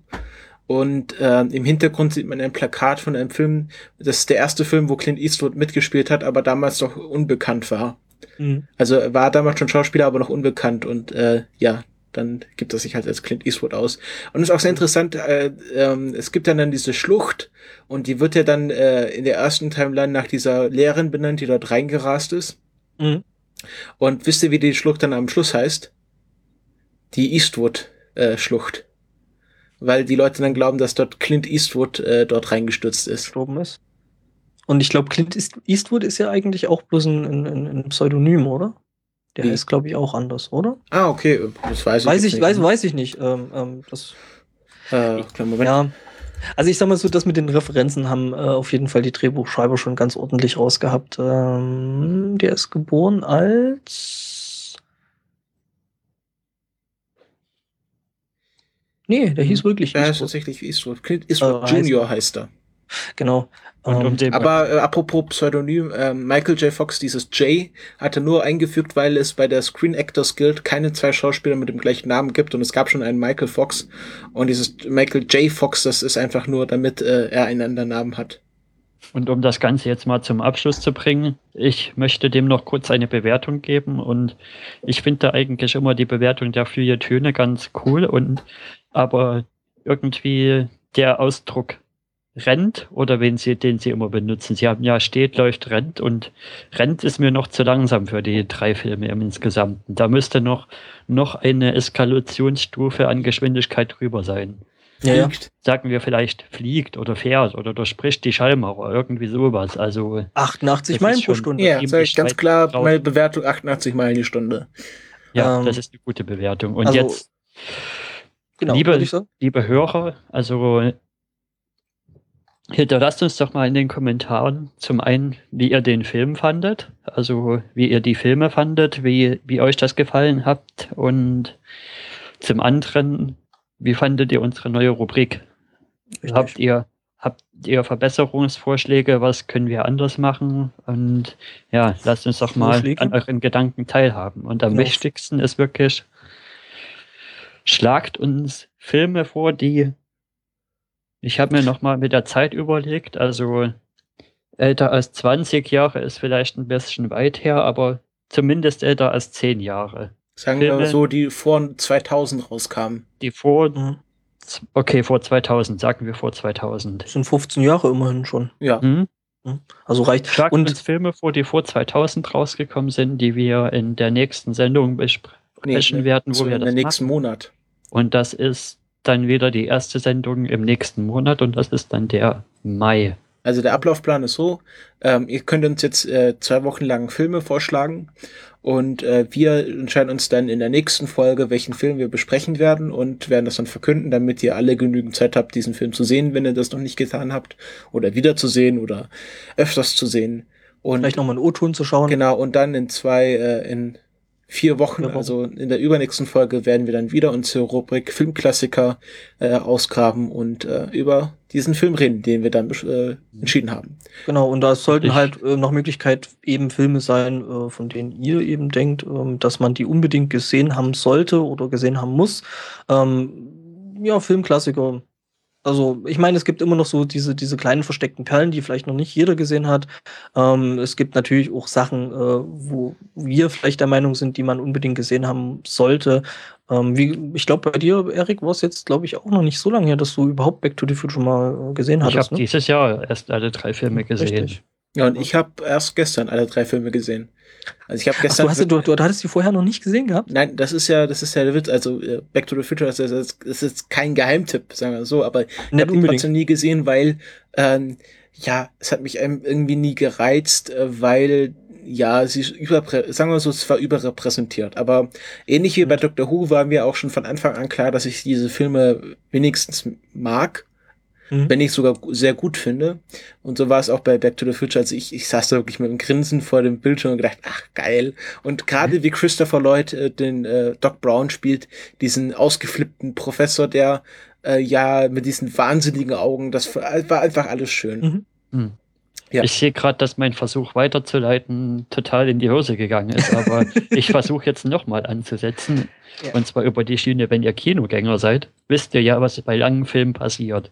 und ähm, im Hintergrund sieht man ein Plakat von einem Film. Das ist der erste Film, wo Clint Eastwood mitgespielt hat, aber damals noch unbekannt war. Mhm. Also er war damals schon Schauspieler, aber noch unbekannt und äh, ja, dann gibt er sich halt als Clint Eastwood aus. Und ist auch sehr interessant, äh, ähm, es gibt dann dann diese Schlucht und die wird ja dann äh, in der ersten Timeline nach dieser Lehrerin benannt, die dort reingerast ist. Mhm. Und wisst ihr, wie die Schlucht dann am Schluss heißt? Die Eastwood-Schlucht. Weil die Leute dann glauben, dass dort Clint Eastwood äh, dort reingestürzt ist. gestorben ist. Und ich glaube, Clint East- Eastwood ist ja eigentlich auch bloß ein, ein, ein Pseudonym, oder? Der Wie? heißt, glaube ich, auch anders, oder? Ah, okay, das weiß ich Weiß ich, nicht. weiß, weiß ich nicht. Ähm, ähm, das, Äh, Moment. ja. Also ich sag mal so, das mit den Referenzen haben äh, auf jeden Fall die Drehbuchschreiber schon ganz ordentlich rausgehabt. Ähm, der ist geboren als. Nee, der hieß wirklich Ja, ist Eastwood. tatsächlich Eastwood. Clint Eastwood Äh, heißt- Junior heißt er. Genau. Und um Ähm, den Aber äh, apropos Pseudonym, äh, Michael J. Fox, dieses J, hat er nur eingefügt, weil es bei der Screen Actors Guild keine zwei Schauspieler mit dem gleichen Namen gibt und es gab schon einen Michael Fox. Und dieses Michael J. Fox, das ist einfach nur, damit äh, er einen anderen Namen hat. Und um das Ganze jetzt mal zum Abschluss zu bringen, ich möchte dem noch kurz eine Bewertung geben und ich finde eigentlich immer die Bewertung der vier Töne ganz cool und aber irgendwie der Ausdruck rennt oder wen sie, den sie immer benutzen. Sie haben ja steht, läuft, rennt und rennt ist mir noch zu langsam für die drei Filme im Insgesamten. Da müsste noch, noch eine Eskalationsstufe an Geschwindigkeit drüber sein ja, ja. Fliegt. sagen wir vielleicht fliegt oder fährt oder durchspricht die Schallmauer, irgendwie sowas. Also 88 Das Meilen pro Stunde. Ja, Ihm sag ich ganz klar, drauf. meine Bewertung 88 Meilen die Stunde. ja, Ähm, das ist eine gute Bewertung. Und also, jetzt, Genau, Liebe- liebe Hörer, also hinterlasst uns doch mal in den Kommentaren zum einen, wie ihr den Film fandet, also wie ihr die Filme fandet, wie, wie euch das gefallen habt und zum anderen, wie fandet ihr unsere neue Rubrik? Richtig. Habt ihr, habt ihr Verbesserungsvorschläge? Was können wir anders machen? Und ja, lasst uns doch mal an euren Gedanken teilhaben. Und am Genau. wichtigsten ist wirklich, schlagt uns Filme vor, die ich habe mir noch mal mit der Zeit überlegt, also älter als 20 Jahre ist vielleicht ein bisschen weit her, aber zumindest älter als 10 Jahre. Sagen wir Filme. so, die vor 2000 rauskamen. Die vor, Mhm. okay, vor 2000, sagen wir vor 2000. Das sind 15 Jahre immerhin schon. Ja. Hm? Also reicht. Schlagt Und- uns Filme vor, die vor 2000 rausgekommen sind, die wir in der nächsten Sendung besprechen werden, wo so wir in das den nächsten machen. Monat. Und das ist dann wieder die erste Sendung im nächsten Monat und das ist dann der Mai. Also der Ablaufplan ist so, ähm, ihr könnt uns jetzt äh, zwei Wochen lang Filme vorschlagen und äh, wir entscheiden uns dann in der nächsten Folge, welchen Film wir besprechen werden und werden das dann verkünden, damit ihr alle genügend Zeit habt, diesen Film zu sehen, wenn ihr das noch nicht getan habt oder wiederzusehen oder öfters zu sehen. Und Vielleicht nochmal einen O-Ton zu schauen. Genau, und dann in zwei, äh, in vier Wochen, Wochen. also in der übernächsten Folge, werden wir dann wieder unsere Rubrik Filmklassiker äh, ausgraben und äh, über diesen Film reden, den wir dann äh, entschieden haben. Genau, und da sollten Ich- halt äh, nach Möglichkeit eben Filme sein, äh, von denen ihr eben denkt, ähm, dass man die unbedingt gesehen haben sollte oder gesehen haben muss. Ähm, ja, Filmklassiker. Also, ich meine, es gibt immer noch so diese, diese kleinen versteckten Perlen, die vielleicht noch nicht jeder gesehen hat. Ähm, es gibt natürlich auch Sachen, äh, wo wir vielleicht der Meinung sind, die man unbedingt gesehen haben sollte. Ähm, wie, ich glaube, bei dir, Erik, war es jetzt, glaube ich, auch noch nicht so lange her, dass du überhaupt Back to the Future mal äh, gesehen Ich hattest. habe dieses Jahr erst alle drei Filme gesehen. Richtig. Ja, und ich habe erst gestern alle drei Filme gesehen. Also ich habe Ach, gestern. du, hast, du, du hattest die vorher noch nicht gesehen gehabt? Nein, das ist ja, das ist ja der Witz. Also äh, Back to the Future ist, ist, ist jetzt kein Geheimtipp, sagen wir so, aber ich Nicht habe ihn unbedingt. trotzdem nie gesehen, weil ähm, ja, es hat mich einem irgendwie nie gereizt, äh, weil ja, sie ist überprä sagen wir so, es war überrepräsentiert. Aber ähnlich wie bei Mhm. Doctor Who war mir auch schon von Anfang an klar, dass ich diese Filme wenigstens mag, Mhm. wenn ich sogar sehr gut finde. Und so war es auch bei Back to the Future. Also ich, ich saß da wirklich mit einem Grinsen vor dem Bildschirm und gedacht, ach geil. Und gerade wie Christopher Lloyd äh, den äh, Doc Brown spielt, diesen ausgeflippten Professor, der äh, ja mit diesen wahnsinnigen Augen, das war einfach alles schön. Mhm. Hm. Ja. Ich sehe gerade, dass mein Versuch weiterzuleiten total in die Hose gegangen ist, aber ich versuche jetzt nochmal anzusetzen. Ja. Und zwar über die Schiene, wenn ihr Kinogänger seid, wisst ihr ja, was bei langen Filmen passiert.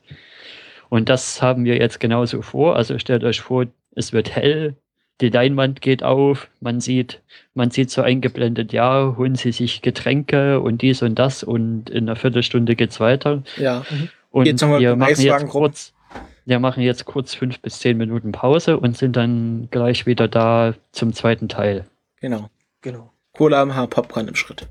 Und das haben wir jetzt genauso vor. Also stellt euch vor, es wird hell, die Leinwand geht auf, man sieht, man sieht so eingeblendet, ja, holen Sie sich Getränke und dies und das und in einer Viertelstunde geht's weiter. Ja. Und Jetzt haben wir machen Eiswagen jetzt kurz, wir machen jetzt kurz fünf bis zehn Minuten Pause und sind dann gleich wieder da zum zweiten Teil. Genau. Genau. Cola am Haar, Popcorn im Schritt.